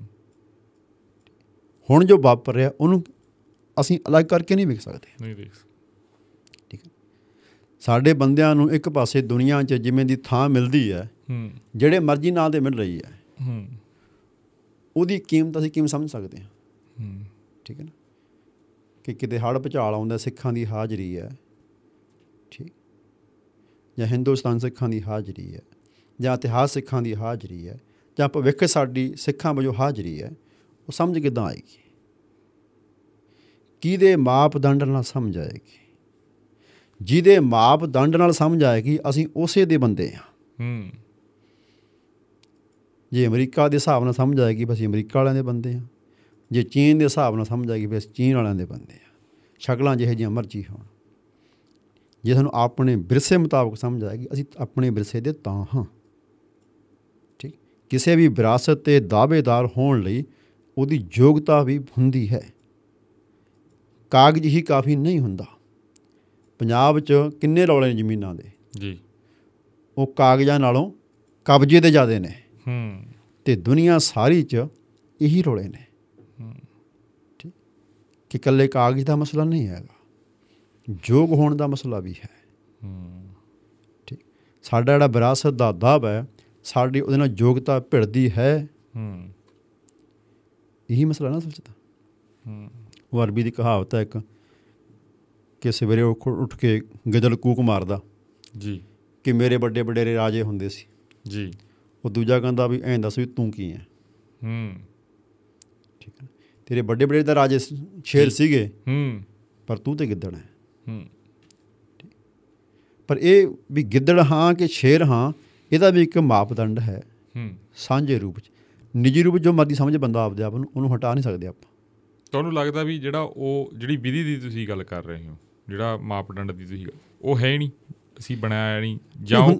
ਹੁਣ ਜੋ ਵਾਪਰ ਰਿਹਾ ਉਹਨੂੰ ਅਸੀਂ ਅਲੱਗ ਕਰਕੇ ਨਹੀਂ ਵੇਖ ਸਕਦੇ। ਨਹੀਂ ਹੈ ਸਾਡੇ ਬੰਦਿਆਂ ਨੂੰ ਇੱਕ ਪਾਸੇ ਦੁਨੀਆ 'ਚ ਜਿਵੇਂ ਦੀ ਥਾਂ ਮਿਲਦੀ ਹੈ ਹੂੰ। ਜਿਹੜੇ ਮਰਜ਼ੀ ਨਾਂ ਦੇ ਮਿਲ ਰਹੀ ਹੈ। ਹੂੰ। ਉਹਦੀ ਕੀਮਤ ਅਸੀਂ ਕਿਵੇਂ ਸਮਝ ਸਕਦੇ ਹਾਂ? ਹੂੰ। ਠੀਕ ਹੈ ਨਾ? ਕਿ ਕਿਤੇ ਹੜ੍ਹ ਭੁਚਾਲ ਆਉਂਦਾ ਸਿੱਖਾਂ ਦੀ ਹਾਜ਼ਰੀ ਹੈ। ਠੀਕ। ਜਾਂ ਹਿੰਦੁਸਤਾਨ ਸਿੱਖਾਂ ਦੀ ਹਾਜ਼ਰੀ ਹੈ ਜਾਂ ਇਤਿਹਾਸ ਸਿੱਖਾਂ ਦੀ ਹਾਜ਼ਰੀ ਹੈ ਜਾਂ ਭਵਿੱਖ ਸਾਡੀ ਸਿੱਖਾਂ ਵਜੋਂ ਹਾਜ਼ਰੀ ਹੈ ਉਹ ਸਮਝ ਕਿੱਦਾਂ ਆਏਗੀ? ਕਿਹਦੇ ਮਾਪਦੰਡ ਨਾਲ ਸਮਝ ਆਏਗੀ? ਜਿਹਦੇ ਮਾਪਦੰਡ ਨਾਲ ਸਮਝ ਆਏਗੀ ਅਸੀਂ ਉਸੇ ਦੇ ਬੰਦੇ ਹਾਂ। ਹੂੰ। ਜੇ ਅਮਰੀਕਾ ਦੇ ਹਿਸਾਬ ਨਾਲ ਸਮਝ ਆਏਗੀ ਅਸੀਂ ਅਮਰੀਕਾ ਵਾਲਿਆਂ ਦੇ ਬੰਦੇ ਹਾਂ ਜੇ ਚੀਨ ਦੇ ਹਿਸਾਬ ਨਾਲ ਸਮਝ ਆਏਗੀ ਅਸੀਂ ਚੀਨ ਵਾਲਿਆਂ ਦੇ ਬੰਦੇ ਹਾਂ ਸ਼ਕਲਾਂ ਜਿਹੇ ਜਿਹੀਆਂ ਮਰਜ਼ੀ ਹੋਣ। ਜੇ ਸਾਨੂੰ ਆਪਣੇ ਵਿਰਸੇ ਮੁਤਾਬਕ ਸਮਝ ਆਏਗੀ ਅਸੀਂ ਆਪਣੇ ਵਿਰਸੇ ਦੇ ਤਾਂ ਹਾਂ ਠੀਕ? ਕਿਸੇ ਵੀ ਵਿਰਾਸਤ ਤੇ ਦਾਅਵੇਦਾਰ ਹੋਣ ਲਈ ਉਹਦੀ ਯੋਗਤਾ ਵੀ ਹੁੰਦੀ ਹੈ। ਕਾਗਜ਼ ਹੀ ਕਾਫੀ ਨਹੀਂ ਹੁੰਦਾ। ਪੰਜਾਬ 'ਚ ਕਿੰਨੇ ਰੌਲੇ ਨੇ ਜ਼ਮੀਨਾਂ ਦੇ? ਜੀ। ਉਹ ਕਾਗਜ਼ਾਂ ਨਾਲੋਂ ਕਬਜ਼ੇ ਦੇ ਜ਼ਿਆਦੇ ਨੇ। ਹੂੰ। ਤੇ ਦੁਨੀਆ ਸਾਰੀ 'ਚ ਇਹੀ ਰੋਲੇ ਨੇ। ਠੀਕ? ਕਿ ਇਕੱਲੇ ਕਾਗਜ਼ ਦਾ ਮਸਲਾ ਨਹੀਂ ਹੈਗਾ। ਯੋਗ ਹੋਣ ਦਾ ਮਸਲਾ ਵੀ ਹੈ। ਹੂੰ। ਠੀਕ? ਸਾਡਾ ਜਿਹੜਾ ਵਿਰਾਸਤ ਦਾ ਦਾਬ ਹੈ ਸਾਡੀ ਉਹਦੇ ਨਾਲ ਯੋਗਤਾ ਭਿੜਦੀ ਹੈ। ਹੂੰ। ਇਹੀ ਮਸਲਾ ਨਾ ਤਾਂ। ਹੂੰ। ਉਹ ਅਰਬੀ ਦੀ ਕਹਾਵਤ ਹੈ ਇੱਕ ਕਿ ਸਵੇਰੇ ਉੱਠ ਕੇ ਗਜਲ ਕੂਕ ਮਾਰਦਾ। ਜੀ। ਕਿ ਮੇਰੇ ਵੱਡੇ ਵਡੇਰੇ ਰਾਜੇ ਹੁੰਦੇ ਸੀ। ਜੀ। ਉਹ ਦੂਜਾ ਕਹਿੰਦਾ ਵੀ ਐਂ ਦੱਸ ਵੀ ਤੂੰ ਕੀ ਹੈ ਹੂੰ। ਠੀਕ ਹੈ? ਤੇਰੇ ਵੱਡੇ ਵਡੇਰੇ ਤਾਂ ਰਾਜੇ ਸ਼ੇਰ ਸੀਗੇ। ਹੂੰ। ਪਰ ਤੂੰ ਤੇ ਗਿੱਦੜ ਹੈ। ਹੂੰ ਪਰ ਇਹ ਵੀ ਗਿੱਦੜ ਹਾਂ ਕਿ ਸ਼ੇਰ ਹਾਂ ਇਹਦਾ ਵੀ ਇੱਕ ਮਾਪਦੰਡ ਹੈ। ਹੂੰ। ਸਾਂਝੇ ਰੂਪ 'ਚ। ਨਿੱਜੀ ਰੂਪ ਜੋ ਮਰਜ਼ੀ ਸਮਝੇ ਬੰਦਾ ਆਪਦੇ ਆਪ ਨੂੰ ਉਹਨੂੰ ਹਟਾ ਨਹੀਂ ਸਕਦੇ ਆਪਾਂ। ਤੁਹਾਨੂੰ ਲੱਗਦਾ ਵੀ ਜਿਹੜਾ ਉਹ ਜਿਹੜੀ ਵਿਧੀ ਦੀ ਤੁਸੀਂ ਗੱਲ ਕਰ ਰਹੇ ਹੋ ਜਿਹੜਾ ਮਾਪਦੰਡ ਦੀ ਤੁਸੀਂ ਉਹ ਹੈ ਨਹੀਂ। ਅਸੀਂ ਬਣਾਇਆ ਨਹੀਂ। ਜਾਂ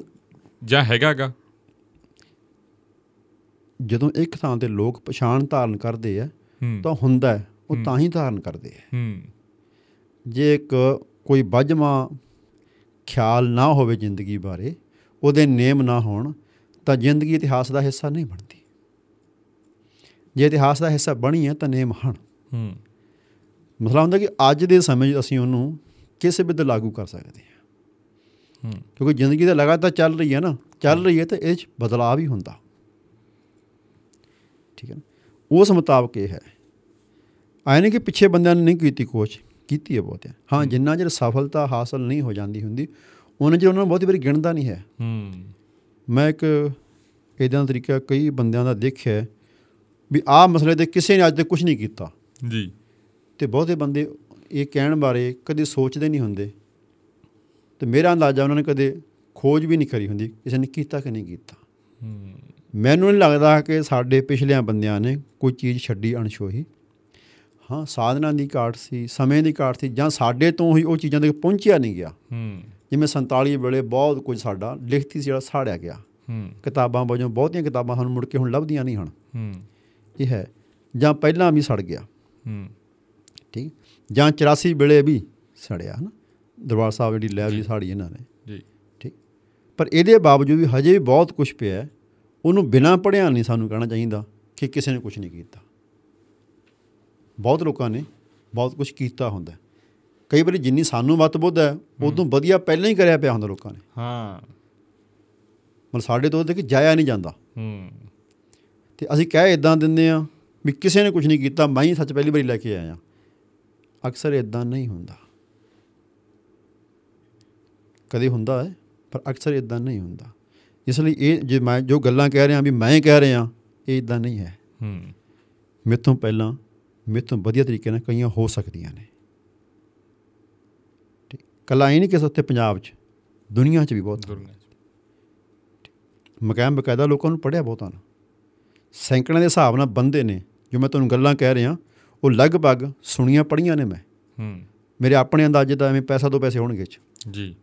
ਜਾਂ ਹੈਗਾਗਾ। ਜਦੋਂ ਇੱਕ ਥਾਂ ਤੇ ਲੋਕ ਪਛਾਣ ਧਾਰਨ ਕਰਦੇ ਆ ਤਾਂ ਹੁੰਦਾ ਉਹ ਤਾਂ ਹੀ ਧਾਰਨ ਕਰਦੇ ਆ। ਜੇ ਇੱਕ ਕੋਈ ਵੱਜਵਾਂ ਖਿਆਲ ਨਾ ਹੋਵੇ ਜ਼ਿੰਦਗੀ ਬਾਰੇ ਉਹਦੇ ਨੇਮ ਨਾ ਹੋਣ ਤਾਂ ਜ਼ਿੰਦਗੀ ਇਤਿਹਾਸ ਦਾ ਹਿੱਸਾ ਨਹੀਂ ਬਣਦੀ। ਜੇ ਇਤਿਹਾਸ ਦਾ ਹਿੱਸਾ ਬਣੀ ਹੈ ਤਾਂ ਨੇਮ ਹਨ ਹੂੰ। ਮਸਲਾ ਹੁੰਦਾ ਕਿ ਅੱਜ ਦੇ ਸਮੇਂ 'ਚ ਅਸੀਂ ਉਹਨੂੰ ਕਿਸ ਵਿਧ ਲਾਗੂ ਕਰ ਸਕਦੇ ਹਾਂ। ਹੂੰ ਕਿਉਂਕਿ ਜ਼ਿੰਦਗੀ ਤਾਂ ਲਗਾਤਾਰ ਚੱਲ ਰਹੀ ਹੈ ਨਾ ਚੱਲ ਰਹੀ ਹੈ ਤਾਂ ਇਹ 'ਚ ਬਦਲਾਅ ਵੀ ਹੁੰਦਾ। ਠੀਕ ਹੈ ਉਸ ਮੁਤਾਬਕ ਇਹ ਹੈ। ਆਏ ਨਹੀਂ ਕਿ ਪਿੱਛੇ ਬੰਦਿਆਂ ਨੇ ਨਹੀਂ ਕੀਤੀ ਕੋਚ ਕੀਤੀ ਹੈ ਬਹੁਤ। ਹਾਂ ਜਿੰਨਾ ਚਿਰ ਸਫਲਤਾ ਹਾਸਲ ਨਹੀਂ ਹੋ ਜਾਂਦੀ ਹੁੰਦੀ ਉਹਨਾਂ ਚਿਰ ਉਹਨਾਂ ਨੂੰ ਬਹੁਤੀ ਵਾਰੀ ਗਿਣਦਾ ਨਹੀਂ ਹੈ। ਹੂੰ। ਮੈਂ ਇੱਕ ਇਦਾਂ ਤਰੀਕਾ ਕਈ ਬੰਦਿਆਂ ਦਾ ਦੇਖਿਆ ਵੀ ਆਹ ਮਸਲੇ ਤੇ ਕਿਸੇ ਨੇ ਅੱਜ ਤੱਕ ਕੁਝ ਨਹੀਂ ਕੀਤਾ। ਜੀ। ਤੇ ਬਹੁਤੇ ਬੰਦੇ ਇਹ ਕਹਿਣ ਬਾਰੇ ਕਦੇ ਸੋਚਦੇ ਨਹੀਂ ਹੁੰਦੇ। ਤੇ ਮੇਰਾ ਅੰਦਾਜ਼ਾ ਉਹਨਾਂ ਨੇ ਕਦੇ ਖੋਜ ਵੀ ਨਹੀਂ ਕਰੀ ਹੁੰਦੀ ਕਿਸੇ ਨੇ ਕੀਤਾ ਕਿ ਨਹੀਂ ਕੀਤਾ। ਮੈਨੂੰ ਨਹੀਂ ਲੱਗਦਾ ਕਿ ਸਾਡੇ ਪਿਛਲਿਆਂ ਬੰਦਿਆਂ ਨੇ ਕੋਈ ਚੀਜ਼ ਛੱਡੀ ਅਣਛੋਹੀ। ਹਾਂ ਸਾਧਨਾਂ ਦੀ ਘਾਟ ਸੀ ਸਮੇਂ ਦੀ ਘਾਟ ਸੀ ਜਾਂ ਸਾਡੇ ਤੋਂ ਹੀ ਉਹ ਚੀਜ਼ਾਂ ਤੱਕ ਪਹੁੰਚਿਆ ਨਹੀਂ ਗਿਆ। ਜਿਵੇਂ 47 ਵੇਲੇ ਬਹੁਤ ਕੁਝ ਸਾਡਾ ਲਿਖਤੀ ਸੀ ਜਿਹੜਾ ਸਾੜਿਆ ਗਿਆ। ਕਿਤਾਬਾਂ ਵਜੋਂ ਬਹੁਤੀਆਂ ਕਿਤਾਬਾਂ ਸਾਨੂੰ ਮੁੜ ਕੇ ਹੁਣ ਲੱਭਦੀਆਂ ਨਹੀਂ ਹਨ ਇਹ ਹੈ ਜਾਂ ਪਹਿਲਾਂ ਵੀ ਸੜ ਗਿਆ। ਠੀਕ? ਜਾਂ 84 ਵੇਲੇ ਵੀ ਸੜਿਆ ਹਨਾ ਦਰਬਾਰ ਸਾਹਿਬ ਜਿਹੜੀ ਲਾਇਬ੍ਰੇਰੀ ਸਾੜੀ ਇਹਨਾਂ ਨੇ। ਜੀ। ਠੀਕ? ਪਰ ਇਹਦੇ ਬਾਵਜੂਦ ਵੀ ਹਜੇ ਵੀ ਬਹੁਤ ਕੁਝ ਪਿਆ। ਉਹਨੂੰ ਬਿਨਾਂ ਪੜ੍ਹਿਆ ਨਹੀਂ ਸਾਨੂੰ ਕਹਿਣਾ ਚਾਹੀਦਾ ਕਿ ਕਿਸੇ ਨੇ ਕੁਝ ਨਹੀਂ ਕੀਤਾ। ਬਹੁਤ ਲੋਕਾਂ ਨੇ ਬਹੁਤ ਕੁਝ ਕੀਤਾ ਹੁੰਦਾ। ਕਈ ਵਾਰੀ ਜਿੰਨੀ ਸਾਨੂੰ ਮਤਬੁੱਧ ਹੈ ਉਦੋਂ ਵਧੀਆ ਪਹਿਲਾਂ ਹੀ ਕਰਿਆ ਪਿਆ ਹੁੰਦਾ ਲੋਕਾਂ ਨੇ। ਹਾਂ। ਮਤਲਬ ਸਾਡੇ ਤੋਂ ਉਹਦੇ ਕਿ ਜਾਇਆ ਨਹੀਂ ਜਾਂਦਾ। ਹੂੰ। ਤੇ ਅਸੀਂ ਕਹਿ ਇਦਾਂ ਦਿੰਦੇ ਆ ਵੀ ਕਿਸੇ ਨੇ ਕੁਝ ਨਹੀਂ ਕੀਤਾ ਮੈਂ ਹੀ ਸੱਚ ਪਹਿਲੀ ਵਾਰੀ ਲੈ ਕੇ ਆਇਆ। ਅਕਸਰ ਇਦਾਂ ਨਹੀਂ ਹੁੰਦਾ। ਕਦੇ ਹੁੰਦਾ ਹੈ ਪਰ ਅਕਸਰ ਇਦਾਂ ਨਹੀਂ ਹੁੰਦਾ। ਇਸ ਲਈ ਇਹ ਜੇ ਮੈਂ ਜੋ ਗੱਲਾਂ ਕਹਿ ਰਿਹਾ ਵੀ ਮੈਂ ਕਹਿ ਰਿਹਾ ਇਹ ਇਦਾਂ ਨਹੀਂ ਹੈ। ਹੂੰ। ਤੋਂ ਪਹਿਲਾਂ ਤੋਂ ਵਧੀਆ ਤਰੀਕੇ ਨਾਲ ਕਈਆਂ ਹੋ ਸਕਦੀਆਂ ਨੇ। ਠੀਕ ਕੱਲਾ ਇਹ ਨਹੀਂ ਕਿ ਉੱਥੇ ਪੰਜਾਬ 'ਚ ਦੁਨੀਆ 'ਚ ਵੀ ਬਹੁਤ ਦੁਰਗਾ ਮਕਾਮ ਬਕਾਇਦਾ ਲੋਕਾਂ ਨੂੰ ਪੜਿਆ ਬਹੁਤਾਂ ਨੇ। ਸੈਂਕੜਿਆਂ ਦੇ ਹਿਸਾਬ ਨਾਲ ਬੰਦੇ ਨੇ ਜੋ ਮੈਂ ਤੁਹਾਨੂੰ ਗੱਲਾਂ ਕਹਿ ਰਿਹਾ ਉਹ ਲਗਭਗ ਸੁਣੀਆਂ ਪੜੀਆਂ ਨੇ ਮੈਂ। ਹੂੰ। ਮੇਰੇ ਆਪਣੇ ਅੰਦਾਜ਼ੇ ਤਾਂ ਐਵੇਂ ਪੈਸਾ ਤੋਂ ਪੈਸੇ ਹੋਣਗੇ ਚ। ਜੀ।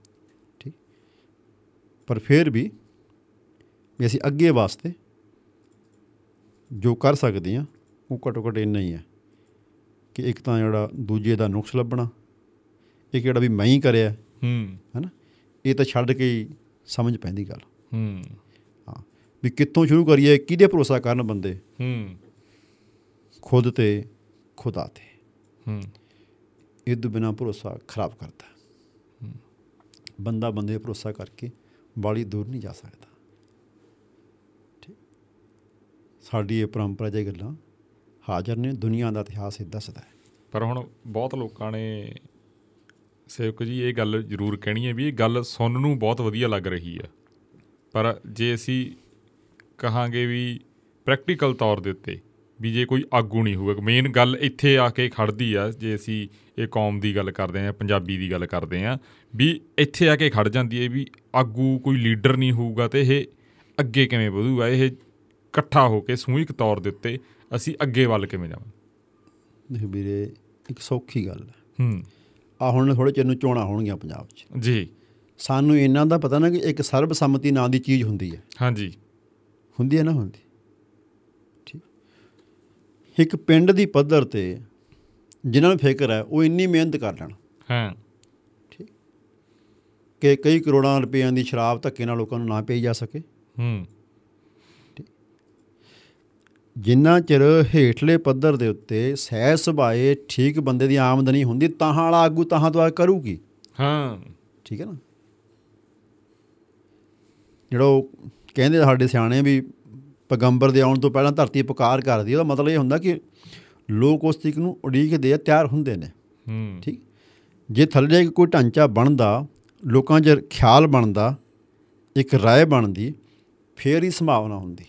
ਪਰ ਫਿਰ ਵੀ ਵੀ ਅਸੀਂ ਅੱਗੇ ਵਾਸਤੇ ਜੋ ਕਰ ਸਕਦੇ ਹਾਂ ਉਹ ਘੱਟੋ ਘੱਟ ਇੰਨਾ ਹੀ ਹੈ ਕਿ ਇੱਕ ਤਾਂ ਜਿਹੜਾ ਦੂਜੇ ਦਾ ਨੁਕਸ ਲੱਭਣਾ ਇੱਕ ਜਿਹੜਾ ਵੀ ਮੈਂ ਹੀ ਕਰਿਆ ਹੂੰ। ਹੈਨਾ? ਇਹ ਤਾਂ ਛੱਡ ਕੇ ਸਮਝ ਪੈਂਦੀ ਗੱਲ। ਹੂੰ। ਹਾਂ। ਵੀ ਕਿੱਥੋਂ ਸ਼ੁਰੂ ਕਰੀਏ ਕਿਹਦੇ ਭਰੋਸਾ ਕਰਨ ਬੰਦੇ? ਹੂੰ। ਖੁਦ ਤੇ ਖੁਦਾ ਤੇ। ਹੂੰ। ਇਹ ਤੋਂ ਬਿਨਾ ਭਰੋਸਾ ਖਰਾਬ ਕਰਦਾ। ਹੈ। ਬੰਦਾ ਬੰਦੇ ਭਰੋਸਾ ਕਰਕੇ ਬਾਲੀ ਦੂਰ ਨਹੀਂ ਜਾ ਸਕਦਾ। ਠੀਕ। ਸਾਡੀ ਇਹ ਪਰੰਪਰਾ ਜੇ ਗੱਲਾਂ ਹਾਜ਼ਰ ਨੇ ਦੁਨੀਆ ਦਾ ਇਤਿਹਾਸ ਇਹ ਦੱਸਦਾ ਹੈ। ਪਰ ਹੁਣ ਬਹੁਤ ਲੋਕਾਂ ਨੇ ਸੇਵਕ ਜੀ ਇਹ ਗੱਲ ਜ਼ਰੂਰ ਕਹਿਣੀ ਹੈ ਵੀ ਇਹ ਗੱਲ ਸੁਣਨ ਨੂੰ ਬਹੁਤ ਵਧੀਆ ਲੱਗ ਰਹੀ ਹੈ। ਪਰ ਜੇ ਅਸੀਂ ਕਹਾਂਗੇ ਵੀ ਪ੍ਰੈਕਟੀਕਲ ਤੌਰ ਦੇ ਉੱਤੇ ਵੀ ਜੇ ਕੋਈ ਆਗੂ ਨਹੀਂ ਹੋਊਗਾ। ਮੇਨ ਗੱਲ ਇੱਥੇ ਆ ਕੇ ਖੜਦੀ ਆ ਜੇ ਅਸੀਂ ਇਹ ਕੌਮ ਦੀ ਗੱਲ ਕਰਦੇ ਆ ਪੰਜਾਬੀ ਦੀ ਗੱਲ ਕਰਦੇ ਆ ਵੀ ਇੱਥੇ ਆ ਕੇ ਖੜ ਜਾਂਦੀ ਹੈ ਵੀ ਆਗੂ ਕੋਈ ਲੀਡਰ ਨਹੀਂ ਹੋਊਗਾ ਤੇ ਇਹ ਅੱਗੇ ਕਿਵੇਂ ਵਧੂਗਾ? ਇਹ ਇਕੱਠਾ ਹੋ ਕੇ ਸਮੂਹਿਕ ਤੌਰ ਦੇ ਉੱਤੇ ਅਸੀਂ ਅੱਗੇ ਵੱਲ ਕਿਵੇਂ ਜਾਵਾਂਗੇ ਦੇਖ ਵੀਰੇ ਇੱਕ ਸੌਖੀ ਗੱਲ ਹੈ। ਹੂੰ। ਆ ਹੁਣ ਥੋੜੇ ਚਿਰ ਨੂੰ ਚੋਣਾਂ ਹੋਣਗੀਆਂ ਪੰਜਾਬ 'ਚ। ਜੀ। ਸਾਨੂੰ ਇਹਨਾਂ ਦਾ ਪਤਾ ਨਾ ਕਿ ਇੱਕ ਸਰਬਸੰਮਤੀ ਨਾਂ ਦੀ ਚੀਜ਼ ਹੁੰਦੀ ਹੈ। ਹਾਂਜੀ। ਹੁੰਦੀ ਹੈ ਨਾ ਹੁੰਦੀ? ਇੱਕ ਪਿੰਡ ਦੀ ਪੱਧਰ ਤੇ ਜਿਨ੍ਹਾਂ ਨੂੰ ਫਿਕਰ ਹੈ ਉਹ ਇੰਨੀ ਮਿਹਨਤ ਕਰ ਲੈਣ। ਹਾਂ। ਕਿ ਕਈ ਕਰੋੜਾਂ ਰੁਪਈਆਂ ਦੀ ਸ਼ਰਾਬ ਧੱਕੇ ਨਾਲ ਲੋਕਾਂ ਨੂੰ ਨਾ ਪਈ ਜਾ ਸਕੇ। ਹੂੰ। ਜਿੰਨਾ ਚਿਰ ਹੇਠਲੇ ਪੱਧਰ ਦੇ ਉੱਤੇ ਸਹਿ ਸੁਭਾਏ ਠੀਕ ਬੰਦੇ ਦੀ ਆਮਦਨੀ ਹੁੰਦੀ ਤਾਹਾਂ ਵਾਲਾ ਆਗੂ ਤਾਹਾਂ ਤੋਂ ਆ ਕਰੂਗੀ। ਹਾਂ। ਠੀਕ ਹੈ ਨਾ? ਜਿਹੜਾ ਉਹ ਕਹਿੰਦੇ ਸਾਡੇ ਸਿਆਣੇ ਵੀ ਪੈਗੰਬਰ ਦੇ ਆਉਣ ਤੋਂ ਪਹਿਲਾਂ ਧਰਤੀ ਪੁਕਾਰ ਕਰਦੀ ਉਹਦਾ ਮਤਲਬ ਇਹ ਹੁੰਦਾ ਕਿ ਲੋਕ ਉਸ ਤੀਕ ਨੂੰ ਉਡੀਕਦੇ ਆ ਤਿਆਰ ਹੁੰਦੇ ਨੇ। ਹੂੰ। ਠੀਕ? ਜੇ ਥੱਲੇ ਕੋਈ ਢਾਂਚਾ ਬਣਦਾ ਲੋਕਾਂ 'ਚ ਖਿਆਲ ਬਣਦਾ ਇੱਕ ਰਾਏ ਬਣਦੀ ਫੇਰ ਹੀ ਸੰਭਾਵਨਾ ਹੁੰਦੀ।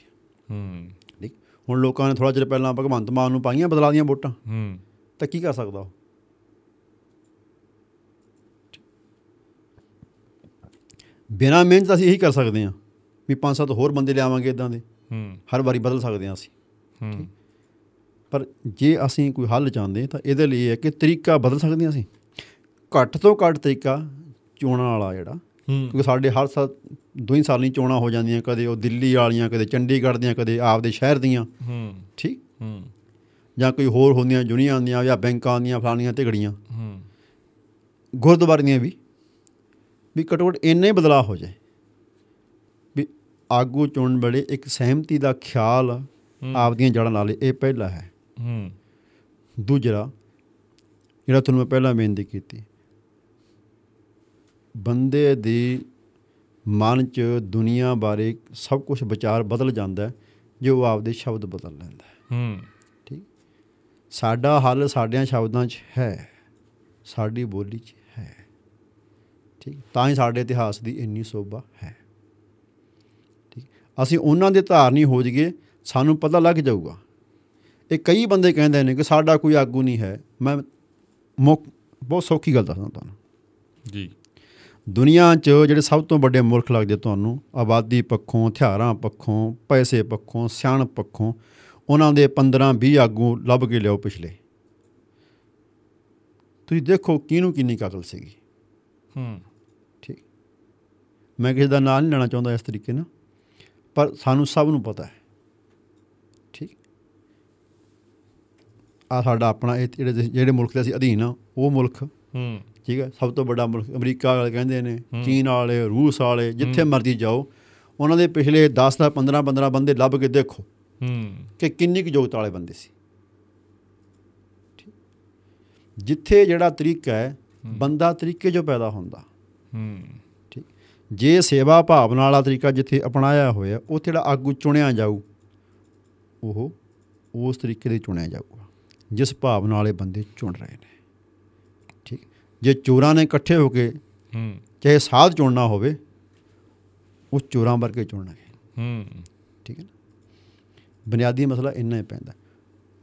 ਹੂੰ। ਠੀਕ? ਹੁਣ ਲੋਕਾਂ ਨੇ ਥੋੜਾ ਚਿਰ ਪਹਿਲਾਂ ਭਗਵੰਤ ਮਾਨ ਨੂੰ ਪਾਈਆਂ ਬਦਲਾ ਦੀਆਂ ਵੋਟਾਂ। ਹੂੰ। ਤਾਂ ਕੀ ਕਰ ਸਕਦਾ ਉਹ? ਬਿਨਾਂ ਮਿਹਨਤ ਅਸੀਂ ਇਹੀ ਕਰ ਸਕਦੇ ਹਾਂ ਵੀ ਪੰਜ ਸੱਤ ਹੋਰ ਬੰਦੇ ਲਿਆਵਾਂਗੇ ਇਦਾਂ ਦੇ। ਹਰ ਵਾਰੀ ਬਦਲ ਸਕਦੇ ਹਾਂ ਅਸੀਂ। ਪਰ ਜੇ ਅਸੀਂ ਕੋਈ ਹੱਲ ਚਾਹੁੰਦੇ ਤਾਂ ਇਹਦੇ ਲਈ ਇਹ ਹੈ ਕਿ ਤਰੀਕਾ ਬਦਲ ਸਕਦੇ ਹਾਂ ਅਸੀਂ। ਘੱਟ ਤੋਂ ਘੱਟ ਤਰੀਕਾ ਚੋਣਾਂ ਵਾਲਾ ਜਿਹੜਾ ਕਿਉਂਕਿ ਸਾਡੇ ਹਰ ਸਾਲ ਦੋ ਹੀ ਸਾਲ ਨਹੀਂ ਚੋਣਾਂ ਹੋ ਜਾਂਦੀਆਂ ਕਦੇ ਉਹ ਦਿੱਲੀ ਵਾਲੀਆਂ ਕਦੇ ਚੰਡੀਗੜ੍ਹ ਦੀਆਂ ਕਦੇ ਆਪਦੇ ਸ਼ਹਿਰ ਦੀਆਂ। ਹੂੰ। ਠੀਕ? ਹੂੰ। ਜਾਂ ਕੋਈ ਹੋਰ ਹੁੰਦੀਆਂ ਯੂਨੀਅਨ ਦੀਆਂ ਜਾਂ ਬੈਂਕਾਂ ਦੀਆਂ ਫਲਾਣੀਆਂ ਝਗੜੀਆਂ ਹੂੰ। ਗੁਰਦੁਆਰੇ ਦੀਆਂ ਵੀ ਵੀ ਘੱਟੋ ਘੱਟ ਇੰਨਾ ਬਦਲਾਅ ਹੋ ਜਾਏ। ਆਗੂ ਚੁਣਨ ਵੇਲੇ ਇੱਕ ਸਹਿਮਤੀ ਦਾ ਖਿਆਲ ਆਪਦੀਆਂ ਜੜ੍ਹਾਂ ਲਾ ਲੇ ਇਹ ਪਹਿਲਾ ਹੈ। ਹੂੰ। ਦੂਜਾ ਜਿਹੜਾ ਤੁਹਾਨੂੰ ਮੈਂ ਪਹਿਲਾਂ ਬੇਨਤੀ ਕੀਤੀ ਬੰਦੇ ਦੀ ਮਨ 'ਚ ਦੁਨੀਆ ਬਾਰੇ ਸਭ ਕੁਝ ਵਿਚਾਰ ਬਦਲ ਜਾਂਦਾ ਜੇ ਉਹ ਆਪਦੇ ਸ਼ਬਦ ਬਦਲ ਲੈਂਦਾ ਹੈ। ਠੀਕ? ਸਾਡਾ ਹੱਲ ਸਾਡਿਆਂ ਸ਼ਬਦਾਂ 'ਚ ਹੈ ਸਾਡੀ ਬੋਲੀ 'ਚ ਹੈ। ਠੀਕ? ਤਾਂ ਹੀ ਸਾਡੇ ਇਤਿਹਾਸ ਦੀ ਇੰਨੀ ਸੋਭਾ ਹੈ। ਅਸੀਂ ਉਹਨਾਂ ਦੇ ਧਾਰਨੀ ਹੋ ਜਾਈਏ ਸਾਨੂੰ ਪਤਾ ਲੱਗ ਜਾਊਗਾ। ਇਹ ਕਈ ਬੰਦੇ ਕਹਿੰਦੇ ਨੇ ਕਿ ਸਾਡਾ ਕੋਈ ਆਗੂ ਨਹੀਂ ਹੈ। ਮੈਂ ਮੁੱਖ ਬਹੁਤ ਸੌਖੀ ਗੱਲ ਦੱਸਦਾ ਤੁਹਾਨੂੰ। ਜੀ। ਦੁਨੀਆ 'ਚ ਜਿਹੜੇ ਸਭ ਤੋਂ ਵੱਡੇ ਮੁਲਕ ਲੱਗਦੇ ਤੁਹਾਨੂੰ ਆਬਾਦੀ ਪੱਖੋਂ ਹਥਿਆਰਾਂ ਪੱਖੋਂ ਪੈਸੇ ਪੱਖੋਂ ਸਿਆਣਪ ਪੱਖੋਂ ਉਹਨਾਂ ਦੇ 15 20 ਆਗੂ ਲੱਭ ਕੇ ਲਿਆਓ ਪਿਛਲੇ। ਤੁਸੀਂ ਦੇਖੋ ਕਿਹਨੂੰ ਕਿੰਨੀ ਕਾਕਲ ਸੀਗੀ। ਹੂੰ। ਠੀਕ। ਮੈਂ ਕਿਸੇ ਦਾ ਨਾਂ ਨਹੀਂ ਲੈਣਾ ਚਾਹੁੰਦਾ ਇਸ ਤਰੀਕੇ ਨਾਲ। ਪਰ ਸਾਨੂੰ ਸਭ ਨੂੰ ਪਤਾ ਹੈ। ਠੀਕ? ਆ ਸਾਡਾ ਆਪਣਾ ਇਹ ਜਿਹੜੇ ਜਿਹੜੇ ਮੁਲਕ ਦੇ ਅਸੀਂ ਅਧੀਨ ਆ ਉਹ ਮੁਲਕ ਹੂੰ। ਠੀਕ ਹੈ? ਸਭ ਤੋਂ ਵੱਡਾ ਮੁਲਕ ਅਮਰੀਕਾ ਵਾਲੇ ਕਹਿੰਦੇ ਨੇ ਚੀਨ ਵਾਲੇ ਰੂਸ ਵਾਲੇ ਜਿੱਥੇ ਮਰਜ਼ੀ ਜਾਓ ਉਹਨਾਂ ਦੇ ਪਿਛਲੇ 10 ਦਾ 15 15 ਬੰਦੇ ਲੱਭ ਕੇ ਦੇਖੋ ਹੂੰ। ਕਿ ਕਿੰਨੀ ਕੁ ਯੋਗਤਾ ਵਾਲੇ ਬੰਦੇ ਸੀ। ਜਿੱਥੇ ਜਿਹੜਾ ਤਰੀਕਾ ਹੈ। ਬੰਦਾ ਤਰੀਕੇ 'ਚੋਂ ਪੈਦਾ ਹੁੰਦਾ। ਹੂੰ। ਜੇ ਸੇਵਾ ਭਾਵਨਾ ਵਾਲਾ ਤਰੀਕਾ ਜਿੱਥੇ ਅਪਣਾਇਆ ਹੋਇਆ ਉੱਥੇ ਜਿਹੜਾ ਆਗੂ ਚੁਣਿਆ ਜਾਊ ਉਹ ਉਸ ਤਰੀਕੇ ਦੇ ਚੁਣਿਆ ਜਾਊਗਾ ਜਿਸ ਭਾਵਨਾ ਵਾਲੇ ਬੰਦੇ ਚੁਣ ਰਹੇ ਨੇ। ਠੀਕ? ਜੇ ਚੋਰਾਂ ਨੇ ਇਕੱਠੇ ਹੋ ਕੇ ਹੂੰ। ਚਾਹੇ ਸਾਧ ਚੁਣਨਾ ਹੋਵੇ ਉਹ ਚੋਰਾਂ ਵਰਗੇ ਚੁਣਨਗੇ। ਹੂੰ। ਠੀਕ ਹੈ ਨਾ? ਬੁਨਿਆਦੀ ਮਸਲਾ ਇੰਨਾ ਹੀ ਪੈਂਦਾ।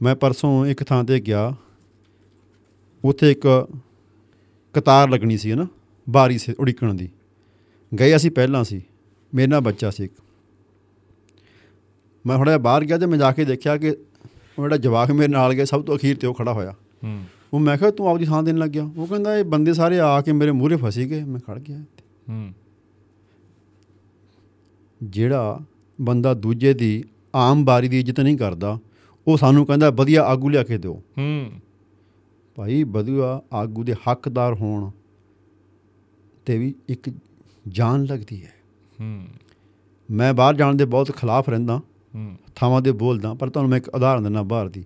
ਮੈਂ ਪਰਸੋਂ ਇੱਕ ਥਾਂ ਤੇ ਗਿਆ ਉੱਥੇ ਇੱਕ ਕਤਾਰ ਲੱਗਣੀ ਸੀ ਨਾ ਬਾਰੀ ਸੇ ਉਡੀਕਣ ਦੀ। ਗਏ ਅਸੀਂ ਪਹਿਲਾਂ ਸੀ। ਮੇਰੇ ਨਾਲ ਬੱਚਾ ਸੀ ਇੱਕ। ਮੈਂ ਜਿਹਾ ਬਾਹਰ ਗਿਆ ਤੇ ਮੈਂ ਜਾ ਕੇ ਦੇਖਿਆ ਕਿ ਉਹ ਜਿਹੜਾ ਜਵਾਕ ਮੇਰੇ ਨਾਲ ਗਿਆ ਸਭ ਤੋਂ ਅਖੀਰ ਤੇ ਉਹ ਖੜਾ ਹੋਇਆ। ਹੂੰ। ਉਹ ਮੈਂ ਕਿਹਾ ਤੂੰ ਆਪਦੀ ਥਾਂ ਦੇਣ ਲੱਗ ਗਿਆ ਉਹ ਕਹਿੰਦਾ ਇਹ ਬੰਦੇ ਸਾਰੇ ਆ ਕੇ ਮੇਰੇ ਮੂਹਰੇ ਫਸੀ ਗਏ ਮੈਂ ਖੜ ਗਿਆ ਹੂੰ। ਜਿਹੜਾ ਬੰਦਾ ਦੂਜੇ ਦੀ ਆਮ ਬਾਰੀ ਦੀ ਇੱਜ਼ਤ ਨਹੀਂ ਕਰਦਾ ਉਹ ਸਾਨੂੰ ਕਹਿੰਦਾ ਵਧੀਆ ਆਗੂ ਲਿਆ ਕੇ ਦਿਓ। ਹੂੰ। ਭਾਈ ਵਧੀਆ ਆਗੂ ਦੇ ਹੱਕਦਾਰ ਹੋਣ ਤੇ ਵੀ ਇੱਕ ਜਾਨ ਲੱਗਦੀ ਹੈ। ਹੂੰ। ਮੈਂ ਬਾਹਰ ਜਾਣ ਦੇ ਬਹੁਤ ਖਿਲਾਫ ਰਹਿੰਦਾ ਹੂੰ। ਥਾਵਾਂ ਦੇ ਬੋਲਦਾ ਪਰ ਤੁਹਾਨੂੰ ਮੈਂ ਇੱਕ ਉਦਾਹਰਨ ਦਿੰਦਾ ਬਾਹਰ ਦੀ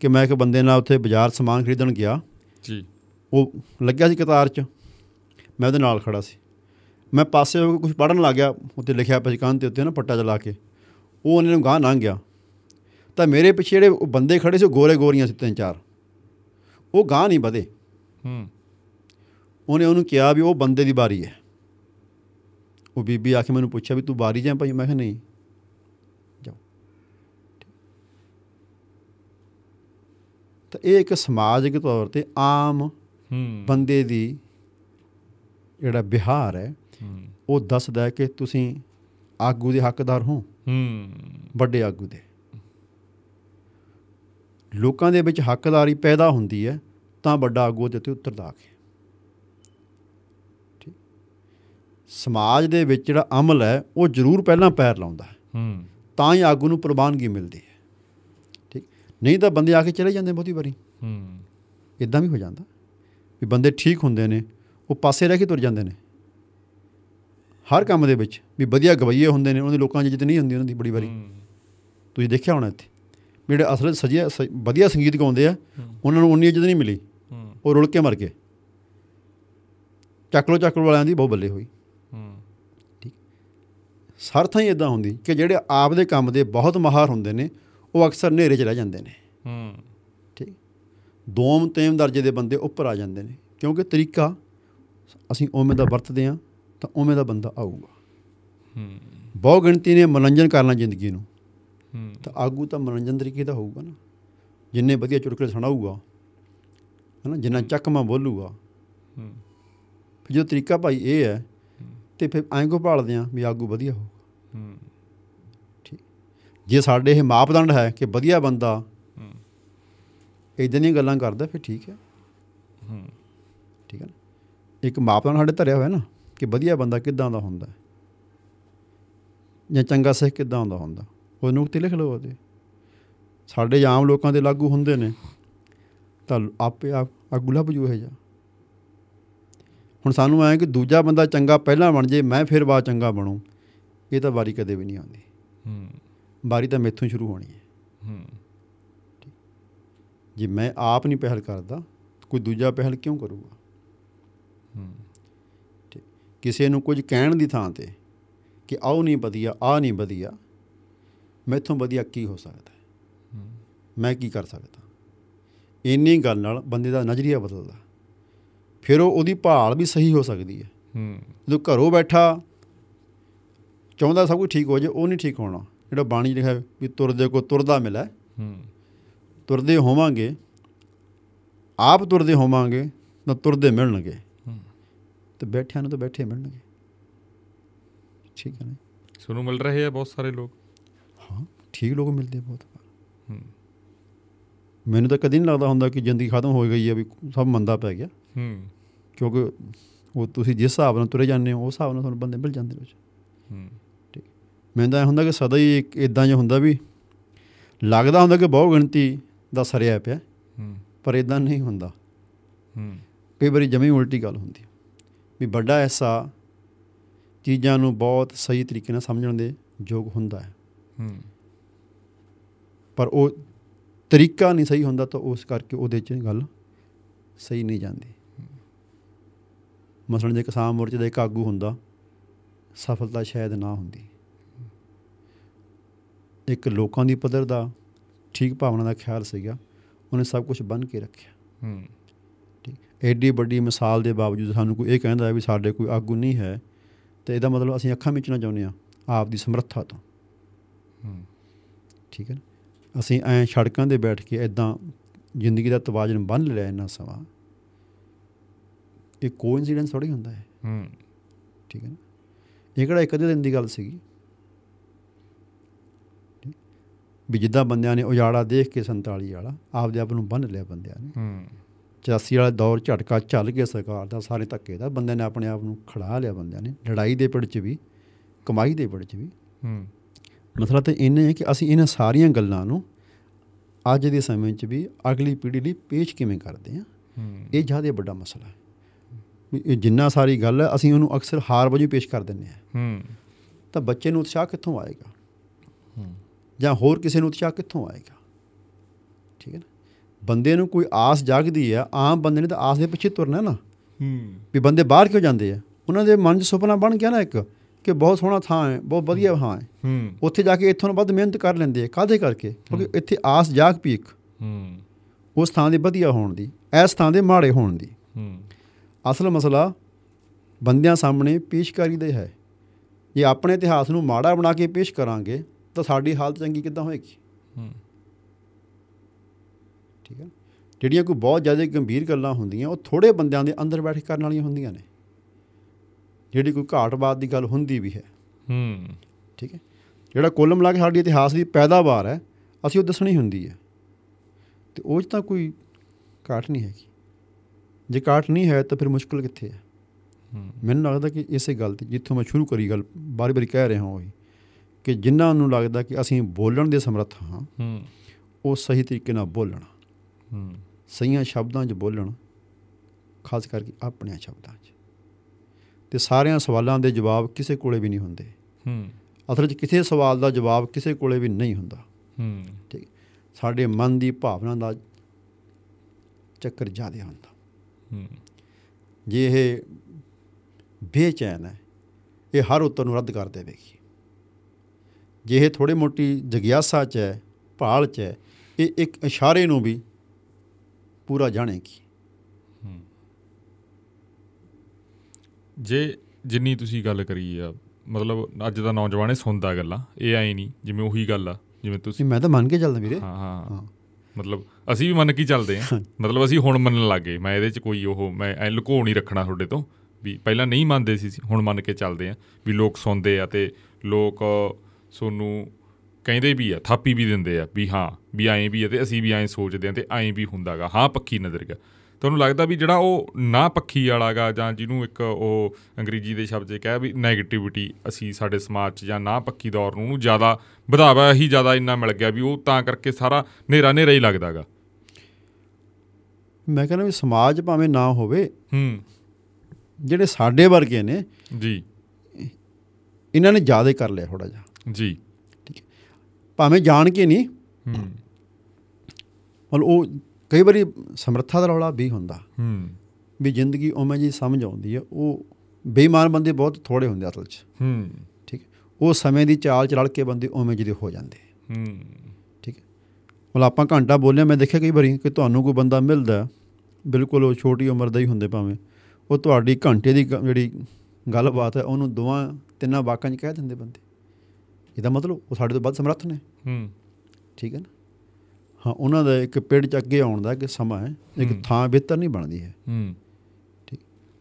ਕਿ ਮੈਂ ਇੱਕ ਬੰਦੇ ਨਾਲ ਉੱਥੇ ਬਾਜ਼ਾਰ ਸਮਾਨ ਖਰੀਦਣ ਗਿਆ। ਜੀ। ਉਹ ਲੱਗਿਆ ਸੀ ਕਤਾਰ 'ਚ। ਮੈਂ ਉਹਦੇ ਨਾਲ ਖੜਾ ਸੀ। ਮੈਂ ਪਾਸੇ ਹੋ ਕੇ ਕੁਝ ਪੜਨ ਲੱਗ ਗਿਆ ਉੱਤੇ ਲਿਖਿਆ ਪਛਕਾਨ ਤੇ ਉੱਤੇ ਨਾ ਪੱਟਾ ਚਲਾ ਕੇ। ਉਹ ਉਹਨੇ ਨੂੰ ਗਾਂ ਲੰਘ ਗਿਆ। ਤਾਂ ਮੇਰੇ ਪਿੱਛੇ ਜਿਹੜੇ ਉਹ ਬੰਦੇ ਖੜੇ ਸੀ ਗੋਰੇ ਗੋਰੀਆਂ ਸੀ ਤਿੰਨ ਚਾਰ। ਉਹ ਗਾਂ ਨਹੀਂ ਵਧੇ। ਹੂੰ। ਉਹਨੇ ਉਹਨੂੰ ਕਿਹਾ ਵੀ ਉਹ ਬੰਦੇ ਦੀ ਬਾਰੀ ਹੈ। ਉਹ ਬੀਬੀ ਆ ਕੇ ਮੈਨੂੰ ਪੁੱਛਿਆ ਵੀ ਤੂੰ ਬਾਰੀ ਜਾਂ ਭਾਈ? ਮੈਂ ਕਿਹਾ ਨਹੀਂ। ਜਾਓ। ਤਾਂ ਇਹ ਇੱਕ ਸਮਾਜਿਕ ਤੌਰ ਤੇ ਆਮ ਬੰਦੇ ਦੀ ਜਿਹੜਾ ਬਿਹਾਰ ਹੈ ਉਹ ਦੱਸਦਾ ਹੈ ਕਿ ਤੁਸੀਂ ਆਗੂ ਦੇ ਹੱਕਦਾਰ ਹੋ। ਵੱਡੇ ਆਗੂ ਦੇ। ਲੋਕਾਂ ਦੇ ਵਿੱਚ ਹੱਕਦਾਰੀ ਪੈਦਾ ਹੁੰਦੀ ਹੈ ਤਾਂ ਵੱਡਾ ਆਗੂ ਉਹਦੇ ਤੇ ਉਤਰਦਾ ਕੇ ਠੀਕ ਸਮਾਜ ਦੇ ਵਿੱਚ ਜਿਹੜਾ ਅਮਲ ਹੈ ਉਹ ਜ਼ਰੂਰ ਪਹਿਲਾਂ ਪੈਰ ਲਾਉਂਦਾ ਹੈ। ਤਾਂ ਹੀ ਆਗੂ ਨੂੰ ਪ੍ਰਵਾਨਗੀ ਮਿਲਦੀ ਹੈ। ਠੀਕ? ਨਹੀਂ ਤਾਂ ਬੰਦੇ ਆ ਕੇ ਚਲੇ ਜਾਂਦੇ ਬਹੁਤੀ ਵਾਰੀ। ਹੂੰ। ਇਦਾਂ ਵੀ ਹੋ ਜਾਂਦਾ। ਵੀ ਬੰਦੇ ਠੀਕ ਹੁੰਦੇ ਨੇ ਉਹ ਪਾਸੇ ਰਹਿ ਕੇ ਤੁਰ ਜਾਂਦੇ ਨੇ। ਹਰ ਕੰਮ ਦੇ ਵਿੱਚ ਵੀ ਵਧੀਆ ਗਵਈਏ ਹੁੰਦੇ ਨੇ ਉਹਨਾਂ ਦੇ ਲੋਕਾਂ 'ਚ ਜਿੱਤ ਨਹੀਂ ਹੁੰਦੀ ਉਹਨਾਂ ਦੀ ਬੜੀ ਵਾਰੀ। ਤੁਸੀਂ ਦੇਖਿਆ ਹੋਣਾ ਇੱਥੇ ਜਿਹੜੇ ਅਸਲ ਸਜਿਆ ਵਧੀਆ ਸੰਗੀਤ ਗਾਉਂਦੇ ਆ ਉਹਨਾਂ ਨੂੰ ਉਨੀ ਇੱਜ਼ਤ ਨਹੀਂ ਮਿਲੀ। ਉਹ ਰੁਲ ਕੇ ਮਰ ਗਏ। ਚੱਕਲੋ ਚੱਕਲੋ ਵਾਲਿਆਂ ਦੀ ਬਹੁਤ ਬੱਲੇ ਹੋਈ। ਹੂੰ ਹਰ ਥਾਂ ਹੀ ਇਦਾਂ ਹੁੰਦੀ ਕਿ ਜਿਹੜੇ ਆਪ ਦੇ ਕੰਮ ਦੇ ਬਹੁਤ ਮਾਹਰ ਹੁੰਦੇ ਨੇ ਉਹ ਅਕਸਰ ਹਨੇਰੇ 'ਚ ਰਹਿ ਜਾਂਦੇ ਨੇ। ਹੂੰ। ਠੀਕ? ਦੋਮ ਤੇਮ ਦਰਜੇ ਦੇ ਬੰਦੇ ਉੱਪਰ ਆ ਜਾਂਦੇ ਨੇ ਕਿਉਂਕਿ ਤਰੀਕਾ ਅਸੀਂ ਉਵੇਂ ਦਾ ਵਰਤਦੇ ਆ ਤਾਂ ਉਵੇਂ ਦਾ ਬੰਦਾ ਆਊਗਾ। ਹੂੰ। ਬਹੁ ਗਿਣਤੀ ਨੇ ਮਨੋਰੰਜਨ ਕਰਨਾ ਜ਼ਿੰਦਗੀ ਨੂੰ। ਹੂੰ। ਤਾਂ ਆਗੂ ਤਾਂ ਮਨੋਰੰਜਨ ਤਰੀਕੇ ਦਾ ਹੋਊਗਾ ਨਾ। ਜਿੰਨੇ ਵਧੀਆ ਚੁਟਕਲੇ ਸੁਣਾਊਗਾ ਹਨਾ ਜਿੰਨਾ ਚੱਕਮਾ ਬੋਲੂਗਾ। ਹੂੰ। ਜੋ ਤਰੀਕਾ ਭਾਈ ਇਹ ਹੈ ਤੇ ਫਿਰ ਐਂ ਕੋ ਭਾਲਦੇ ਆ ਵੀ ਆਗੂ ਵਧੀਆ ਹੋ। ਹੂੰ ਜੇ ਸਾਡੇ ਇਹ ਮਾਪਦੰਡ ਹੈ ਕਿ ਵਧੀਆ ਬੰਦਾ ਹੂੰ। ਇਦਾਂ ਦੀਆਂ ਗੱਲਾਂ ਕਰਦਾ ਫਿਰ ਠੀਕ ਹੈ। ਹੂੰ। ਠੀਕ ਹੈ ਨਾ? ਇੱਕ ਮਾਪਦੰਡ ਸਾਡੇ ਧਰਿਆ ਹੋਇਆ ਨਾ ਕਿ ਵਧੀਆ ਬੰਦਾ ਕਿੱਦਾਂ ਦਾ ਹੁੰਦਾ ਹੈ। ਜਾਂ ਚੰਗਾ ਸਿੱਖ ਕਿੱਦਾਂ ਹੁੰਦਾ ਹੁੰਦਾ? ਉਹ ਨੁਕਤੇ ਲਿਖ ਲਓ ਉਹਦੇ। ਸਾਡੇ ਆਮ ਲੋਕਾਂ ਦੇ ਲਾਗੂ ਹੁੰਦੇ ਨੇ। ਤਾਂ ਆਪੇ ਆਪ ਆਗੂ ਲੱਭ ਜੂ ਇਹ ਜਾ ਹੁਣ ਸਾਨੂੰ ਐਂ ਕਿ ਦੂਜਾ ਬੰਦਾ ਚੰਗਾ ਪਹਿਲਾਂ ਬਣ ਜੇ ਮੈਂ ਫਿਰ ਬਾਅਦ ਚੰਗਾ ਬਣੂ। ਇਹ ਤਾਂ ਵਾਰੀ ਕਦੇ ਵੀ ਨਹੀਂ ਆਉਂਦੀ। ਹੂੰ। ਵਾਰੀ ਤਾਂ ਮੈਥੋਂ ਸ਼ੁਰੂ ਹੋਣੀ ਹੈ। ਹੂੰ। ਜੇ ਮੈਂ ਆਪ ਨਹੀਂ ਪਹਿਲ ਕਰਦਾ ਕੋਈ ਦੂਜਾ ਪਹਿਲ ਕਿਉਂ ਕਰੂਗਾ? ਹੂੰ। ਕਿਸੇ ਨੂੰ ਕੁਝ ਕਹਿਣ ਦੀ ਥਾਂ ਤੇ ਕਿ ਆਹ ਨਹੀਂ ਵਧੀਆ ਆ ਨਹੀਂ ਵਧੀਆ ਮੈਥੋਂ ਵਧੀਆ ਕੀ ਹੋ ਸਕਦਾ? ਹੈ। ਮੈਂ ਕੀ ਕਰ ਸਕਦਾ? ਇੰਨੀ ਗੱਲ ਨਾਲ ਬੰਦੇ ਦਾ ਨਜ਼ਰੀਆ ਬਦਲਦਾ। ਫਿਰ ਉਹ ਉਹਦੀ ਭਾਲ ਵੀ ਸਹੀ ਹੋ ਸਕਦੀ ਹੈ। ਹੂੰ। ਜਦੋਂ ਘਰੋਂ ਬੈਠਾ ਚਾਹੁੰਦਾ ਸਭ ਕੁਝ ਠੀਕ ਹੋ ਜਾਏ ਉਹ ਨਹੀਂ ਠੀਕ ਹੋਣਾ। ਜਿਹੜਾ ਬਾਣੀ ਲਿਖਿਆ ਵੀ ਤੁਰਦੇ ਕੋ ਤੁਰਦਾ ਮਿਲੈ। ਹੂੰ। ਤੁਰਦੇ ਹੋਵਾਂਗੇ ਆਪ ਤੁਰਦੇ ਹੋਵਾਂਗੇ ਤਾਂ ਤੁਰਦੇ ਮਿਲਣਗੇ। ਹੂੰ। ਤੇ ਬੈਠਿਆਂ ਨੂੰ ਤਾਂ ਬੈਠੇ ਮਿਲਣਗੇ। ਠੀਕ ਹੈ ਨਾ? ਤੁਹਾਨੂੰ ਮਿਲ ਰਹੇ ਆ ਬਹੁਤ ਸਾਰੇ ਲੋਕ। ਹਾਂ ਠੀਕ ਲੋਕ ਮਿਲਦੇ ਆ ਬਹੁਤ। ਹੂੰ। ਮੈਨੂੰ ਤਾਂ ਕਦੀ ਨਹੀਂ ਲੱਗਦਾ ਹੁੰਦਾ ਕਿ ਜ਼ਿੰਦਗੀ ਖਤਮ ਹੋ ਗਈ ਹੈ ਵੀ ਸਭ ਮੰਦਾ ਪੈ ਗਿਆ। ਹੂੰ। ਕਿਉਂਕਿ ਉਹ ਤੁਸੀਂ ਜਿਸ ਹਿਸਾਬ ਨਾਲ ਤੁਰੇ ਜਾਂਦੇ ਹੋ ਉਸ ਹਿਸਾਬ ਨਾਲ ਤੁਹਾਨੂੰ ਬੰਦੇ ਮਿਲ ਜਾਂਦੇ ਨੇ ਵਿੱਚ। ਹੂੰ। ਮੈਨੂੰ ਤਾਂ ਇਹ ਹੁੰਦਾ ਕਿ ਸਦਾ ਹੀ ਇੱਕ ਇਦਾਂ ਜਿਹਾ ਹੁੰਦਾ ਵੀ ਲੱਗਦਾ ਹੁੰਦਾ ਕਿ ਬਹੁ ਗਿਣਤੀ ਦਾ ਸਰਿਆ ਪਿਆ। ਹੂੰ। ਪਰ ਇਦਾਂ ਨਹੀਂ ਹੁੰਦਾ। ਹੂੰ। ਕਈ ਵਾਰੀ ਜਮੀ ਉਲਟੀ ਗੱਲ ਹੁੰਦੀ। ਵੀ ਵੱਡਾ ਐਸਾ ਚੀਜ਼ਾਂ ਨੂੰ ਬਹੁਤ ਸਹੀ ਤਰੀਕੇ ਨਾਲ ਸਮਝਣ ਦੇ ਯੋਗ ਹੁੰਦਾ ਹੈ। ਹੂੰ। ਪਰ ਉਹ ਤਰੀਕਾ ਨਹੀਂ ਸਹੀ ਹੁੰਦਾ ਤਾਂ ਉਸ ਕਰਕੇ ਉਹਦੇ 'ਚ ਗੱਲ ਸਹੀ ਨਹੀਂ ਜਾਂਦੀ। ਮਸਲਨ ਜੇ ਕਿਸਾਨ ਮੋਰਚੇ ਦਾ ਇੱਕ ਆਗੂ ਹੁੰਦਾ ਸਫਲਤਾ ਸ਼ਾਇਦ ਨਾ ਹੁੰਦੀ। ਇੱਕ ਲੋਕਾਂ ਦੀ ਪੱਧਰ ਦਾ ਠੀਕ ਭਾਵਨਾ ਦਾ ਖਿਆਲ ਸੀਗਾ ਉਹਨੇ ਸਭ ਕੁਝ ਬੰਨ ਕੇ ਰੱਖਿਆ। ਹੂੰ। ਠੀਕ। ਐਡੀ ਵੱਡੀ ਮਿਸਾਲ ਦੇ ਬਾਵਜੂਦ ਸਾਨੂੰ ਕੋਈ ਇਹ ਕਹਿੰਦਾ ਹੈ ਵੀ ਸਾਡੇ ਕੋਈ ਆਗੂ ਨਹੀਂ ਹੈ ਤੇ ਇਹਦਾ ਮਤਲਬ ਅਸੀਂ ਅੱਖਾਂ ਮੀਚਣਾ ਚਾਹੁੰਦੇ ਹਾਂ ਆਪ ਦੀ ਸਮਰੱਥਾ ਤੋਂ। ਹੂੰ। ਠੀਕ ਹੈ ਅਸੀਂ ਐ ਸੜਕਾਂ ਦੇ ਬੈਠ ਕੇ ਐਦਾਂ ਜ਼ਿੰਦਗੀ ਦਾ ਤਵਾਜ਼ਨ ਬੰਨ ਲਿਆ ਇੰਨਾ ਸਮਾਂ। ਇਹ ਕੋਇਨਸੀਡੈਂਸ ਥੋੜੀ ਹੁੰਦਾ ਹੈ। ਹੂੰ। ਠੀਕ ਹੈ ਨਾ? ਇਹ ਕਿਹੜਾ ਇੱਕ ਅੱਧੇ ਦਿਨ ਦੀ ਗੱਲ ਸੀਗੀ। ਵੀ ਜਿੱਦਾਂ ਬੰਦਿਆਂ ਨੇ ਉਜਾੜਾ ਦੇਖ ਕੇ 47 ਵਾਲਾ ਆਪਦੇ ਆਪ ਨੂੰ ਬੰਨ ਲਿਆ ਬੰਦਿਆਂ ਨੇ। ਹੂੰ। 84 ਵਾਲਾ ਦੌਰ ਝਟਕਾ ਚੱਲ ਗਿਆ ਸਰਕਾਰ ਦਾ ਸਾਰੇ ਧੱਕੇ ਦਾ। ਬੰਦਿਆਂ ਨੇ ਆਪਣੇ ਆਪ ਨੂੰ ਖੜਾ ਲਿਆ ਬੰਦਿਆਂ ਨੇ। ਲੜਾਈ ਦੇ ਪਿੜ 'ਚ ਵੀ ਕਮਾਈ ਦੇ ਪਿੜ 'ਚ ਵੀ। ਹੂੰ। ਮਸਲਾ ਤਾਂ ਇੰਨੇ ਹੈ ਕਿ ਅਸੀਂ ਇਹਨਾਂ ਸਾਰੀਆਂ ਗੱਲਾਂ ਨੂੰ ਅੱਜ ਦੇ ਸਮੇਂ 'ਚ ਵੀ ਅਗਲੀ ਪੀੜ੍ਹੀ ਲਈ ਪੇਸ਼ ਕਿਵੇਂ ਕਰਦੇ ਹੂੰ। ਇਹ ਜ਼ਿਆਦਾ ਵੱਡਾ ਮਸਲਾ ਹੈ। ਇਹ ਜਿੰਨਾ ਸਾਰੀ ਗੱਲ ਹੈ ਅਸੀਂ ਉਹਨੂੰ ਅਕਸਰ ਹਾਰ ਵਜੋਂ ਪੇਸ਼ ਕਰ ਦਿੰਦੇ ਹਾਂ। ਹੂੰ। ਤਾਂ ਬੱਚੇ ਨੂੰ ਉਤਸ਼ਾਹ ਕਿੱਥੋਂ ਆਏਗਾ? ਹੂੰ। ਜਾਂ ਹੋਰ ਕਿਸੇ ਨੂੰ ਉਤਸ਼ਾਹ ਕਿੱਥੋਂ ਆਏਗਾ? ਠੀਕ ਹੈ ਨਾ? ਬੰਦੇ ਨੂੰ ਕੋਈ ਆਸ ਜਾਗਦੀ ਹੈ ਆਮ ਬੰਦੇ ਨੇ ਤਾਂ ਆਸ ਦੇ ਪਿੱਛੇ ਤੁਰਨਾ ਨਾ। ਹੂੰ। ਵੀ ਬੰਦੇ ਬਾਹਰ ਕਿਉਂ ਜਾਂਦੇ ਆ? ਉਹਨਾਂ ਦੇ ਮਨ 'ਚ ਸੁਪਨਾ ਬਣ ਗਿਆ ਨਾ ਇੱਕ ਕਿ ਬਹੁਤ ਸੋਹਣਾ ਥਾਂ ਹੈ ਬਹੁਤ ਵਧੀਆ ਥਾਂ ਹੈ। ਹੂੰ। ਉੱਥੇ ਜਾ ਕੇ ਇੱਥੋਂ ਨਾਲੋਂ ਵੱਧ ਮਿਹਨਤ ਕਰ ਲੈਂਦੇ ਆ ਕਾਹਦੇ ਕਰਕੇ? ਕਿਉਂਕਿ ਇੱਥੇ ਆਸ ਜਾਗ ਪਈ ਇੱਕ ਹੂੰ। ਉਸ ਥਾਂ ਦੇ ਵਧੀਆ ਹੋਣ ਦੀ ਇਸ ਥਾਂ ਦੇ ਮਾੜੇ ਹੋਣ ਦੀ। ਹੂੰ। ਅਸਲ ਮਸਲਾ ਬੰਦਿਆਂ ਸਾਹਮਣੇ ਪੇਸ਼ਕਾਰੀ ਦਾ ਹੈ ਜੇ ਆਪਣੇ ਇਤਿਹਾਸ ਨੂੰ ਮਾੜਾ ਬਣਾ ਕੇ ਪੇਸ਼ ਕਰਾਂਗੇ ਤਾਂ ਸਾਡੀ ਹਾਲਤ ਚੰਗੀ ਕਿੱਦਾਂ ਹੋਏਗੀ? ਹੂੰ। ਠੀਕ ਹੈ। ਜਿਹੜੀਆਂ ਕੋਈ ਬਹੁਤ ਜ਼ਿਆਦਾ ਗੰਭੀਰ ਗੱਲਾਂ ਹੁੰਦੀਆਂ ਉਹ ਥੋੜੇ ਬੰਦਿਆਂ ਦੇ ਅੰਦਰ ਬੈਠ ਕੇ ਕਰਨ ਵਾਲੀਆਂ ਹੁੰਦੀਆਂ ਨੇ। ਜਿਹੜੀ ਕੋਈ ਘਾਟਬਾਦ ਦੀ ਗੱਲ ਹੁੰਦੀ ਵੀ ਹੈ। ਹੂੰ। ਠੀਕ ਹੈ। ਜਿਹੜਾ ਕੁੱਲ ਮਿਲਾ ਕੇ ਸਾਡੀ ਇਤਿਹਾਸ ਦੀ ਪੈਦਾਵਾਰ ਹੈ ਅਸੀਂ ਉਹ ਦੱਸਣੀ ਹੁੰਦੀ ਹੈ। ਤੇ ਉਹ 'ਚ ਤਾਂ ਕੋਈ ਘਾਟ ਨਹੀਂ ਹੈਗੀ। ਜੇ ਘਾਟ ਨਹੀਂ ਹੈ ਤਾਂ ਫਿਰ ਮੁਸ਼ਕਲ ਕਿੱਥੇ ਹੈ? ਮੈਨੂੰ ਲੱਗਦਾ ਕਿ ਇਸੇ ਗੱਲ ਤੇ ਜਿੱਥੋਂ ਮੈਂ ਸ਼ੁਰੂ ਕਰੀ ਗੱਲ ਬਾਰੀ-ਬਾਰੀ ਕਹਿ ਰਿਹਾ ਹਾਂ ਉਹੀ ਕਿ ਜਿਨ੍ਹਾਂ ਨੂੰ ਲੱਗਦਾ ਕਿ ਅਸੀਂ ਬੋਲਣ ਦੇ ਸਮਰੱਥ ਹਾਂ ਉਹ ਸਹੀ ਤਰੀਕੇ ਨਾਲ ਬੋਲਣ। ਸਹੀਆਂ ਸ਼ਬਦਾਂ 'ਚ ਬੋਲਣ ਖਾਸ ਕਰਕੇ ਆਪਣੇ ਸ਼ਬਦਾਂ 'ਚ। ਤੇ ਸਾਰਿਆਂ ਸਵਾਲਾਂ ਦੇ ਜਵਾਬ ਕਿਸੇ ਕੋਲੇ ਵੀ ਨਹੀਂ ਹੁੰਦੇ। ਹੂੰ। ਅਸਲ 'ਚ ਕਿਸੇ ਸਵਾਲ ਦਾ ਜਵਾਬ ਕਿਸੇ ਕੋਲੇ ਵੀ ਨਹੀਂ ਹੁੰਦਾ। ਹੂੰ। ਠੀਕ। ਸਾਡੇ ਮਨ ਦੀ ਭਾਵਨਾ ਦਾ ਚੱਕਰ ਜ਼ਿਆਦਾ ਹੁੰਦਾ। ਜੇ ਇਹ ਬੇਚੈਨ ਹੈ ਇਹ ਹਰ ਉੱਤਰ ਨੂੰ ਰੱਦ ਕਰ ਦੇਵੇਗੀ ਜੇ ਇਹ ਥੋੜੀ ਮੋਟੀ ਜਗਿਆਸਾ ਚ ਹੈ ਭਾਲ ਚ ਹੈ ਇਹ ਇੱਕ ਇਸ਼ਾਰੇ ਨੂੰ ਵੀ ਪੂਰਾ ਜਾਣੇਗੀ। ਜੇ ਜਿੰਨੀ ਤੁਸੀਂ ਗੱਲ ਕਰੀ ਆ ਮਤਲਬ ਅੱਜ ਦਾ ਨੌਜਵਾਨ ਇਹ ਸੁਣਦਾ ਗੱਲਾਂ ਇਹ ਐ ਨਹੀਂ ਜਿਵੇਂ ਉਹੀ ਗੱਲ ਆ ਜਿਵੇਂ ਤੁਸੀਂ ਮੈਂ ਤਾਂ ਮੰਨ ਕੇ ਚੱਲਦਾ ਵੀਰੇ। ਹਾਂ। ਹਾਂ। ਮਤਲਬ ਅਸੀਂ ਵੀ ਮੰਨ ਕੇ ਚੱਲਦੇ ਆ [LAUGHS] ਮਤਲਬ ਅਸੀਂ ਹੁਣ ਮੰਨਣ ਲੱਗੇ ਮੈਂ ਇਹਦੇ 'ਚ ਕੋਈ ਉਹ ਮੈਂ ਐ ਲੁਕੋ ਨਹੀਂ ਰੱਖਣਾ ਤੁਹਾਡੇ ਤੋਂ ਵੀ ਪਹਿਲਾਂ ਨਹੀਂ ਮੰਨਦੇ ਸੀ ਹੁਣ ਮੰਨ ਕੇ ਚੱਲਦੇ ਆ ਵੀ ਲੋਕ ਸੁਣਦੇ ਆ ਤੇ ਲੋਕ ਸੋਨੂੰ ਕਹਿੰਦੇ ਵੀ ਆ ਥਾਪੀ ਵੀ ਦਿੰਦੇ ਆ ਵੀ ਹਾਂ ਵੀ ਐਂ ਵੀ ਆ ਤੇ ਅਸੀਂ ਵੀ ਐਂ ਸੋਚਦੇ ਆ ਤੇ ਐਂ ਵੀ ਹੁੰਦਾਗਾ। ਹਾਂ ਪੱਕੀ ਨਜ਼ਰੀਆ ਤੁਹਾਨੂੰ ਲੱਗਦਾ ਵੀ ਜਿਹੜਾ ਉਹ ਨਾ ਪੱਖੀ ਵਾਲਾਗਾ ਜਾਂ ਜਿਹਨੂੰ ਇੱਕ ਉਹ ਅੰਗਰੇਜ਼ੀ ਦੇ ਸ਼ਬਦ 'ਚ ਕਹਿ ਵੀ 네ਗੇਟਿਵਿਟੀ ਅਸੀਂ ਸਾਡੇ ਸਮਾਜ 'ਚ ਜਾਂ ਨਾ ਪੱਕੀ ਦੌਰ ਨੂੰ ਉਹਨੂੰ ਜ਼ਿਆਦਾ ਵਧਾਵਾ ਹੀ ਜ਼ਿਆਦਾ ਇੰਨਾ ਮਿਲ ਗਿਆ ਵੀ ਉਹ ਤਾਂ ਕਰਕੇ ਸਾਰਾ ਹਨੇਰਾ ਹਨੇਰਾ ਹੀ ਲੱਗਦਾਗਾ ਮੈਂ ਕਹਿੰਦਾ ਵੀ ਸਮਾਜ ਭਾਵੇਂ ਨਾ ਹੋਵੇ ਹੂੰ। ਜਿਹੜੇ ਸਾਡੇ ਵਰਗੇ ਨੇ ਜੀ। ਇਹਨਾਂ ਨੇ ਜ਼ਿਆਦਾ ਕਰ ਲਿਆ ਥੋੜਾ ਜਿਹਾ। ਜੀ। ਭਾਵੇਂ ਜਾਣ ਕੇ ਨਹੀਂ ਹੂੰ। ਮਤਲਬ ਉਹ ਕਈ ਵਾਰੀ ਸਮਰੱਥਾ ਦਾ ਰੌਲਾ ਵੀ ਹੁੰਦਾ। ਹੂੰ। ਵੀ ਜ਼ਿੰਦਗੀ ਉਵੇਂ ਜੀ ਸਮਝ ਆਉਂਦੀ ਹੈ ਉਹ ਬੇਈਮਾਨ ਬੰਦੇ ਬਹੁਤ ਥੋੜੇ ਹੁੰਦੇ ਅਸਲ 'ਚ। ਹੂੰ। ਠੀਕ। ਉਹ ਸਮੇਂ ਦੀ ਚਾਲ ਚਲ ਕੇ ਬੰਦੇ ਉਵੇਂ ਜਿਹੇ ਹੋ ਜਾਂਦੇ। ਹੂੰ। ਠੀਕ ਮਤਲਬ ਆਪਾਂ ਘੰਟਾ ਬੋਲਿਆ ਮੈਂ ਦੇਖਿਆ ਕਈ ਵਾਰੀ ਕਿ ਤੁਹਾਨੂੰ ਕੋਈ ਬੰਦਾ ਮਿਲਦਾ ਬਿਲਕੁਲ ਉਹ ਛੋਟੀ ਉਮਰ ਦਾ ਹੀ ਹੁੰਦੇ ਭਾਵੇਂ। ਉਹ ਤੁਹਾਡੀ ਘੰਟੇ ਦੀ ਜਿਹੜੀ ਗੱਲਬਾਤ ਹੈ ਉਹਨੂੰ ਦੋਵਾਂ ਤਿੰਨਾਂ ਵਾਕਾਂ 'ਚ ਕਹਿ ਦਿੰਦੇ ਬੰਦੇ। ਇਹਦਾ ਮਤਲਬ ਉਹ ਸਾਡੇ ਤੋਂ ਵੱਧ ਸਮਰੱਥ ਨੇ। ਹੂੰ। ਠੀਕ ਹੈ ਨਾ। ਹਾਂ ਉਹਨਾਂ ਦਾ ਇੱਕ ਪਿੜ ਚ ਅੱਗੇ ਆਉਣ ਦਾ ਇੱਕ ਸਮਾਂ ਹੈ ਇੱਕ। ਥਾਂ ਬਿਹਤਰ ਨਹੀਂ ਬਣਦੀ ਹੈ। ਹੂੰ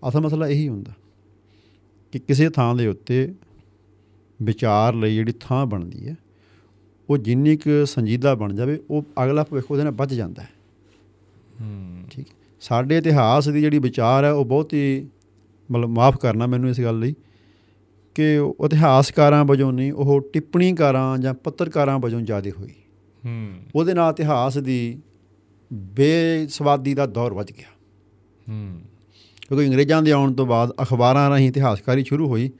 ਅਸਲ ਮਸਲਾ ਇਹੀ ਹੁੰਦਾ ਕਿ ਕਿਸੇ ਥਾਂ ਦੇ ਉੱਤੇ ਵਿਚਾਰ ਲਈ ਜਿਹੜੀ ਥਾਂ ਬਣਦੀ ਹੈ ਉਹ ਜਿੰਨੀ ਕੁ ਸੰਜੀਦਾ ਬਣ ਜਾਵੇ ਉਹ ਅਗਲਾ ਭਵਿੱਖ ਉਹਦੇ ਨਾਲ ਵੱਧ ਜਾਂਦਾ ਹੈ। ਹੂੰ। ਠੀਕ। ਸਾਡੇ ਇਤਿਹਾਸ ਦੀ ਜਿਹੜੀ ਵਿਚਾਰ ਹੈ ਉਹ ਬਹੁਤ ਹੀ ਮਤਲਬ ਮਾਫ ਕਰਨਾ ਮੈਨੂੰ ਇਸ ਗੱਲ ਲਈ ਕਿ ਇਤਿਹਾਸਕਾਰਾਂ ਵਜੋਂ ਨਹੀਂ ਉਹ ਟਿੱਪਣੀਕਾਰਾਂ ਜਾਂ ਪੱਤਰਕਾਰਾਂ ਵਜੋਂ ਜ਼ਿਆਦਾ ਹੋਈ। ਹੂੰ। ਉਹਦੇ ਨਾਲ ਇਤਿਹਾਸ ਦੀ ਬੇਸਵਾਦੀ ਦਾ ਦੌਰ ਵੱਜ ਗਿਆ। ਹੂੰ। ਕਿਉਂਕਿ ਅੰਗਰੇਜ਼ਾਂ ਦੇ ਆਉਣ ਤੋਂ ਬਾਅਦ ਅਖਬਾਰਾਂ ਰਾਹੀਂ ਇਤਿਹਾਸਕਾਰੀ ਸ਼ੁਰੂ ਹੋਈ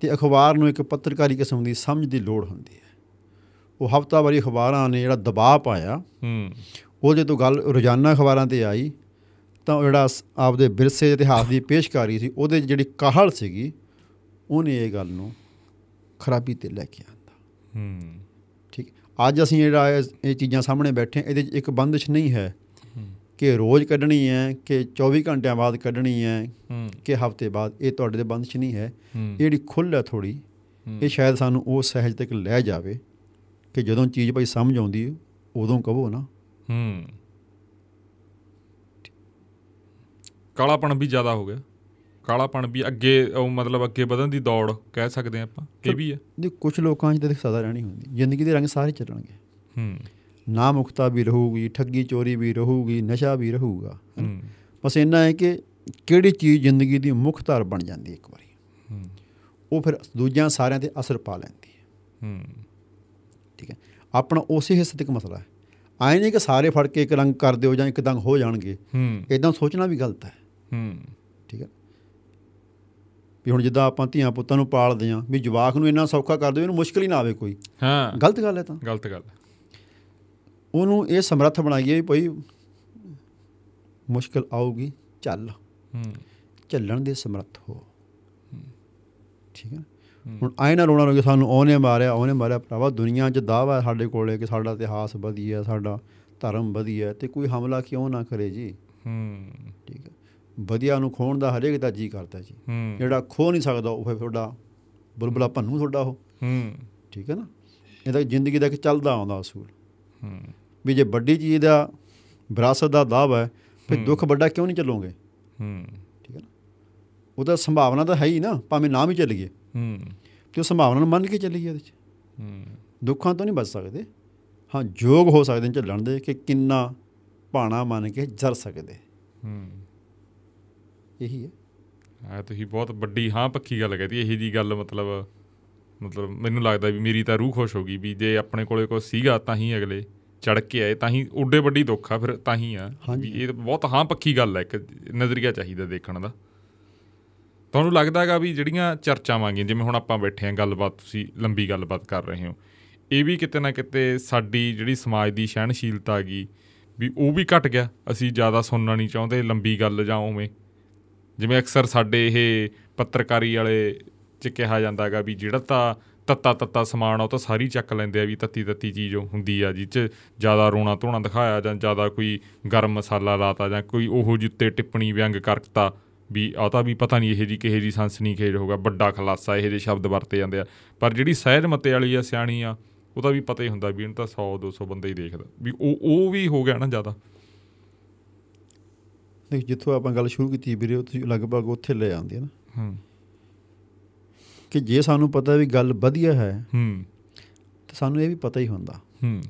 ਤੇ ਅਖਬਾਰ ਨੂੰ ਇੱਕ ਪੱਤਰਕਾਰੀ ਕਿਸਮ ਦੀ ਸਮਝ ਦੀ ਲੋੜ ਹੁੰਦੀ ਹੈ। ਉਹ ਹਫ਼ਤਾਵਾਰੀ ਅਖਬਾਰਾਂ ਨੇ ਜਿਹੜਾ ਦਬਾਅ ਪਾਇਆ ਹੂੰ। ਉਹਦੇ ਤੋਂ ਗੱਲ ਰੋਜ਼ਾਨਾ ਅਖਬਾਰਾਂ ਤੇ ਆਈ ਤਾਂ ਉਹ ਜਿਹੜਾ ਆਪਦੇ ਵਿਰਸੇ ਇਤਿਹਾਸ ਦੀ ਪੇਸ਼ਕਾਰੀ ਸੀ ਉਹਦੇ ਜਿਹੜੀ ਕਾਹਲ ਸੀਗੀ ਉਹਨੇ ਇਹ ਗੱਲ ਨੂੰ ਖਰਾਬੀ ਤੇ ਲੈ ਕੇ ਆਂਦਾ। ਹੂੰ। ਠੀਕ। ਅੱਜ ਅਸੀਂ ਜਿਹੜਾ ਇਹ ਚੀਜ਼ਾਂ ਸਾਹਮਣੇ ਬੈਠੇ ਇਹਦੇ 'ਚ ਇੱਕ ਬੰਦਸ਼ ਨਹੀਂ ਹੈ ਕਿ ਰੋਜ਼ ਕੱਢਣੀ ਹੈ ਕਿ 24 ਘੰਟਿਆਂ ਬਾਅਦ ਕੱਢਣੀ ਹੈ ਕਿ ਹਫ਼ਤੇ ਬਾਅਦ ਇਹ ਤੁਹਾਡੇ ਦੇ ਬੰਦਸ਼ ਨਹੀਂ ਹੈ। ਇਹ ਜਿਹੜੀ ਖੁੱਲ੍ਹ ਹੈ ਥੋੜੀ। ਇਹ ਸ਼ਾਇਦ ਸਾਨੂੰ ਉਹ ਸਹਿਜ ਤੱਕ ਲੈ ਜਾਵੇ ਕਿ ਜਦੋਂ ਚੀਜ਼ ਭਾਈ ਸਮਝ ਆਉਂਦੀ ਹੈ, ਉਦੋਂ ਕਹੋ ਨਾ। ਹੂੰ। ਕਾਲਾਪਣ ਵੀ ਜ਼ਿਆਦਾ ਹੋ ਗਿਆ। ਕਾਲਾਪਣ ਵੀ ਅੱਗੇ ਉਹ ਮਤਲਬ ਅੱਗੇ ਵਧਣ ਦੀ ਦੌੜ ਕਹਿ ਸਕਦੇ ਆਪਾਂ ਇਹ ਵੀ ਹੈ। ਦੇ ਕੁਝ ਲੋਕਾਂ 'ਚ ਤਾਂ ਸਦਾ ਰਹਿਣੀ ਹੁੰਦੀ ਜ਼ਿੰਦਗੀ ਦੇ ਰੰਗ ਸਾਰੇ ਚੱਲਣਗੇ। ਹੂੰ। ਨਾ ਮੁਕਤਾ ਵੀ ਰਹੂਗੀ ਠੱਗੀ ਚੋਰੀ ਵੀ ਰਹੂਗੀ ਨਸ਼ਾ ਵੀ ਰਹੂਗਾ ਹੂੰ ਬਸ ਇੰਨਾ ਹੈ ਕਿ ਕਿਹੜੀ ਚੀਜ਼ ਜ਼ਿੰਦਗੀ ਦੀ ਮੁੱਖ ਧਾਰ ਬਣ ਜਾਂਦੀ ਇੱਕ ਵਾਰੀ। ਹੂੰ। ਉਹ ਫਿਰ ਦੂਜਿਆਂ ਸਾਰਿਆਂ ਤੇ ਅਸਰ ਪਾ ਲੈਂਦੀ ਹੈ। ਹੂੰ। ਠੀਕ ਹੈ? ਆਪਣਾ ਉਸੇ ਹਿੱਸੇ ਤੱਕ ਮਸਲਾ ਹੈ। ਆਏ ਨਹੀਂ ਕਿ ਸਾਰੇ ਫੜ ਕੇ ਇੱਕ ਰੰਗ ਕਰ ਦਿਓ ਜਾਂ ਇੱਕ ਦੰਗ ਹੋ ਜਾਣਗੇ। ਹੂੰ। ਇਦਾਂ ਸੋਚਣਾ ਵੀ ਗਲਤ ਹੈ। ਹੂੰ। ਠੀਕ ਹੈ? ਵੀ ਹੁਣ ਜਿੱਦਾਂ ਆਪਾਂ ਧੀਆਂ ਪੁੱਤਾਂ ਨੂੰ ਪਾਲਦੇ ਹਾਂ ਵੀ ਜਵਾਕ ਨੂੰ ਇੰਨਾ ਸੌਖਾ ਕਰ ਦਿਓ ਇਹਨੂੰ ਮੁਸ਼ਕਲ ਹੀ ਨਾ ਆਵੇ ਕੋਈ। ਹਾਂ। ਗਲਤ ਗੱਲ ਹੈ ਤਾਂ। ਗਲਤ ਗੱਲ ਉਹਨੂੰ ਇਹ ਸਮਰੱਥ ਬਣਾਈਏ ਵੀ ਭਾਈ ਮੁਸ਼ਕਲ ਆਊਗੀ ਚੱਲ। ਹੂੰ। ਝੱਲਣ ਦੇ ਸਮਰੱਥ ਹੋ। ਠੀਕ ਹੈ ਹੁਣ ਆਏ ਨਾ ਰੋਣਾ ਰੋਗੇ ਸਾਨੂੰ ਉਹਨੇ ਮਾਰਿਆ ਉਹਨੇ ਮਾਰਿਆ ਭਰਾਵਾ ਦੁਨੀਆ 'ਚ ਦਾਵਾ ਸਾਡੇ ਕੋਲੇ ਕਿ ਸਾਡਾ ਇਤਿਹਾਸ ਵਧੀਆ ਸਾਡਾ ਧਰਮ ਵਧੀਆ ਤੇ ਕੋਈ ਹਮਲਾ ਕਿਉਂ ਨਾ ਕਰੇ ਜੀ? ਹੂੰ। ਠੀਕ ਹੈ। ਵਧੀਆ ਨੂੰ ਖੋਣ ਦਾ ਹਰੇਕ ਦਾ ਜੀ ਕਰਦਾ ਜੀ। ਜਿਹੜਾ ਖੋ ਨਹੀਂ ਸਕਦਾ ਉਹ ਫਿਰ ਤੁਹਾਡਾ ਬੁਲਬੁਲਾ ਭੰਨੂ ਤੁਹਾਡਾ ਉਹ। ਹੂੰ। ਠੀਕ ਹੈ ਨਾ? ਇਹ ਤਾਂ ਜ਼ਿੰਦਗੀ ਦਾ ਇੱਕ ਚੱਲਦਾ ਆਉਂਦਾ ਅਸੂਲ। ਹੂੰ। ਵੀ ਜੇ ਵੱਡੀ ਚੀਜ਼ ਦਾ ਵਿਰਾਸਤ ਦਾ ਦਾਅਵਾ ਹੈ ਫਿਰ ਦੁੱਖ ਵੱਡਾ ਕਿਉਂ ਨਹੀਂ ਚੱਲੋਗੇ? ਹੂੰ। ਠੀਕ ਹੈ ਨਾ? ਉਹਦਾ ਸੰਭਾਵਨਾ ਤਾਂ ਹੈ ਹੀ ਨਾ ਭਾਵੇਂ ਨਾ ਵੀ ਚੱਲੀਏ। ਹੂੰ। ਤੇ ਉਹ ਸੰਭਾਵਨਾ ਨੂੰ ਮੰਨ ਕੇ ਚੱਲੀਏ ਉਹਦੇ 'ਚ। ਹੂੰ। ਦੁੱਖਾਂ ਤੋਂ ਨਹੀਂ ਬਚ ਸਕਦੇ। ਹਾਂ ਯੋਗ ਹੋ ਸਕਦੇ ਝੱਲਣ ਦੇ ਕਿ ਕਿੰਨਾ ਭਾਣਾ ਮੰਨ ਕੇ ਜਰ ਸਕਦੇ। ਹੂੰ। ਇਹੀ ਹੈ। ਆ ਤੁਸੀਂ ਬਹੁਤ ਵੱਡੀ ਹਾਂ ਪੱਕੀ ਗੱਲ ਕਹਤੀ ਇਹੀ ਜੀ ਗੱਲ ਮਤਲਬ ਮਤਲਬ ਮੈਨੂੰ ਲੱਗਦਾ ਵੀ ਮੇਰੀ ਤਾਂ ਰੂਹ ਖੁਸ਼ ਹੋ ਗਈ ਵੀ ਜੇ ਆਪਣੇ ਕੋਲੇ ਕੋਈ ਸੀਗਾ ਤਾਂ ਹੀ ਅਗਲੇ ਚੜ ਕੇ ਆਏ ਤਾਂ ਹੀ ਉੱਡੇ ਵੱਡੀ ਦੁੱਖ ਆ ਫਿਰ ਤਾਂ ਹੀ ਆ। ਵੀ ਇਹ ਬਹੁਤ ਹਾਂ ਪੱਕੀ ਗੱਲ ਹੈ ਇੱਕ ਨਜ਼ਰੀਆ ਚਾਹੀਦਾ ਦੇਖਣ ਦਾ। ਤੁਹਾਨੂੰ ਲੱਗਦਾ ਹੈਗਾ ਵੀ ਜਿਹੜੀਆਂ ਚਰਚਾਵਾਂ ਗਈਆਂ ਜਿਵੇਂ ਹੁਣ ਆਪਾਂ ਬੈਠੇ ਆਂ ਗੱਲਬਾਤ ਤੁਸੀਂ ਲੰਬੀ ਗੱਲਬਾਤ ਕਰ ਰਹੇ ਹੋ ਇਹ ਵੀ ਕਿਤੇ ਨਾ ਕਿਤੇ ਸਾਡੀ ਜਿਹੜੀ ਸਮਾਜ ਦੀ ਸਹਿਣਸ਼ੀਲਤਾ ਗਈ ਵੀ ਉਹ ਵੀ ਘਟ ਗਿਆ। ਅਸੀਂ ਜ਼ਿਆਦਾ ਸੁਣਨਾ ਨਹੀਂ ਚਾਹੁੰਦੇ ਲੰਬੀ ਗੱਲ ਜਾਂ ਉਵੇਂ। ਜਿਵੇਂ ਅਕਸਰ ਸਾਡੇ ਇਹ ਪੱਤਰਕਾਰੀ ਵਾਲੇ ਚ ਕਿਹਾ ਜਾਂਦਾ ਹੈਗਾ ਵੀ ਜਿਹੜਾ ਤਾਂ ਤੱਤਾ ਤੱਤਾ ਸਮਾਨ ਆ, ਉਹ ਤਾਂ ਸਾਰੀ ਚੱਕ ਲੈਂਦੇ ਆ ਵੀ ਤੱਤੀ ਤੱਤੀ ਚੀਜ਼ ਉਹ ਹੁੰਦੀ ਆ, ਜਿਹ ਚ ਜ਼ਿਆਦਾ ਰੋਣਾ ਧੋਣਾ ਦਿਖਾਇਆ ਜਾਂ ਜ਼ਿਆਦਾ ਕੋਈ ਗਰਮ ਮਸਾਲਾ ਲਾਤਾ ਜਾਂ ਕੋਈ ਉਹੋ ਜਿਹੀ ਉੱਤੇ ਟਿੱਪਣੀ ਵਿਅੰਗ ਕਰਤਾ ਵੀ ਆ ਤਾਂ ਵੀ ਪਤਾ ਨਹੀਂ ਇਹ ਜੀ ਕਿਹੇ ਜੀ ਸੰਸਨੀ ਖੇਜ ਹੋਗਾ ਵੱਡਾ ਖਲਾਸਾ ਇਹੋ ਜਿਹੇ ਸ਼ਬਦ ਵਰਤੇ ਜਾਂਦੇ ਆ। ਪਰ ਜਿਹੜੀ ਸਹਿਜ ਮਤੇ ਵਾਲੀ ਆ, ਸਿਆਣੀ ਆ, ਉਹਦਾ ਵੀ ਪਤਾ ਹੀ ਹੁੰਦਾ ਵੀ ਇਹਨੂੰ ਤਾਂ 100 200 ਬੰਦਾ ਹੀ ਦੇਖਦਾ, ਵੀ ਉਹ ਉਹ ਵੀ ਹੋ ਗਿਆ ਨਾ ਜ਼ਿਆਦਾ। ਦੇਖ ਜਿੱਥੋਂ ਆਪਾਂ ਗੱਲ ਸ਼ੁਰੂ ਕੀਤੀ ਵੀਰੇ ਤੁਸੀਂ ਲਗਭਗ ਉੱਥੇ ਲੈ ਆਉਂਦੇ ਆ ਨਾ। ਹੂੰ। ਕਿ ਜੇ ਸਾਨੂੰ ਪਤਾ ਵੀ ਗੱਲ ਵਧੀਆ ਹੈ ਹੂੰ। ਤਾਂ ਸਾਨੂੰ ਇਹ ਵੀ ਪਤਾ ਹੀ ਹੁੰਦਾ ਹੂੰ।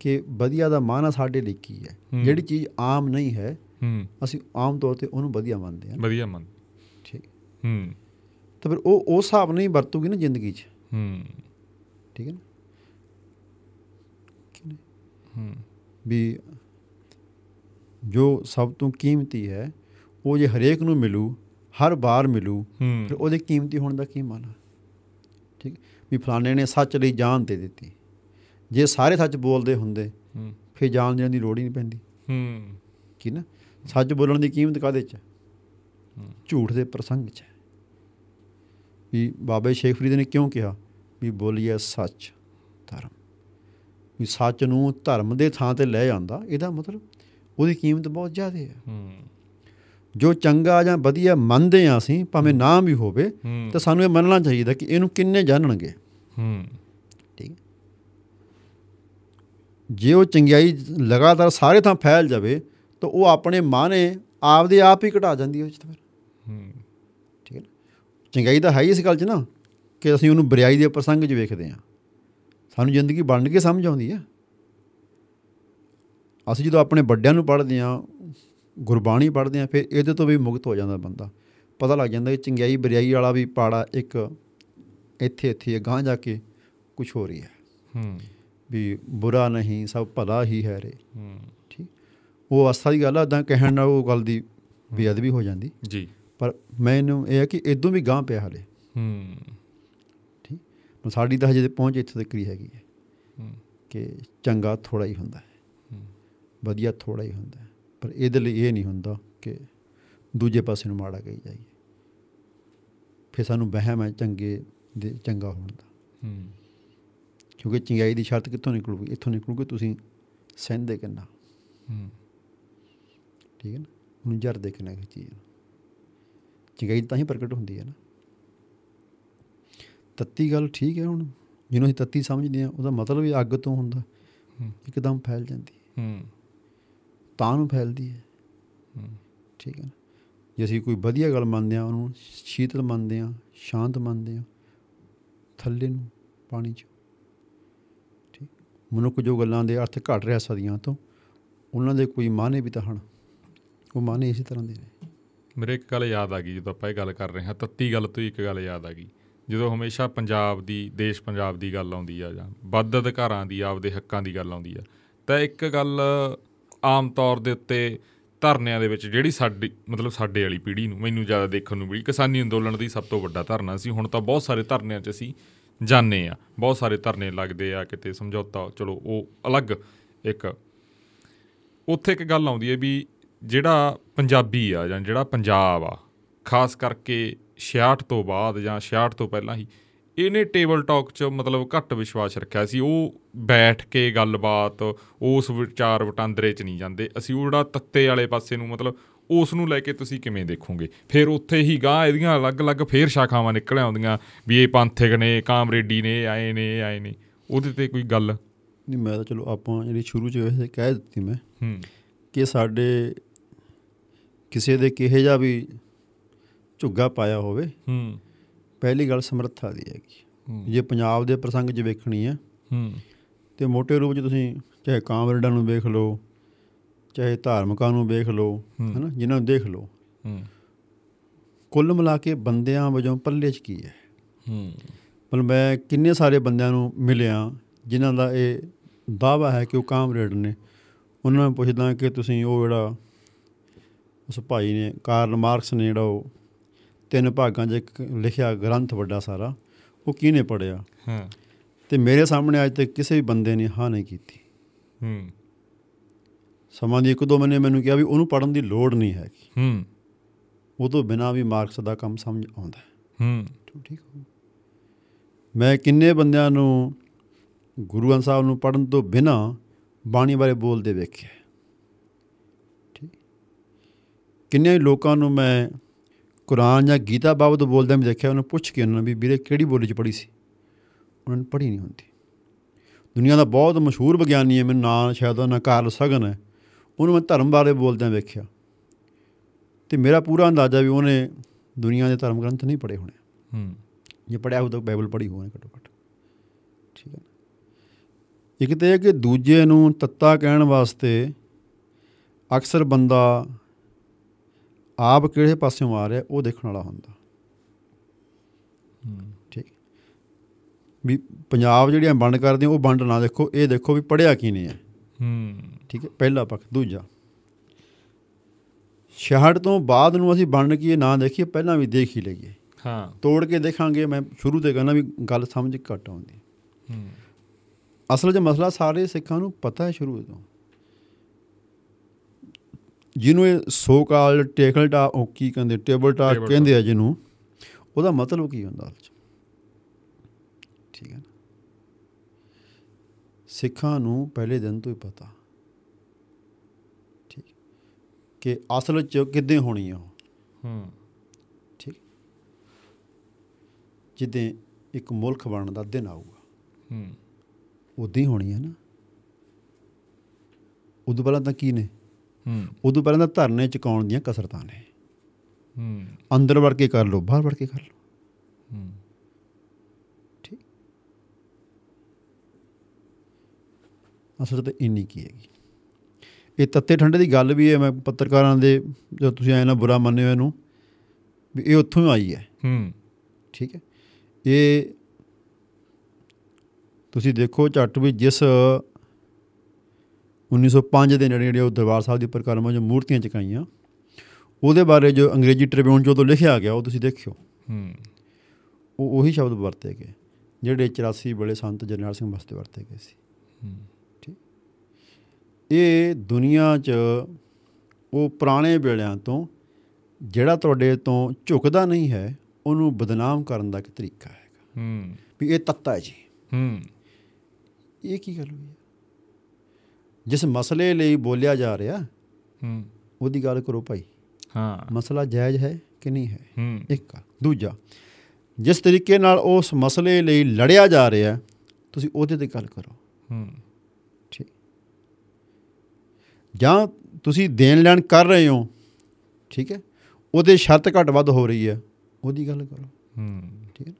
ਕਿ ਵਧੀਆ ਦਾ ਮਾਨਾ ਸਾਡੇ ਲਈ ਕੀ ਹੈ। ਜਿਹੜੀ ਚੀਜ਼ ਆਮ ਨਹੀਂ ਹੈ ਹੂੰ। ਅਸੀਂ ਆਮ ਤੌਰ ਤੇ ਉਹਨੂੰ ਵਧੀਆ ਮੰਨਦੇ ਹਾਂ ਵਧੀਆ ਮਨ। ਠੀਕ। ਹੂੰ। ਤਾਂ ਫਿਰ ਉਹ ਉਸ ਹਿਸਾਬ ਨਾਲ ਹੀ ਵਰਤੂਗੀ ਨਾ ਜ਼ਿੰਦਗੀ 'ਚ। ਹੂੰ। ਠੀਕ ਹੈ ਨਾ? ਹੂੰ। ਵੀ ਜੋ ਸਭ ਤੋਂ ਕੀਮਤੀ ਹੈ ਉਹ ਜੇ ਹਰੇਕ ਨੂੰ ਮਿਲੂ ਹਰ ਵਾਰ ਮਿਲੂ ਫਿਰ ਉਹਦੇ ਕੀਮਤੀ ਹੋਣ ਦਾ ਕੀ ਮਾਨਾ ਠੀਕ? ਵੀ ਫਲਾਣੇ ਨੇ ਸੱਚ ਲਈ ਜਾਨ ਦੇ ਦਿੱਤੀ। ਜੇ ਸਾਰੇ ਸੱਚ ਬੋਲਦੇ ਹੁੰਦੇ ਫਿਰ ਜਾਨ ਦੇਣ ਦੀ ਲੋੜ ਹੀ ਨਹੀਂ ਪੈਂਦੀ। ਹੂੰ। ਕੀ ਨਾ? ਸੱਚ ਬੋਲਣ ਦੀ ਕੀਮਤ ਕਾਹਦੇ 'ਚ? ਝੂਠ ਦੇ ਪ੍ਰਸੰਗ 'ਚ। ਵੀ ਬਾਬੇ ਸ਼ੇਖ ਫਰੀਦ ਨੇ ਕਿਉਂ ਕਿਹਾ? ਵੀ ਬੋਲੀਏ ਸੱਚ ਧਰਮ। ਵੀ ਸੱਚ ਨੂੰ ਧਰਮ ਦੇ ਥਾਂ ਤੇ ਲੈ ਜਾਂਦਾ ਇਹਦਾ ਮਤਲਬ ਉਹਦੀ ਕੀਮਤ ਬਹੁਤ ਜ਼ਿਆਦਾ ਹੈ। ਜੋ ਚੰਗਾ ਜਾਂ ਵਧੀਆ ਮੰਨਦੇ ਆ ਅਸੀਂ ਭਾਵੇਂ ਨਾ ਵੀ ਹੋਵੇ ਤਾਂ ਸਾਨੂੰ ਇਹ ਮੰਨਣਾ ਚਾਹੀਦਾ ਕਿ ਇਹਨੂੰ ਕਿੰਨੇ ਜਾਣਨਗੇ। ਹੂੰ। ਠੀਕ। ਜੇ ਉਹ ਚੰਗਿਆਈ ਲਗਾਤਾਰ ਸਾਰੇ ਥਾਂ ਫੈਲ ਜਾਵੇ ਤਾਂ ਉਹ ਆਪਣੇ ਮਾਨੇ ਆਪਦੇ ਆਪ ਹੀ ਘਟਾ ਜਾਂਦੀ ਉਹ ਚ ਫਿਰ। ਹੂੰ। ਠੀਕ ਹੈ ਚੰਗਿਆਈ ਤਾਂ ਹੈ ਇਸ ਗੱਲ 'ਚ ਨਾ ਕਿ ਅਸੀਂ ਉਹਨੂੰ ਬਰਿਆਈ ਦੇ ਪ੍ਰਸੰਗ 'ਚ ਵੇਖਦੇ ਹਾਂ। ਸਾਨੂੰ ਜ਼ਿੰਦਗੀ ਬਣ ਕੇ ਸਮਝ ਆਉਂਦੀ ਹੈ। ਅਸੀਂ ਜਦੋਂ ਆਪਣੇ ਵੱਡਿਆਂ ਨੂੰ ਪੜ੍ਹਦੇ ਹਾਂ ਗੁਰਬਾਣੀ ਪੜ੍ਹਦੇ ਹਾਂ ਫਿਰ ਇਹਦੇ ਤੋਂ ਵੀ ਮੁਕਤ ਹੋ ਜਾਂਦਾ ਬੰਦਾ। ਪਤਾ ਲੱਗ ਜਾਂਦਾ ਕਿ ਚੰਗਿਆਈ ਬਰਿਆਈ ਵਾਲਾ ਵੀ ਪਾੜਾ ਇੱਕ ਇੱਥੇ ਇੱਥੇ ਗਾਂਹ ਜਾ ਕੇ ਕੁਝ ਹੋ ਰਹੀ ਹੈ। ਹੂੰ। ਵੀ ਬੁਰਾ ਨਹੀਂ ਸਭ ਭਲਾ ਹੀ ਹੈ ਰੇ। ਹੂੰ। ਠੀਕ? ਉਹ ਅਵਸਥਾ ਦੀ ਗੱਲ ਆ ਉਦਾਂ ਕਹਿਣ ਨਾਲ ਉਹ ਗੱਲ ਦੀ ਬੇਅਦਬੀ ਹੋ ਜਾਂਦੀ। ਜੀ। ਪਰ ਮੈਨੂੰ ਇਹ ਹੈ ਕਿ ਇਦੋਂ ਵੀ ਗਾਂਹ ਪਿਆ ਹਲੇ। ਹੂੰ। ਠੀਕ? ਸਾਡੀ ਤਾਂ ਹਜੇ ਪਹੁੰਚ ਇੱਥੇ ਤੱਕ ਹੀ ਹੈਗੀ ਹੈ ਕਿ ਚੰਗਾ ਥੋੜਾ ਹੀ ਹੁੰਦਾ। ਵਧੀਆ ਥੋੜਾ ਹੀ ਹੁੰਦਾ ਪਰ ਇਹਦੇ ਲਈ ਇਹ ਨਹੀਂ ਹੁੰਦਾ ਕਿ ਦੂਜੇ ਪਾਸੇ ਨੂੰ ਮਾੜਾ ਕਹੀ ਜਾਈਏ। ਫਿਰ ਸਾਨੂੰ ਵਹਿਮ ਹੈ ਚੰਗੇ ਦੇ ਚੰਗਾ ਹੋਣ ਦਾ। ਹੂੰ। ਕਿਉਂਕਿ ਚੰਗਾਈ ਦੀ ਸ਼ਰਤ ਕਿੱਥੋਂ ਨਿਕਲੂਗੀ? ਇੱਥੋਂ ਨਿਕਲੂਗੀ ਤੁਸੀਂ ਸਹਿੰਦੇ ਕਿੰਨਾ? ਹੂੰ। ਠੀਕ ਹੈ ਨਾ? ਉਹਨੂੰ ਜਰ ਦੇ ਕਿੰਨਾ ਚੀਜ਼ ਚੰਗਾਈ ਤਾਂ ਹੀ ਪ੍ਰਗਟ ਹੁੰਦੀ ਹੈ ਨਾ। ਤੱਤੀ ਗੱਲ ਠੀਕ ਹੈ ਹੁਣ। ਜਿਹਨੂੰ ਅਸੀਂ ਤੱਤੀ ਸਮਝਦੇ ਹਾਂ ਉਹਦਾ ਮਤਲਬ ਹੀ ਅੱਗ ਤੋਂ ਹੁੰਦਾ। ਇੱਕਦਮ ਫੈਲ ਜਾਂਦੀ ਹੂੰ। ਤਾਂ ਨੂੰ ਫੈਲਦੀ ਹੈ। ਠੀਕ ਹੈ ਜੇ ਅਸੀਂ ਕੋਈ ਵਧੀਆ ਗੱਲ ਮੰਨਦੇ ਹਾਂ ਉਹਨੂੰ ਸ਼ੀਤਲ ਮੰਨਦੇ ਹਾਂ ਸ਼ਾਂਤ ਮੰਨਦੇ ਹਾਂ ਥੱਲੇ ਨੂੰ ਪਾਣੀ 'ਚ। ਠੀਕ। ਮਨੁੱਖ ਜੋ ਗੱਲਾਂ ਦੇ ਅਰਥ ਘਟ ਰਿਹਾ ਸਦੀਆਂ ਤੋਂ ਉਹਨਾਂ ਦੇ ਕੋਈ ਮਾਨੇ ਵੀ ਤਾਂ ਹਨ। ਉਹ ਮਾਨੇ ਇਸੇ ਤਰ੍ਹਾਂ ਦੇ ਨੇ। ਮੇਰੇ ਇੱਕ ਗੱਲ ਯਾਦ ਆ ਗਈ ਜਦੋਂ ਆਪਾਂ ਇਹ ਗੱਲ ਕਰ ਰਹੇ ਹਾਂ ਤੱਤੀ ਗੱਲ ਤੋਂ ਇੱਕ ਗੱਲ ਯਾਦ ਆ ਗਈ। ਜਦੋਂ ਹਮੇਸ਼ਾ ਪੰਜਾਬ ਦੀ ਦੇਸ਼ ਪੰਜਾਬ ਦੀ ਗੱਲ ਆਉਂਦੀ ਆ ਜਾਂ ਵੱਧ ਅਧਿਕਾਰਾਂ ਦੀ ਆਪਦੇ ਹੱਕਾਂ ਦੀ ਗੱਲ ਆਉਂਦੀ ਆ ਤਾਂ ਇੱਕ ਗੱਲ ਆਮ ਤੌਰ ਦੇ ਉੱਤੇ ਧਰਨਿਆਂ ਦੇ ਵਿੱਚ ਜਿਹੜੀ ਸਾਡੀ, ਮਤਲਬ ਸਾਡੇ ਵਾਲੀ ਪੀੜ੍ਹੀ ਨੂੰ, ਮੈਨੂੰ ਜ਼ਿਆਦਾ ਦੇਖਣ ਨੂੰ ਮਿਲੀ, ਕਿਸਾਨੀ ਅੰਦੋਲਨ ਦੀ ਸਭ ਤੋਂ ਵੱਡਾ ਧਰਨਾ ਸੀ। ਹੁਣ ਤਾਂ ਬਹੁਤ ਸਾਰੇ ਧਰਨਿਆਂ 'ਚ ਅਸੀਂ ਜਾਣੇ ਆ ਬਹੁਤ ਸਾਰੇ ਧਰਨੇ ਲੱਗਦੇ ਆ, ਕਿਤੇ ਸਮਝੌਤਾ, ਚਲੋ, ਉਹ ਅਲੱਗ ਇੱਕ, ਉੱਥੇ ਇੱਕ ਗੱਲ ਆਉਂਦੀ ਹੈ ਵੀ ਜਿਹੜਾ ਪੰਜਾਬੀ ਆ ਜਾਂ ਜਿਹੜਾ ਪੰਜਾਬ ਆ, ਖਾਸ ਕਰਕੇ 66 ਤੋਂ ਬਾਅਦ ਜਾਂ 66 ਤੋਂ ਪਹਿਲਾਂ ਹੀ ਇਹਨੇ ਟੇਬਲ ਟਾਕ 'ਚ ਮਤਲਬ ਘੱਟ ਵਿਸ਼ਵਾਸ ਰੱਖਿਆ ਸੀ। ਉਹ ਬੈਠ ਕੇ ਗੱਲਬਾਤ ਉਸ ਵਿਚਾਰ ਵਟਾਂਦਰੇ 'ਚ ਨਹੀਂ ਜਾਂਦੇ। ਅਸੀਂ ਉਹ ਜਿਹੜਾ ਤੱਤੇ ਵਾਲੇ ਪਾਸੇ ਨੂੰ ਮਤਲਬ ਉਸ ਨੂੰ ਲੈ ਕੇ ਤੁਸੀਂ ਕਿਵੇਂ ਦੇਖੋਗੇ? ਫਿਰ ਉੱਥੇ ਹੀ ਗਾਂ ਇਹਦੀਆਂ ਅਲੱਗ-ਅਲੱਗ ਫੇਰ ਸ਼ਾਖਾਵਾਂ ਨਿਕਲ ਆਉਂਦੀਆਂ ਵੀ ਇਹ ਪੰਥਕ ਨੇ ਕਾਮਰੇਡੀ ਨੇ ਆਏ ਨੇ ਆਏ ਨੇ। ਉਹਦੇ ਤੇ ਕੋਈ ਗੱਲ? ਨਹੀਂ ਮੈਂ ਤਾਂ ਚਲੋ ਆਪਾਂ ਜਿਹੜੀ ਸ਼ੁਰੂ 'ਚ ਵੈਸੇ ਕਹਿ ਦਿੱਤੀ ਮੈਂ ਹੂੰ। ਕਿ ਸਾਡੇ ਕਿਸੇ ਦੇ ਕਿਹੇ ਜਾ ਵੀ ਝੁੱਗਾ ਪਾਇਆ ਹੋਵੇ ਹੂੰ। ਪਹਿਲੀ ਗੱਲ ਸਮਰੱਥਾ ਦੀ ਹੈਗੀ ਜੇ ਪੰਜਾਬ ਦੇ ਪ੍ਰਸੰਗ 'ਚ ਵੇਖਣੀ ਹੈ ਹੂੰ। ਤੇ ਮੋٹے ਰੂਪ 'ਚ ਤੁਸੀਂ ਚਾਹੇ ਕਾਮਰੇਡਾਂ ਨੂੰ ਵੇਖ ਲਓ ਚਾਹੇ ਧਾਰਮਿਕਾਂ ਨੂੰ ਵੇਖ ਲਓ। ਹਨਾ ਜਿਨ੍ਹਾਂ ਨੂੰ ਦੇਖ ਲਓ ਹੂੰ। ਕੁੱਲ ਮਿਲਾ ਕੇ ਬੰਦਿਆਂ ਵਜੋਂ ਪੱਲੇ 'ਚ ਕੀ ਹੈ? ਹੂੰ। ਮਤਲਬ ਮੈਂ ਕਿੰਨੇ ਸਾਰੇ ਬੰਦਿਆਂ ਨੂੰ ਮਿਲਿਆ ਜਿਨ੍ਹਾਂ ਦਾ ਇਹ ਦਾਵਾ ਹੈ ਕਿ ਉਹ ਕਾਮਰੇਡ ਨੇ। ਉਹਨਾਂ ਨੂੰ ਪੁੱਛਦਾ ਕਿ ਤੁਸੀਂ ਉਹ ਜਿਹੜਾ ਉਸ ਭਾਈ ਨੇ ਕਾਰਲ ਮਾਰਕਸ ਨੇ ਜਿਹੜਾ ਉਹ ਤਿੰਨ ਭਾਗਾਂ 'ਚ ਲਿਖਿਆ ਗ੍ਰੰਥ ਵੱਡਾ ਸਾਰਾ ਉਹ ਕਿਹਨੇ ਪੜਿਆ ਹਾਂ। ਤੇ ਮੇਰੇ ਸਾਹਮਣੇ ਅੱਜ ਤੱਕ ਕਿਸੇ ਵੀ ਬੰਦੇ ਨੇ ਹਾਂ ਨਹੀਂ ਕੀਤੀ। ਹੂੰ। ਸਮਾਂ ਦੀ ਇੱਕ ਦੋ ਮਹੀਨੇ ਮੈਨੂੰ ਕਿਹਾ ਵੀ ਉਹਨੂੰ ਪੜਨ ਦੀ ਲੋੜ ਨਹੀਂ ਹੈਗੀ। ਹੂੰ। ਉਹ ਤੋਂ ਬਿਨਾ ਵੀ ਮਾਰਕਸ ਦਾ ਕੰਮ ਸਮਝ ਆਉਂਦਾ ਹੈ। ਠੀਕ ਹੋ ਮੈਂ ਕਿੰਨੇ ਬੰਦਿਆਂ ਨੂੰ ਗੁਰੂ ਗ੍ਰੰਥ ਸਾਹਿਬ ਨੂੰ ਪੜਨ ਤੋਂ ਬਿਨਾ ਬਾਣੀ ਬਾਰੇ ਬੋਲਦੇ ਵੇਖਿਆ। ਠੀਕ। ਕਿੰਨੇ ਲੋਕਾਂ ਨੂੰ ਮੈਂ ਕੁਰਾਨ ਜਾਂ ਗੀਤਾ ਬਾਬਤ ਬੋਲਦਿਆਂ ਵੀ ਦੇਖਿਆ ਉਹਨਾਂ ਪੁੱਛ ਕੇ ਉਹਨਾਂ ਨੂੰ ਵੀ ਵੀਰੇ ਕਿਹੜੀ ਬੋਲੀ 'ਚ ਪੜ੍ਹੀ ਸੀ? ਉਹਨਾਂ ਨੇ ਪੜ੍ਹੀ ਨਹੀਂ ਹੁੰਦੀ। ਦੁਨੀਆ ਦਾ ਬਹੁਤ ਮਸ਼ਹੂਰ ਵਿਗਿਆਨੀ ਹੈ ਮੈਨੂੰ ਨਾਂ ਸ਼ਾਇਦ ਉਹਦਾ ਨਾਂ ਕਾਰਲ ਸਗਨ ਹੈ। ਉਹਨੂੰ ਮੈਂ ਧਰਮ ਬਾਰੇ ਬੋਲਦਿਆਂ ਵੇਖਿਆ। ਤੇ ਮੇਰਾ ਪੂਰਾ ਅੰਦਾਜ਼ਾ ਵੀ ਉਹਨੇ ਦੁਨੀਆ ਦੇ ਧਰਮ ਗ੍ਰੰਥ ਨਹੀਂ ਪੜ੍ਹੇ ਹੋਣੇ। ਹੂੰ। ਜੇ ਪੜਿਆ ਹੋ ਤਾਂ ਬਾਈਬਲ ਪੜ੍ਹੀ ਹੋਣੀ ਘੱਟੋ ਘੱਟ। ਠੀਕ ਹੈ ਨਾ? ਇੱਕ ਤੇ ਇਹ ਕਿ ਦੂਜੇ ਨੂੰ ਤੱਤਾ ਕਹਿਣ ਵਾਸਤੇ ਅਕਸਰ ਬੰਦਾ ਆਪ ਕਿਹੜੇ ਪਾਸਿਓਂ ਆ ਰਿਹਾ ਉਹ ਦੇਖਣ ਵਾਲਾ ਹੁੰਦਾ। ਹੂੰ। ਠੀਕ। ਵੀ ਪੰਜਾਬ ਜਿਹੜੀਆਂ ਵੰਡ ਕਰਦੇ ਉਹ ਵੰਡ ਨਾ ਦੇਖੋ ਇਹ ਦੇਖੋ ਵੀ ਪੜਿਆ ਕੀ ਨੇ ਹੈ। ਹੂੰ। ਠੀਕ ਹੈ ਪਹਿਲਾ ਪੱਖ। ਦੂਜਾ ਛਿਆਹਠ ਤੋਂ ਬਾਅਦ ਨੂੰ ਅਸੀਂ ਵੰਡ ਕੀ ਨਾ ਦੇਖੀਏ ਪਹਿਲਾਂ ਵੀ ਦੇਖ ਹੀ ਲਈਏ। ਹਾਂ। ਤੋੜ ਕੇ ਦੇਖਾਂਗੇ ਮੈਂ ਸ਼ੁਰੂ ਤੇ ਕਹਿੰਦਾ ਵੀ ਗੱਲ ਸਮਝ ਘੱਟ ਆਉਂਦੀ। ਹੂੰ। ਅਸਲ 'ਚ ਮਸਲਾ ਸਾਰੇ ਸਿੱਖਾਂ ਨੂੰ ਪਤਾ ਹੈ ਸ਼ੁਰੂ ਤੋਂ। ਜਿਹਨੂੰ ਇਹ ਸੋ ਕਾਲ ਟੇਕਲ ਟਾ ਉਹ ਕੀ ਕਹਿੰਦੇ ਟੇਬਲ Table ਕਹਿੰਦੇ ਆ ਜਿਹਨੂੰ ਉਹਦਾ ਮਤਲਬ ਕੀ ਹੁੰਦਾ ਠੀਕ ਹੈ ਨਾ? ਸਿੱਖਾਂ ਨੂੰ ਪਹਿਲੇ ਦਿਨ ਤੋਂ ਹੀ ਪਤਾ। ਠੀਕ। ਕਿ ਅਸਲ ਚ ਕਿੱਦਾਂ ਹੋਣੀ ਆ ਉਹ। ਹੂੰ। ਠੀਕ। ਜਿੱਦਾਂ ਇੱਕ ਮੁਲਕ ਬਣਨ ਦਾ ਦਿਨ ਆਊਗਾ। ਹੂੰ। ਉਦਾਂ ਹੀ ਹੋਣੀ ਹੈ ਨਾ। ਉਦੋਂ ਪਹਿਲਾਂ ਤਾਂ ਕੀ ਨੇ? ਹੂੰ। ਉਦੋਂ ਪਹਿਲਾਂ ਤਾਂ ਧਰਨੇ ਚੁਕਾਉਣ ਦੀਆਂ ਕਸਰਤਾਂ ਨੇ। ਹੂੰ। ਅੰਦਰ ਵੜ ਕੇ ਕਰ ਲਓ ਬਾਹਰ ਵੜ ਕੇ ਕਰ ਲਓ। ਹੂੰ। ਠੀਕ। ਅਸਲ ਤੇ ਇੰਨੀ ਕੀ ਹੈਗੀ। ਇਹ ਤੱਤੇ ਠੰਡੇ ਦੀ ਗੱਲ ਵੀ ਹੈ ਮੈਂ ਪੱਤਰਕਾਰਾਂ ਦੇ ਜੋ ਤੁਸੀਂ ਐ ਨਾ ਬੁਰਾ ਮੰਨਿਓ ਇਹਨੂੰ ਵੀ ਇਹ ਉੱਥੋਂ ਹੀ ਆਈ ਹੈ। ਹੂੰ। ਠੀਕ ਹੈ। ਇਹ ਤੁਸੀਂ ਦੇਖੋ ਝੱਟ ਵੀ ਜਿਸ 1905 ਦੇ ਨੇੜੇ ਜਿਹੜੇ ਉਹ ਦਰਬਾਰ ਸਾਹਿਬ ਦੀ ਪ੍ਰਕਾਰਮਾਂ ਜੋ ਮੂਰਤੀਆਂ ਚਕਾਈਆਂ। ਉਹਦੇ ਬਾਰੇ ਜੋ ਅੰਗਰੇਜ਼ੀ ਟ੍ਰਿਬਿਊਨ 'ਚ ਉਦੋਂ ਲਿਖਿਆ ਗਿਆ ਉਹ ਤੁਸੀਂ ਦੇਖਿਓ। ਹੂੰ। ਉਹ ਉਹੀ ਸ਼ਬਦ ਵਰਤੇ ਗਏ ਜਿਹੜੇ 84 ਵੇਲੇ ਸੰਤ ਜਰਨੈਲ ਸਿੰਘ ਵਾਸਤੇ ਵਰਤੇ ਗਏ ਸੀ। ਹੂੰ। ਇਹ ਦੁਨੀਆ 'ਚ ਉਹ ਪੁਰਾਣੇ ਵੇਲਿਆਂ ਤੋਂ ਜਿਹੜਾ ਤੁਹਾਡੇ ਤੋਂ ਝੁਕਦਾ ਨਹੀਂ ਹੈ ਉਹਨੂੰ ਬਦਨਾਮ ਕਰਨ ਦਾ ਇੱਕ ਤਰੀਕਾ ਹੈਗਾ। ਹੂੰ। ਵੀ ਇਹ ਤੱਤਾ ਹੈ ਜੀ। ਹੂੰ। ਇਹ ਕੀ ਗੱਲ ਹੋਈ ਜਿਸ ਮਸਲੇ ਲਈ ਬੋਲਿਆ ਜਾ ਰਿਹਾ ਹੂੰ। ਉਹਦੀ ਗੱਲ ਕਰੋ ਭਾਈ। ਹਾਂ। ਮਸਲਾ ਜਾਇਜ਼ ਹੈ ਕਿ ਨਹੀਂ ਹੈ? ਹੂੰ। ਇੱਕ ਗੱਲ ਦੂਜਾ ਜਿਸ ਤਰੀਕੇ ਨਾਲ ਉਸ ਮਸਲੇ ਲਈ ਲੜਿਆ ਜਾ ਰਿਹਾ ਤੁਸੀਂ ਉਹਦੇ ਤੇ ਗੱਲ ਕਰੋ। ਹੂੰ। ਠੀਕ। ਜਾਂ ਤੁਸੀਂ ਦੇਣ ਲੈਣ ਕਰ ਰਹੇ ਹੋ ਠੀਕ ਹੈ? ਉਹਦੇ ਸ਼ਰਤ ਘੱਟ ਵੱਧ ਹੋ ਰਹੀ ਹੈ ਉਹਦੀ ਗੱਲ ਕਰੋ। ਹੂੰ। ਠੀਕ ਹੈ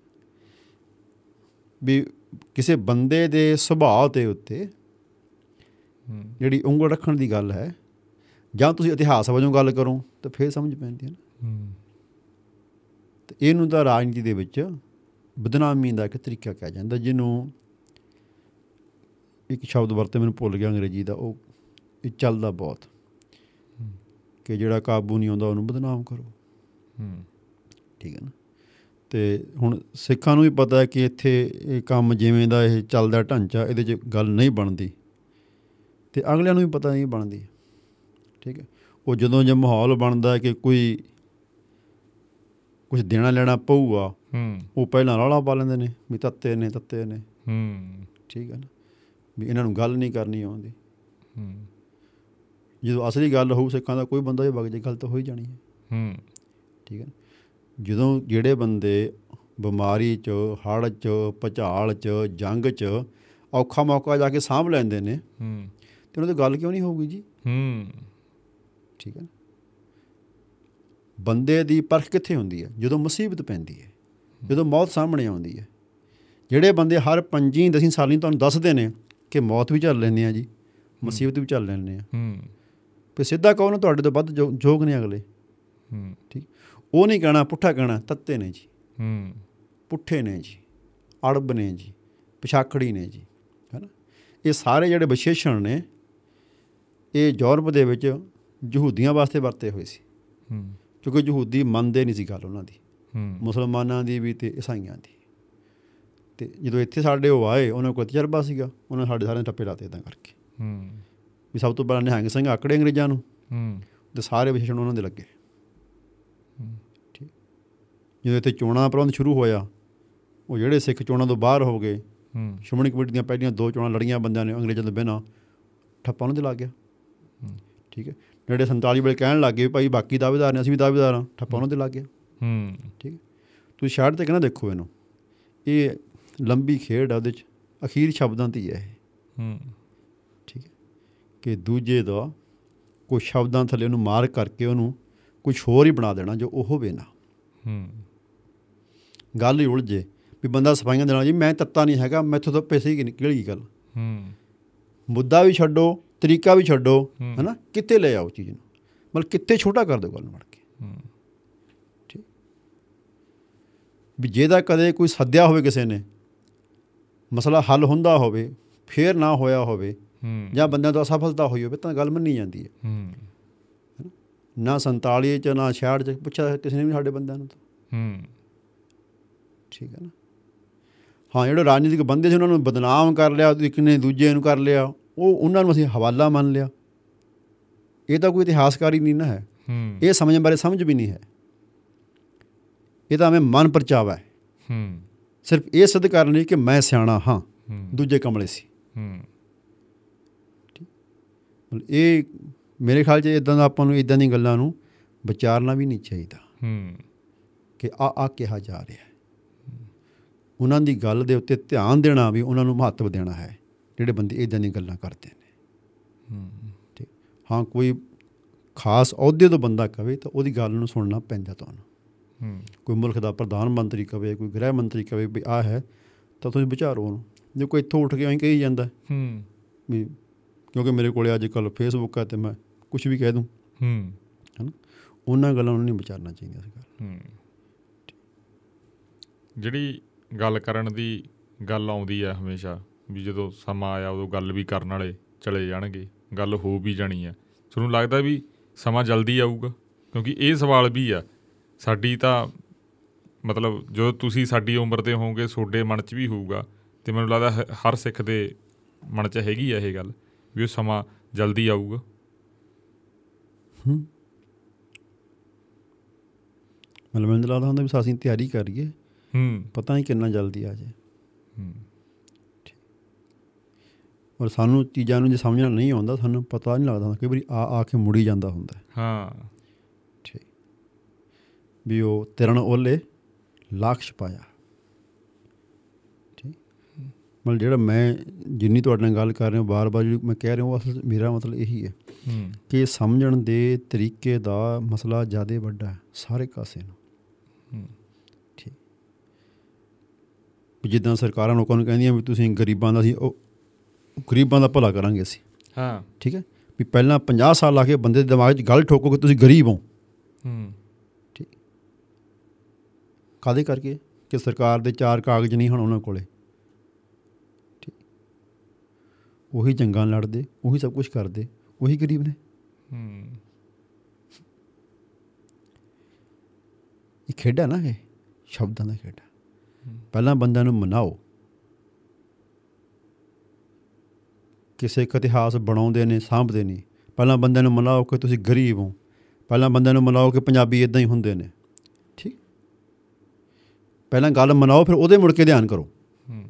ਵੀ ਕਿਸੇ ਬੰਦੇ ਦੇ ਸੁਭਾਅ ਤੇ ਉੱਤੇ ਜਿਹੜੀ ਉਂਗਲ ਰੱਖਣ ਦੀ ਗੱਲ ਹੈ, ਜਾਂ ਤੁਸੀਂ ਇਤਿਹਾਸ ਵਜੋਂ ਗੱਲ ਕਰੋ, ਤਾਂ ਫੇਰ ਸਮਝ ਪੈਂਦੀ ਹੈ ਨਾ। ਹੂੰ ਤੇ ਇਹਨੂੰ ਤਾਂ ਰਾਜਨੀਤੀ ਦੇ ਵਿੱਚ ਬਦਨਾਮੀ ਦਾ ਇੱਕ ਤਰੀਕਾ ਕਿਹਾ ਜਾਂਦਾ, ਜਿਹਨੂੰ ਇੱਕ ਸ਼ਬਦ ਵਰਤੇ ਮੈਨੂੰ ਭੁੱਲ ਗਿਆ ਅੰਗਰੇਜ਼ੀ ਦਾ, ਉਹ ਇਹ ਚੱਲਦਾ ਬਹੁਤ। ਕਿ ਜਿਹੜਾ ਕਾਬੂ ਨਹੀਂ ਆਉਂਦਾ, ਉਹਨੂੰ ਬਦਨਾਮ ਕਰੋ। ਹੂੰ ਠੀਕ ਹੈ ਨਾ? ਤੇ ਹੁਣ ਸਿੱਖਾਂ ਨੂੰ ਵੀ ਪਤਾ ਹੈ ਕਿ ਇੱਥੇ ਇਹ ਕੰਮ ਜਿਵੇਂ ਦਾ ਇਹ ਚੱਲਦਾ ਢਾਂਚਾ, ਇਹਦੇ 'ਚ ਗੱਲ ਨਹੀਂ ਬਣਦੀ। ਤੇ ਅਗਲਿਆਂ ਨੂੰ ਵੀ ਪਤਾ ਨਹੀਂ ਬਣਦੀ ਠੀਕ ਹੈ? ਉਹ ਜਦੋਂ ਜੇ ਮਾਹੌਲ ਬਣਦਾ ਕਿ ਕੋਈ ਕੁਝ ਦੇਣਾ ਲੈਣਾ ਪਊਗਾ ਹੂੰ। ਉਹ ਪਹਿਲਾਂ ਰੌਲਾ ਪਾ ਲੈਂਦੇ ਨੇ ਵੀ ਤੱਤੇ ਨੇ ਤੱਤੇ ਨੇ। ਹੂੰ। ਠੀਕ ਹੈ ਨਾ? ਵੀ ਇਹਨਾਂ ਨੂੰ ਗੱਲ ਨਹੀਂ ਕਰਨੀ ਆਉਂਦੀ। ਹੂੰ। ਜਦੋਂ ਅਸਲੀ ਗੱਲ ਹੋਊ ਸਿੱਖਾਂ ਦਾ ਕੋਈ ਬੰਦਾ ਜੇ ਵਗ ਜੇ ਗੱਲ ਤਾਂ ਹੋ ਹੀ ਜਾਣੀ ਹੈ। ਹੂੰ। ਠੀਕ ਹੈ? ਜਦੋਂ ਜਿਹੜੇ ਬੰਦੇ ਬਿਮਾਰੀ 'ਚ ਹੜ੍ਹ 'ਚ ਭੁਚਾਲ 'ਚ ਜੰਗ 'ਚ ਔਖਾ ਮੌਕਾ ਜਾ ਕੇ ਸਾਂਭ ਲੈਂਦੇ ਨੇ ਹੂੰ। ਤੇ ਉਹਨਾਂ ਦੀ ਗੱਲ ਕਿਉਂ ਨਹੀਂ ਹੋਊਗੀ ਜੀ? ਹੂੰ। ਠੀਕ ਹੈ? ਬੰਦੇ ਦੀ ਪਰਖ ਕਿੱਥੇ ਹੁੰਦੀ ਹੈ? ਜਦੋਂ ਮੁਸੀਬਤ ਪੈਂਦੀ ਹੈ ਜਦੋਂ ਮੌਤ ਸਾਹਮਣੇ ਆਉਂਦੀ ਹੈ। ਜਿਹੜੇ ਬੰਦੇ ਹਰ ਪੰਜੀ ਦਸੀਂ ਸਾਲੀ ਤੁਹਾਨੂੰ ਦੱਸਦੇ ਨੇ ਕਿ ਮੌਤ ਵੀ ਝੱਲ ਲੈਂਦੇ ਆ ਜੀ ਮੁਸੀਬਤ ਵੀ ਝੱਲ ਲੈਂਦੇ ਆ। ਹੂੰ। ਫਿਰ ਸਿੱਧਾ ਕਹੋ ਨਾ ਤੁਹਾਡੇ ਤੋਂ ਵੱਧ ਜੋ- ਯੋਗ ਨੇ ਅਗਲੇ। ਹੂੰ। ਠੀਕ? ਉਹ ਨਹੀਂ ਕਹਿਣਾ ਪੁੱਠਾ ਕਹਿਣਾ ਤੱਤੇ ਨੇ ਜੀ। ਹੂੰ। ਪੁੱਠੇ ਨੇ ਜੀ। ਅੜਬ ਨੇ ਜੀ। ਪਿਛਾਖੜੀ ਨੇ ਜੀ। ਹੈਨਾ ਇਹ ਸਾਰੇ ਜਿਹੜੇ ਵਿਸ਼ੇਸ਼ਣ ਨੇ ਇਹ ਯੂਰਪ ਦੇ ਵਿੱਚ ਯਹੂਦੀਆਂ ਵਾਸਤੇ ਵਰਤੇ ਹੋਏ ਸੀ। ਹੂੰ। ਕਿਉਂਕਿ ਯਹੂਦੀ ਮੰਨਦੇ ਨਹੀਂ ਸੀ ਗੱਲ ਉਹਨਾਂ ਦੀ। ਹੂੰ। ਮੁਸਲਮਾਨਾਂ ਦੀ ਵੀ ਤੇ ਈਸਾਈਆਂ ਦੀ। ਤੇ ਜਦੋਂ ਇੱਥੇ ਸਾਡੇ ਉਹ ਆਏ ਉਹਨਾਂ ਕੋਲ ਤਜਰਬਾ ਸੀਗਾ। ਉਹਨਾਂ ਸਾਡੇ ਸਾਰਿਆਂ ਦੇ ਟੱਪੇ ਲਾਤੇ ਇਦਾਂ ਕਰਕੇ। ਹੂੰ। ਵੀ ਸਭ ਤੋਂ ਪਹਿਲਾਂ ਨਿਹੰਗ ਸਿੰਘ ਆਕੜੇ ਅੰਗਰੇਜ਼ਾਂ ਨੂੰ। ਹੂੰ। ਤੇ ਸਾਰੇ ਵਿਸ਼ੇਸ਼ਣ ਉਹਨਾਂ ਦੇ ਲੱਗੇ। ਹੂੰ। ਠੀਕ। ਜਦੋਂ ਇੱਥੇ ਚੋਣਾਂ ਪ੍ਰਬੰਧ ਸ਼ੁਰੂ ਹੋਇਆ ਉਹ ਜਿਹੜੇ ਸਿੱਖ ਚੋਣਾਂ ਤੋਂ ਬਾਹਰ ਹੋ ਗਏ ਹੂੰ। ਸ਼੍ਰੋਮਣੀ ਕਮੇਟੀ ਦੀਆਂ ਪਹਿਲੀਆਂ ਦੋ ਚੋਣਾਂ ਲੜੀਆਂ ਬੰਦਿਆਂ ਨੇ ਅੰਗਰੇਜ਼ਾਂ ਦੇ ਬਿਨਾਂ ਠੱਪਾ ਉਹਨਾਂ ਦੇ ਲੱਗ ਗਿਆ। ਠੀਕ ਹੈ। ਜਿਹੜੇ 47 ਵੇਲੇ ਕਹਿਣ ਲੱਗੇ ਵੀ ਭਾਈ ਬਾਕੀ ਦਾਅਵੇਦਾਰ ਨੇ ਅਸੀਂ ਵੀ ਦਾਅਵੇਦਾਰ ਹਾਂ। ਠੱਪਾ ਉਹਨਾਂ ਦੇ ਲੱਗ ਗਿਆ। ਹੂੰ। ਠੀਕ ਤੁਸੀਂ ਸ਼ਾਰਟ ਤੇ ਕਿਹਨਾਂ ਦੇਖੋ ਇਹਨੂੰ। ਇਹ ਲੰਬੀ ਖੇਡ ਆ ਉਹਦੇ ਚ। ਅਖੀਰ ਸ਼ਬਦਾਂ ਤੇ ਹੀ ਹੈ ਇਹ। ਹੂੰ। ਠੀਕ ਹੈ। ਕਿ ਦੂਜੇ ਦਾ ਕੋਈ ਸ਼ਬਦਾਂ ਥੱਲੇ ਉਹਨੂੰ ਮਾਰ ਕਰਕੇ ਉਹਨੂੰ ਕੁਝ ਹੋਰ ਹੀ ਬਣਾ ਦੇਣਾ ਜੋ ਉਹ ਹੋਵੇ ਨਾ। ਹੂੰ। ਗੱਲ ਹੀ ਉਲਝੇ। ਵੀ ਬੰਦਾ ਸਫਾਈਆਂ ਦੇਣਾ ਜੀ ਮੈਂ ਤੱਤਾ ਨਹੀਂ ਹੈਗਾ ਮੈਥੋਂ ਤਾਂ ਪੈਸੇ ਹੀ ਨਿਕਲ ਗੱਲ। ਹੂੰ। ਮੁੱਦਾ ਵੀ ਛੱਡੋ। ਤਰੀਕਾ ਵੀ ਛੱਡੋ। ਹੈਨਾ? ਕਿੱਥੇ ਲੈ ਆਓ ਚੀਜ਼ ਨੂੰ? ਮਤਲਬ ਕਿੱਥੇ ਛੋਟਾ ਕਰ ਦਿਓ ਗੱਲ ਨੂੰ ਮੜ ਕੇ ਠੀਕ। ਵੀ ਜਿਹਦਾ ਕਦੇ ਕੋਈ ਸੱਦਿਆ ਹੋਵੇ ਕਿਸੇ ਨੇ ਮਸਲਾ ਹੱਲ ਹੁੰਦਾ ਹੋਵੇ ਫੇਰ ਨਾ ਹੋਇਆ ਹੋਵੇ ਜਾਂ ਬੰਦਿਆਂ ਤੋਂ ਅਸਫਲਤਾ ਹੋਈ ਹੋਵੇ ਤਾਂ ਗੱਲ ਮੰਨੀ ਜਾਂਦੀ ਹੈ। ਨਾ 47 ਚ ਨਾ 66 ਚ ਪੁੱਛਿਆ ਕਿਸੇ ਨੇ ਵੀ ਸਾਡੇ ਬੰਦਿਆਂ ਨੂੰ ਤਾਂ। ਹੂੰ। ਠੀਕ ਹੈ ਨਾ? ਹਾਂ ਜਿਹੜੇ ਰਾਜਨੀਤਿਕ ਬੰਦੇ ਸੀ ਉਹਨਾਂ ਨੂੰ ਬਦਨਾਮ ਕਰ ਲਿਆ ਇੱਕ ਨੇ ਦੂਜੇ ਨੂੰ ਕਰ ਲਿਆ। ਉਹ ਉਹਨਾਂ ਨੂੰ ਅਸੀਂ ਹਵਾਲਾ ਮੰਨ ਲਿਆ। ਇਹ ਤਾਂ ਕੋਈ ਇਤਿਹਾਸਕਾਰੀ ਨਹੀਂ ਨਾ ਹੈ। ਹੂੰ। ਇਹ ਸਮਝਣ ਬਾਰੇ ਸਮਝ ਵੀ ਨਹੀਂ ਹੈ। ਇਹ ਤਾਂ ਐਵੇਂ ਮਨ ਪਰਚਾਵਾ ਹੈ। ਹੂੰ। ਸਿਰਫ ਇਹ ਸਿੱਧ ਕਰਨ ਲਈ ਕਿ ਮੈਂ ਸਿਆਣਾ ਹਾਂ ਹੂੰ। ਦੂਜੇ ਕਮਲੇ ਸੀ। ਹੂੰ। ਇਹ ਮੇਰੇ ਖਿਆਲ 'ਚ ਇਦਾਂ ਦਾ ਆਪਾਂ ਨੂੰ ਇਦਾਂ ਦੀਆਂ ਗੱਲਾਂ ਨੂੰ ਵਿਚਾਰਨਾ ਵੀ ਨਹੀਂ ਚਾਹੀਦਾ। ਹੂੰ। ਕਿ ਆ ਆ ਕਿਹਾ ਜਾ ਰਿਹਾ ਹੈ। ਉਹਨਾਂ ਦੀ ਗੱਲ ਦੇ ਉੱਤੇ ਧਿਆਨ ਦੇਣਾ ਵੀ ਉਹਨਾਂ ਨੂੰ ਮਹੱਤਵ ਦੇਣਾ ਹੈ। ਜਿਹੜੇ ਬੰਦੇ ਇਦਾਂ ਦੀਆਂ ਗੱਲਾਂ ਕਰਦੇ ਨੇ। ਹੂੰ। ਠੀਕ ਹਾਂ ਕੋਈ ਖਾਸ ਅਹੁਦੇ ਤੋਂ ਬੰਦਾ ਕਵੇ ਤਾਂ ਉਹਦੀ ਗੱਲ ਨੂੰ ਸੁਣਨਾ ਪੈਂਦਾ ਤੁਹਾਨੂੰ। ਹੂੰ। ਕੋਈ ਮੁਲਕ ਦਾ ਪ੍ਰਧਾਨ ਮੰਤਰੀ ਕਵੇ ਕੋਈ ਗ੍ਰਹਿ ਮੰਤਰੀ ਕਵੇ ਵੀ ਆ ਹੈ ਤਾਂ ਤੁਸੀਂ ਵਿਚਾਰੋ ਉਹਨੂੰ। ਜੇ ਕੋਈ ਇੱਥੋਂ ਉੱਠ ਕੇ ਐਂ ਕਹੀ ਜਾਂਦਾ। ਹੂੰ। ਵੀ ਕਿਉਂਕਿ ਮੇਰੇ ਕੋਲੇ ਅੱਜ ਕੱਲ ਫੇਸਬੁੱਕ ਹੈ ਤੇ ਮੈਂ ਕੁਝ ਵੀ ਕਹਿ ਦੂੰ। ਹੂੰ। ਹਨਾ? ਉਹਨਾਂ ਗੱਲਾਂ ਨੂੰ ਨਹੀਂ ਵਿਚਾਰਨਾ ਚਾਹੀਦਾ ਸੀ ਗੱਲ ਹੂੰ। ਜਿਹੜੀ ਗੱਲ ਕਰਨ ਦੀ ਗੱਲ ਆਉਂਦੀ ਆ ਹਮੇਸ਼ਾ ਵੀ ਜਦੋਂ ਸਮਾਂ ਆਇਆ ਉਦੋਂ ਗੱਲ ਵੀ ਕਰਨ ਵਾਲੇ ਚਲੇ ਜਾਣਗੇ ਗੱਲ ਹੋ ਵੀ ਜਾਣੀ ਆ। ਤੁਹਾਨੂੰ ਲੱਗਦਾ ਵੀ ਸਮਾਂ ਜਲਦੀ ਆਊਗਾ? ਕਿਉਂਕਿ ਇਹ ਸਵਾਲ ਵੀ ਆ। ਸਾਡੀ ਤਾਂ ਮਤਲਬ ਜਦੋਂ ਤੁਸੀਂ ਸਾਡੀ ਉਮਰ ਦੇ ਹੋਵੋਗੇ ਤੁਹਾਡੇ ਮਨ 'ਚ ਵੀ ਹੋਊਗਾ ਤੇ ਮੈਨੂੰ ਲੱਗਦਾ ਹ- ਹਰ ਸਿੱਖ ਦੇ ਮਨ 'ਚ ਹੈਗੀ ਆ ਇਹ ਗੱਲ ਵੀ ਉਹ ਸਮਾਂ ਜਲਦੀ ਆਊਗਾ। ਮਤਲਬ ਮੈਨੂੰ ਲੱਗਦਾ ਹੁੰਦਾ ਵੀ ਅਸੀਂ ਤਿਆਰੀ ਕਰੀਏ। ਹੂੰ। ਪਤਾ ਨਹੀਂ ਕਿੰਨਾ ਜਲਦੀ ਆ ਜਾਏ ਹੂੰ। ਔਰ ਸਾਨੂੰ ਚੀਜ਼ਾਂ ਨੂੰ ਜੇ ਸਮਝਣਾ ਨਹੀਂ ਆਉਂਦਾ ਸਾਨੂੰ ਪਤਾ ਨਹੀਂ ਲੱਗਦਾ। ਕਈ ਵਾਰੀ ਆ ਆ ਕੇ ਮੁੜੀ ਜਾਂਦਾ ਹੁੰਦਾ ਹੈ। ਠੀਕ ਵੀ ਉਹ ਤਿਰਣ ਓਲੇ ਲੱਖ ਛਪਾਇਆ ਠੀਕ ਮਤਲਬ ਜਿਹੜਾ ਮੈਂ ਜਿੰਨੀ ਤੁਹਾਡੇ ਨਾਲ ਗੱਲ ਕਰ ਰਿਹਾ ਬਾਰ-ਬਾਰ ਜਿਹੜੀ ਮੈਂ ਕਹਿ ਰਿਹਾ ਉਹ ਅਸਲ ਮੇਰਾ ਮਤਲਬ ਇਹੀ ਹੈ ਕਿ ਸਮਝਣ ਦੇ ਤਰੀਕੇ ਦਾ ਮਸਲਾ ਜ਼ਿਆਦਾ ਵੱਡਾ ਹੈ ਸਾਰੇ ਕਾਸੇ ਨੂੰ। ਠੀਕ ਜਿੱਦਾਂ ਸਰਕਾਰਾਂ ਲੋਕਾਂ ਨੂੰ ਕਹਿੰਦੀਆਂ ਵੀ ਤੁਸੀਂ ਗਰੀਬਾਂ ਦਾ ਸੀ ਉਹ ਗਰੀਬਾਂ ਦਾ ਭਲਾ ਕਰਾਂਗੇ ਅਸੀਂ। ਹਾਂ। ਠੀਕ ਹੈ? ਵੀ ਪਹਿਲਾਂ 50 ਸਾਲ ਲਾ ਕੇ ਬੰਦੇ ਦੇ ਦਿਮਾਗ 'ਚ ਗੱਲ ਠੋਕੋ ਕਿ ਤੁਸੀਂ ਗਰੀਬ ਹੋ। ਹੂੰ। ਕਾਦੇ ਕਰਕੇ? ਕਿ ਸਰਕਾਰ ਦੇ ਚਾਰ ਕਾਗਜ਼ ਨਹੀਂ ਹਨ ਉਹਨਾਂ ਕੋਲੇ। ਠੀਕ? ਉਹੀ ਜੰਗਾਂ ਲੜਦੇ ਉਹੀ ਸਭ ਕੁਝ ਕਰਦੇ ਉਹੀ ਗਰੀਬ ਨੇ। ਹੂੰ। ਇਹ ਖੇਡਾ ਨਾ ਇਹ? ਸ਼ਬਦਾਂ ਦਾ ਖੇਡਾ ਪਹਿਲਾਂ ਬੰਦਿਆਂ ਨੂੰ ਮਨਾਓ। ਕਿਸੇ ਇੱਕ ਇਤਿਹਾਸ ਬਣਾਉਂਦੇ ਨੇ ਸਾਂਭਦੇ ਨਹੀਂ ਪਹਿਲਾਂ ਬੰਦਿਆਂ ਨੂੰ ਮਨਾਓ ਕਿ ਤੁਸੀਂ ਗਰੀਬ ਹੋ। ਪਹਿਲਾਂ ਬੰਦਿਆਂ ਨੂੰ ਮਨਾਓ ਕਿ ਪੰਜਾਬੀ ਇਦਾਂ ਹੀ ਹੁੰਦੇ ਨੇ। ਠੀਕ। ਪਹਿਲਾਂ ਗੱਲ ਮਨਾਓ ਫਿਰ ਉਹਦੇ ਮੁੜ ਕੇ ਧਿਆਨ ਕਰੋ। ਹੂੰ।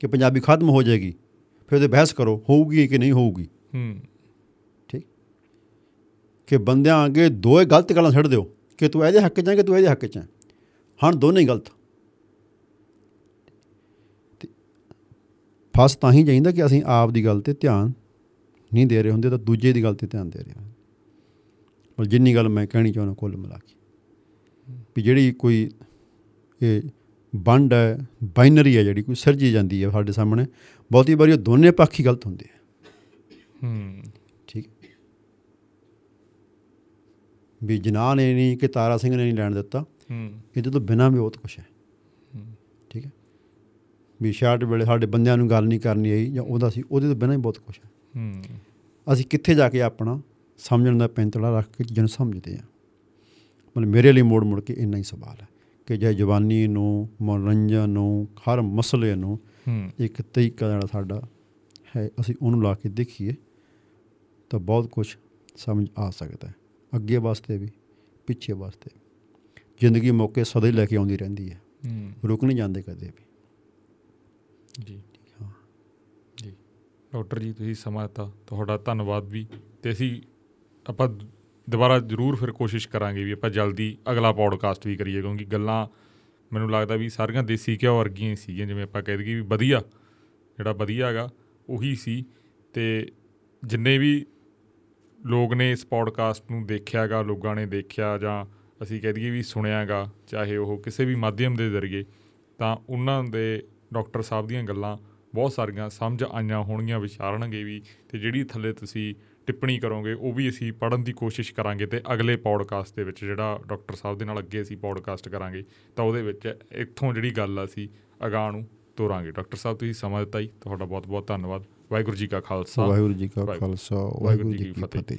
ਕਿ ਪੰਜਾਬੀ ਖਤਮ ਹੋ ਜਾਏਗੀ ਫਿਰ ਉਹਦੇ ਬਹਿਸ ਕਰੋ ਹੋਊਗੀ ਕਿ ਨਹੀਂ ਹੋਊਗੀ। ਹੂੰ। ਠੀਕ। ਕਿ ਬੰਦਿਆਂ ਅੱਗੇ ਦੋਏ ਗਲਤ ਗੱਲਾਂ ਛੱਡ ਦਿਓ। ਕਿ ਤੂੰ ਇਹਦੇ ਹੱਕ 'ਚ ਹੈ ਕਿ ਤੂੰ ਇਹਦੇ ਹੱਕ 'ਚ ਹੈ। ਹਨ ਦੋਨੇ ਹੀ ਗਲਤ। ਫਸ ਤਾਂ ਹੀ ਚਾਹੀਦਾ ਕਿ ਅਸੀਂ ਆਪ ਦੀ ਗੱਲ ਤੇ ਧਿਆਨ ਨਹੀਂ ਦੇ ਰਹੇ ਹੁੰਦੇ ਤਾਂ ਦੂਜੇ ਦੀ ਗੱਲ ਤੇ ਧਿਆਨ ਦੇ ਰਹੇ ਹਾਂ। ਪਰ ਜਿੰਨੀ ਗੱਲ ਮੈਂ ਕਹਿਣੀ ਚਾਹੁੰਦਾ ਕੁੱਲ ਮਿਲਾ ਕੇ ਵੀ ਜਿਹੜੀ ਕੋਈ ਇਹ ਵੰਡ ਹੈ ਬਾਈਨਰੀ ਹੈ ਜਿਹੜੀ ਕੋਈ ਸਿਰਜੀ ਜਾਂਦੀ ਹੈ ਸਾਡੇ ਸਾਹਮਣੇ ਬਹੁਤੀ ਵਾਰੀ ਉਹ ਦੋਨੇ ਪੱਖ ਹੀ ਗਲਤ ਹੁੰਦੇ ਆ। ਹੂੰ। ਠੀਕ। ਵੀ ਜਨਾਹ ਨੇ ਨਹੀਂ ਕਿ ਤਾਰਾ ਸਿੰਘ ਨੇ ਨਹੀਂ ਲੈਣ ਦਿੱਤਾ ਹੂੰ। ਇਹਦੇ ਤੋਂ ਬਿਨਾਂ ਵੀ ਬਹੁਤ ਕੁਛ ਹੈ। ਵੀ ਸ਼ਾਰਟ ਵੇਲੇ ਸਾਡੇ ਬੰਦਿਆਂ ਨੂੰ ਗੱਲ ਨਹੀਂ ਕਰਨੀ ਆਈ ਜਾਂ ਉਹਦਾ ਸੀ ਉਹਦੇ ਤੋਂ ਬਿਨਾਂ ਹੀ ਬਹੁਤ ਕੁਛ ਹੈ। ਹੂੰ। ਅਸੀਂ ਕਿੱਥੇ ਜਾ ਕੇ ਆਪਣਾ ਸਮਝਣ ਦਾ ਪੈਂਤੜਾ ਰੱਖ ਕੇ ਚੀਜ਼ਾਂ ਨੂੰ ਸਮਝਦੇ ਹਾਂ। ਮਤਲਬ ਮੇਰੇ ਲਈ ਮੋੜ ਮੁੜ ਕੇ ਇੰਨਾ ਹੀ ਸਵਾਲ ਹੈ ਕਿ ਜੇ ਜਵਾਨੀ ਨੂੰ ਮਨੋਰੰਜਨ ਨੂੰ ਹਰ ਮਸਲੇ ਨੂੰ ਇੱਕ ਤਰੀਕਾ ਜਿਹੜਾ ਸਾਡਾ ਹੈ ਅਸੀਂ ਉਹਨੂੰ ਲਾ ਕੇ ਦੇਖੀਏ ਤਾਂ ਬਹੁਤ ਕੁਝ ਸਮਝ ਆ ਸਕਦਾ ਹੈ। ਅੱਗੇ ਵਾਸਤੇ ਵੀ ਪਿੱਛੇ ਵਾਸਤੇ। ਜ਼ਿੰਦਗੀ ਮੌਕੇ ਸਦਾ ਹੀ ਲੈ ਕੇ ਆਉਂਦੀ ਰਹਿੰਦੀ ਹੂੰ। ਰੁਕ ਨਹੀਂ ਜਾਂਦੇ ਕਦੇ ਵੀ। ਜੀ। ਹਾਂ। ਜੀ। ਡਾਕਟਰ ਜੀ ਤੁਸੀਂ ਸਮਾਂ ਦਿੱਤਾ। ਤੁਹਾਡਾ ਧੰਨਵਾਦ ਵੀ। ਤੇ ਅਸੀਂ ਆਪਾਂ ਦੁਬਾਰਾ ਜ਼ਰੂਰ ਫਿਰ ਕੋਸ਼ਿਸ਼ ਕਰਾਂਗੇ ਵੀ ਆਪਾਂ ਜਲਦੀ ਅਗਲਾ ਪੌਡਕਾਸਟ ਵੀ ਕਰੀਏ ਕਿਉਂਕਿ ਗੱਲਾਂ ਮੈਨੂੰ ਲੱਗਦਾ ਵੀ ਸਾਰੀਆਂ ਦੇਸੀ ਘਿਓ ਵਰਗੀਆਂ ਹੀ ਸੀਗੀਆਂ ਜਿਵੇਂ ਆਪਾਂ ਕਹਿ ਦਈਏ ਵੀ ਵਧੀਆ ਜਿਹੜਾ ਵਧੀਆ ਹੈਗਾ ਉਹੀ ਸੀ। ਤੇ ਜਿੰਨੇ ਵੀ ਲੋਕ ਨੇ ਇਸ ਪੌਡਕਾਸਟ ਨੂੰ ਦੇਖਿਆਗਾ ਲੋਕਾਂ ਨੇ ਦੇਖਿਆ ਜਾਂ ਅਸੀਂ ਕਹਿ ਦਈਏ ਵੀ ਸੁਣਿਆਗਾ ਚਾਹੇ ਉਹ ਕਿਸੇ ਵੀ ਮਾਧਿਅਮ ਦੇ ਜ਼ਰੀਏ ਤਾਂ ਉਹਨਾਂ ਦੇ ਡਾਕਟਰ ਸਾਹਿਬ ਦੀਆਂ ਗੱਲਾਂ ਬਹੁਤ ਸਾਰੀਆਂ ਸਮਝ ਆਈਆਂ ਹੋਣਗੀਆਂ ਵਿਚਾਰਨਗੇ ਵੀ ਤੇ ਜਿਹੜੀ ਥੱਲੇ ਤੁਸੀਂ ਟਿੱਪਣੀ ਕਰੋਗੇ ਉਹ ਵੀ ਅਸੀਂ ਪੜਨ ਦੀ ਕੋਸ਼ਿਸ਼ ਕਰਾਂਗੇ ਤੇ ਅਗਲੇ ਪੌਡਕਾਸਟ ਦੇ ਵਿੱਚ ਜਿਹੜਾ ਡਾਕਟਰ ਸਾਹਿਬ ਦੇ ਨਾਲ ਅੱਗੇ ਅਸੀਂ ਪੌਡਕਾਸਟ ਕਰਾਂਗੇ ਤਾਂ ਉਹਦੇ ਵਿੱਚ ਇੱਥੋਂ ਜਿਹੜੀ ਗੱਲ ਆ ਅਸੀਂ ਅਗਾਂਹ ਨੂੰ ਤੋਰਾਂਗੇ ਡਾਕਟਰ ਸਾਹਿਬ ਤੁਸੀਂ ਸਮਾਂ ਦਿੱਤਾ ਜੀ ਤੁਹਾਡਾ ਬਹੁਤ ਬਹੁਤ ਧੰਨਵਾਦ ਵਾਹਿਗੁਰੂ ਜੀ ਕਾ ਖਾਲਸਾ ਵਾਹਿਗੁਰੂ ਜੀ ਕਾ। ਖਾਲਸਾ ਵਾਹਿਗੁਰੂ ਜੀ ਕੀ ਫਤਿਹ।